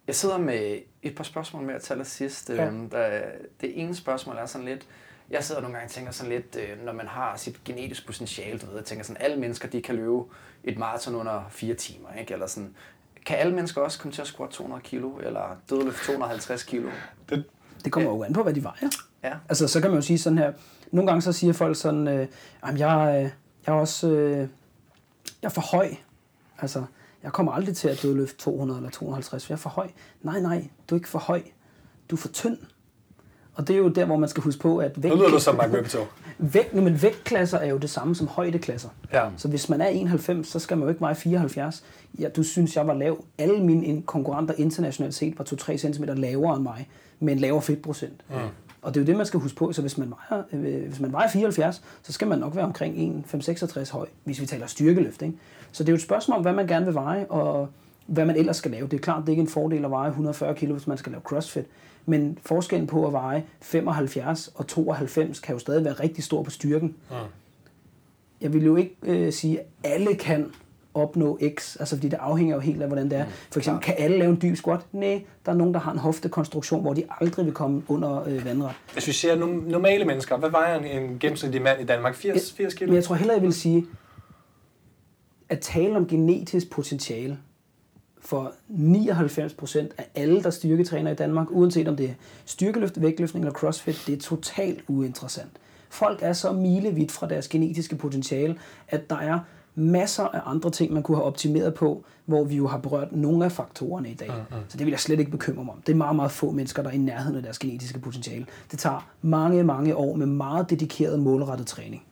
Jeg sidder med et par spørgsmål mere til allersidst. Ja. Ja. Der, det ene spørgsmål er sådan lidt, jeg sidder nogle gange og tænker sådan lidt, øh, når man har sit genetisk potentiale, du ved, jeg tænker sådan, alle mennesker, de kan løbe et maraton under fire timer, ikke? Eller sådan, kan alle mennesker også komme til at squat 200 kilo, eller dødløft 250 kilo? Det, Det kommer jo an på, hvad de vejer. Ja. Altså, så kan man jo sige sådan her. Nogle gange så siger folk sådan, øh, jamen jeg, øh, jeg er også øh, jeg er for høj. Altså, jeg kommer aldrig til at dødløfte 200 eller 250, for jeg er for høj. Nej, nej, du er ikke for høj. Du er for tynd. Og det er jo der, hvor man skal huske på, at nu vægt, lyder du som Mark Webber. [laughs] vægt, nu, men vægtklasser er jo det samme som højdeklasser. Ja. Så hvis man er 91, så skal man jo ikke veje 74. Ja, du synes, jeg var lav. Alle mine in- konkurrenter internationalt set var 2-3 cm lavere end mig, med en lavere fedtprocent. Mm. Og det er jo det, man skal huske på. Så hvis man vejer, øh, hvis man vejer 74, så skal man nok være omkring 1,566 høj, hvis vi taler styrkeløft. Ikke? Så det er jo et spørgsmål om, hvad man gerne vil veje, og hvad man ellers skal lave. Det er klart, det er ikke en fordel at veje 140 kg, hvis man skal lave crossfit. Men forskellen på at veje 75 og 92 kan jo stadig være rigtig stor på styrken. Mm. Jeg vil jo ikke øh, sige, at alle kan opnå X, altså fordi det afhænger jo helt af, hvordan det er. For eksempel, kan alle lave en dyb squat? Nej, der er nogen, der har en hoftekonstruktion, hvor de aldrig vil komme under øh, vandret. Hvis vi ser no- normale mennesker, hvad vejer en, en gennemsnitlig mand i Danmark? 80, 80 kilo? Men jeg tror hellere, jeg vil sige, at tale om genetisk potentiale for 99% af alle, der styrketræner i Danmark, uanset om det er styrkeløft, vægtløftning eller crossfit, det er totalt uinteressant. Folk er så milevidt fra deres genetiske potentiale, at der er masser af andre ting, man kunne have optimeret på, hvor vi jo har berørt nogle af faktorerne i dag. Mm-hmm. Så det vil jeg slet ikke bekymre mig om. Det er meget, meget få mennesker, der er i nærheden af deres genetiske potentiale. Det tager mange, mange år med meget dedikeret, målrettet træning.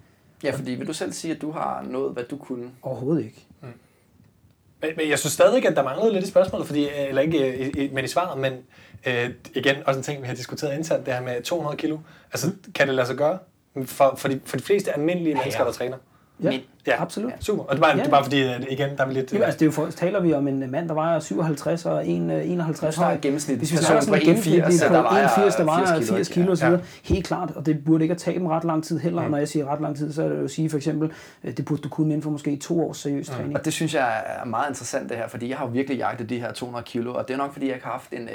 Ja, fordi vil du selv sige, at du har nået, hvad du kunne? Overhovedet ikke. Men, men jeg synes stadig, at der manglede lidt i spørgsmålet, fordi, øh, eller ikke øh, i, men i svaret, men øh, igen, også en ting, vi har diskuteret internt, det her med 200 kilo. Altså, mm. kan det lade sig gøre for, for, de, for de fleste almindelige mennesker, der træner? Ja, Men- ja. absolut. Ja, super. Og det er bare, Ja. det bare fordi, at igen, der er vi lidt... Jo, altså det er jo for, taler vi om en mand, der vejer 57 og en, øh, 51 Hvis der er høj. gennemsnit- Hvis vi snakker sådan en 81, gennemsnitlig på der vejer 81, der vejer 80 kilo, 80 ikke? kilo osv. Ja. Helt klart, og det burde ikke tage dem ret lang tid heller. Mm. Når jeg siger ret lang tid, så er det jo at sige for eksempel, øh, det burde du kunne inden for måske to års seriøs Mm. træning. Og det synes jeg er meget interessant det her, fordi jeg har jo virkelig jagtet de her 200 kilo, og det er nok fordi, jeg ikke har haft en, øh,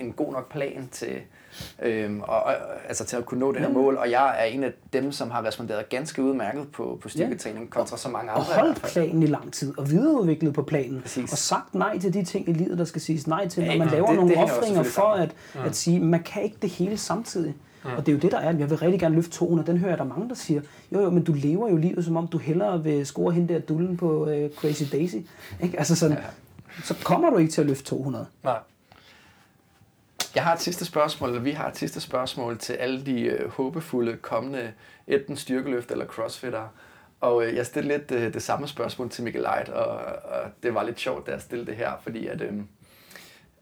en, en god nok plan til, øhm, og, og, altså til at kunne nå det her mål, og jeg er en af dem, som har responderet ganske udmærket på, på styrketræning kontra så mange og andre. i holdt planen i lang tid, og videreudviklet på planen, Præcis. og sagt nej til de ting i livet, der skal siges nej til, når Ja, man laver det nogle offringer for at, at sige, man kan ikke det hele samtidig. Og det er jo det, der er. Jeg vil rigtig gerne løfte 200. Den hører jeg, der er mange, der siger, jo jo, men du lever jo livet, som om du hellere vil score hende der dullen på uh, Crazy Daisy. Ikke? Altså sådan, så kommer du ikke til at løfte 200. Nej. Jeg har et sidste spørgsmål, eller vi har et sidste spørgsmål til alle de øh, håbefulde kommende enten styrkeløft eller crossfitter. Og øh, jeg stillede lidt øh, det samme spørgsmål til Michael Light, og, og det var lidt sjovt, da jeg stillede det her, fordi at, øh,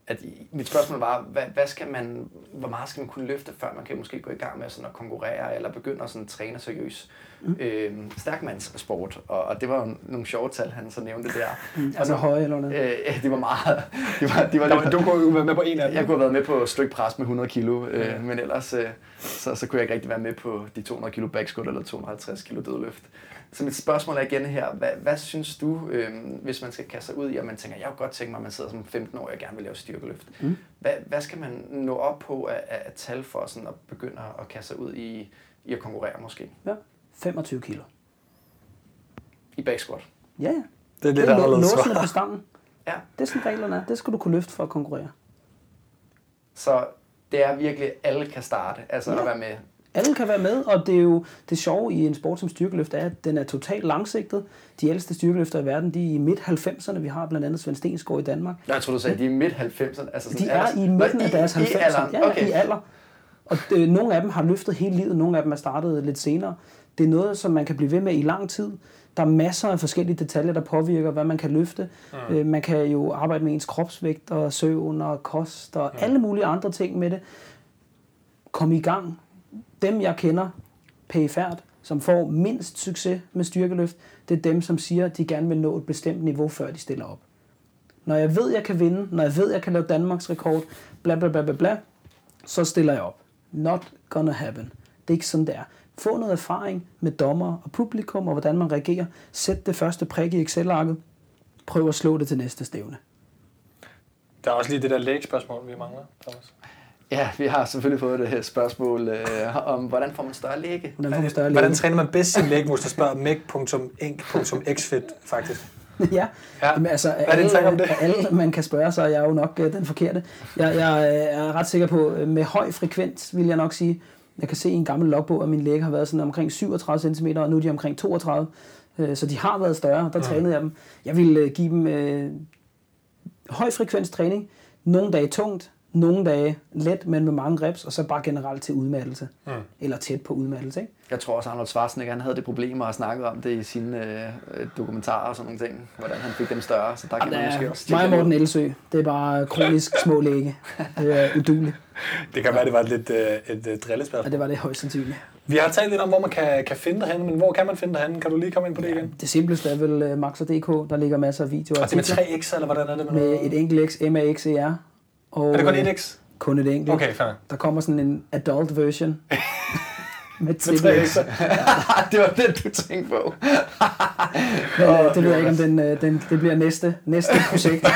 at mit spørgsmål var, hvad, hvad skal man, hvor meget skal man kunne løfte, før man kan måske gå i gang med sådan at konkurrere, eller begynde at sådan træne seriøst? Mm. øh, stærkmandssport. Og, og det var nogle sjove tal, han så nævnte der. Og Altså nu- høje eller noget. Øh, ja, det var meget. Det var, de var Der, lidt, du kunne jo være med på en af dem. jeg kunne have været med på stykpres med 100 kilo, øh, men ellers øh, så, så kunne jeg ikke rigtig være med på de 200 kilo backsquat eller 250 kilo dødløft. Så mit spørgsmål er igen her, hvad, hvad synes du, øh, hvis man skal kaste sig ud i, og man tænker, jeg kunne godt tænke mig, at man sidder som 15 år og gerne vil lave styrkeløft. Mm. Hvad, hvad skal man nå op på af, af tal for sådan at begynde at kaste sig ud i, i at konkurrere måske? Ja. 25 kilo. I backsquat. Ja, ja. Det er lidt Det er anderledes låsene svar. på stangen. Ja. Det er sådan reglerne er. Det skal du kunne løfte for at konkurrere. Så det er virkelig, alle kan starte, altså Ja. at være med. Alle kan være med, og det er jo det sjove i en sport som styrkeløft, er, at den er totalt langsigtet. De ældste styrkeløfter i verden, de er i midt-90'erne. Vi har blandt andet Svend Stensgaard i Danmark. Jeg tror, du sagde, de er i midt-90'erne. Altså sådan De er i midten af deres i, 90'erne. I alderen, Ja, okay. i alder. Og det, nogle af dem har løftet hele livet, nogle af dem er startet lidt senere. Det er noget, som man kan blive ved med i lang tid. Der er masser af forskellige detaljer, der påvirker, hvad man kan løfte. Mm. Man kan jo arbejde med ens kropsvægt og søvn og kost og mm. alle mulige andre ting med det. Kom i gang. Dem, jeg kender, pæfærd, som får mindst succes med styrkeløft, det er dem, som siger, at de gerne vil nå et bestemt niveau, før de stiller op. Når jeg ved, jeg kan vinde, når jeg ved, jeg kan lave Danmarks rekord, bla bla bla bla bla, så stiller jeg op. Not gonna happen. Det er ikke sådan, det er. Få noget erfaring med dommer og publikum, og hvordan man reagerer. Sæt det første prik i Excel-arket. Prøv at slå det til næste stævne. Der er også lige det der lægspørgsmål, vi mangler, Thomas. Ja, vi har selvfølgelig fået det her spørgsmål øh, om, hvordan får man større læge? Hvordan får man større Hvordan læge? træner man bedst sin lægmus, der spørger meg.ink.xfit, faktisk. ja, Ja. ja. Jamen, altså, Hvad er din tanke om det? Alle, man kan spørge, så er jeg jo nok øh, den forkerte. Jeg, jeg øh, er ret sikker på, øh, med høj frekvens, vil jeg nok sige, jeg kan se i en gammel logbog, at min læge har været sådan omkring 37 cm, og nu er de omkring 32 Øh, Så de har været større, der trænede jeg dem. Jeg vil øh, give dem øh, høj frekvens træning, nogle dage tungt, nogle dage let, men med mange reps, og så bare generelt til udmattelse. Mm. Eller tæt på udmattelse, ikke? Jeg tror også, Arnold Schwarzenegger han havde det problem og har snakket om det i sine øh, dokumentarer og sådan nogle ting, hvordan han fik dem større, så der kan man måske er også mig og Morten. Elsø, det er bare kronisk [laughs] små læge. Det er uduligt, Det kan være, det var lidt øh, et øh, drillespørgsmål. og det var det højst sandsynligt. Vi har talt lidt om, hvor man kan, kan finde dig henne, men hvor kan man finde dig henne? Kan du lige komme ind på det igen? Det simpleste er vel uh, Maxer.dk, der ligger masser af videoer. Og det med artikler 3x, eller hvordan er det med, med noget? et enkelt X, M-A-X-E-R. Og Er det kun øh, 1x? Kun et enkelt. Okay, fair. Der kommer sådan en adult version. [laughs] med Med triple 3 X. x [laughs] det var det, du tænkte på. [laughs] Men øh, det ved jeg ikke, om den, øh, den, det bliver næste, næste projekt.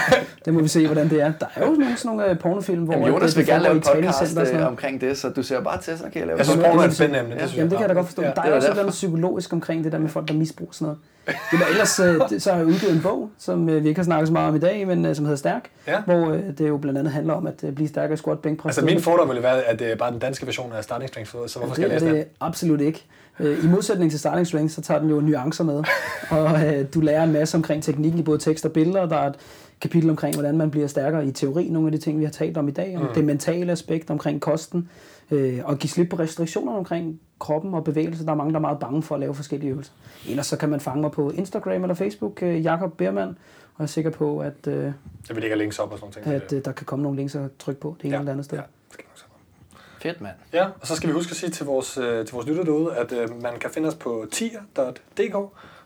det må vi se, hvordan det er. Der er jo nogle sådan nogle øh, pornofilm, hvor Jamen, Jonas det, vil gerne lave en podcast øh, omkring det, så du ser bare til, så kan jeg lave Jeg synes, porno er et spændende emne. Det synes Jamen, det kan jeg da godt forstå. Ja. Der er også et eller andet psykologisk omkring det der med folk, der misbruger sådan noget. [laughs] Det var ellers, øh, det, så har jeg udgivet en bog, som øh, vi ikke har snakket så meget om i dag, men øh, som hedder Stærk, Ja. hvor øh, det jo blandt andet handler om at øh, blive stærkere i squat, bænk. Altså, min fordom ville være, at det er bare den danske version af Starting Strength, så hvorfor skal jeg det læse er den? det absolut ikke. Øh, I modsætning til Starting Strength, så tager den jo nuancer med, [laughs] og øh, du lærer en masse omkring teknikken i både tekst og billeder. Der er et kapitel omkring, hvordan man bliver stærkere i teori, nogle af de ting, vi har talt om i dag, om mm. det mentale aspekt omkring kosten, øh, og give slip på restriktioner omkring kroppen og bevægelse. Der er mange, der er meget bange for at lave forskellige øvelser. Ellers så kan man fange mig på Instagram eller Facebook, øh, Jakob Bermann, og jeg er sikker på, at, øh, Jeg vil ikke have links op og sådan nogle ting. at øh, der kan komme nogle links at trykke på det ene eller andet sted. Ja, det. Fedt, mand. Ja, og så skal vi huske at sige til vores, øh, til vores lytter derude, at øh, man kan finde os på tier.dk,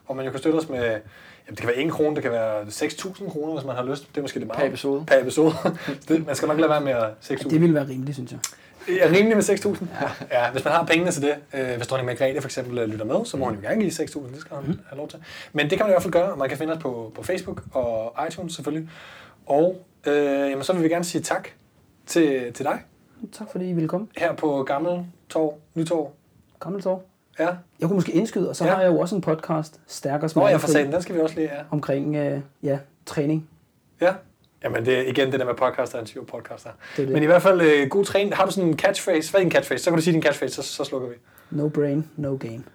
hvor man jo kan støtte os med, jamen, det kan være 1 krone, det kan være 6.000 kroner, hvis man har lyst. Det er måske lidt meget. Per episode. Per episode. [laughs] det, man skal nok lade være med at 6.000. Det ville være rimeligt, synes jeg. Er rimeligt med 6.000? Ja. ja. Hvis man har pengene til det, øh, hvis dronning Margrethe for eksempel øh, lytter med, så må hun jo gerne give 6.000, det skal hun have lov til. Men det kan man i hvert fald gøre, man kan finde os på, på Facebook og iTunes selvfølgelig. Og øh, jamen, så vil vi gerne sige tak til, til dig Tak fordi I ville komme. her på Gammel Torv, Nytorv. Gammeltorv. Ja. Jeg kunne måske indskyde, og så Ja. ja. har jeg jo også en podcast, Stærkere Nå, Smertefri, jeg får sagen, den skal vi også lige have. omkring øh, ja, træning. Ja. Jamen, det er igen det der med podcaster, en type podcaster. Det det. Men i hvert fald øh, god træning. Har du sådan en catchphrase? Hvad er din catchphrase? Så kan du sige din catchphrase, så, så slukker vi. No brain, no gain.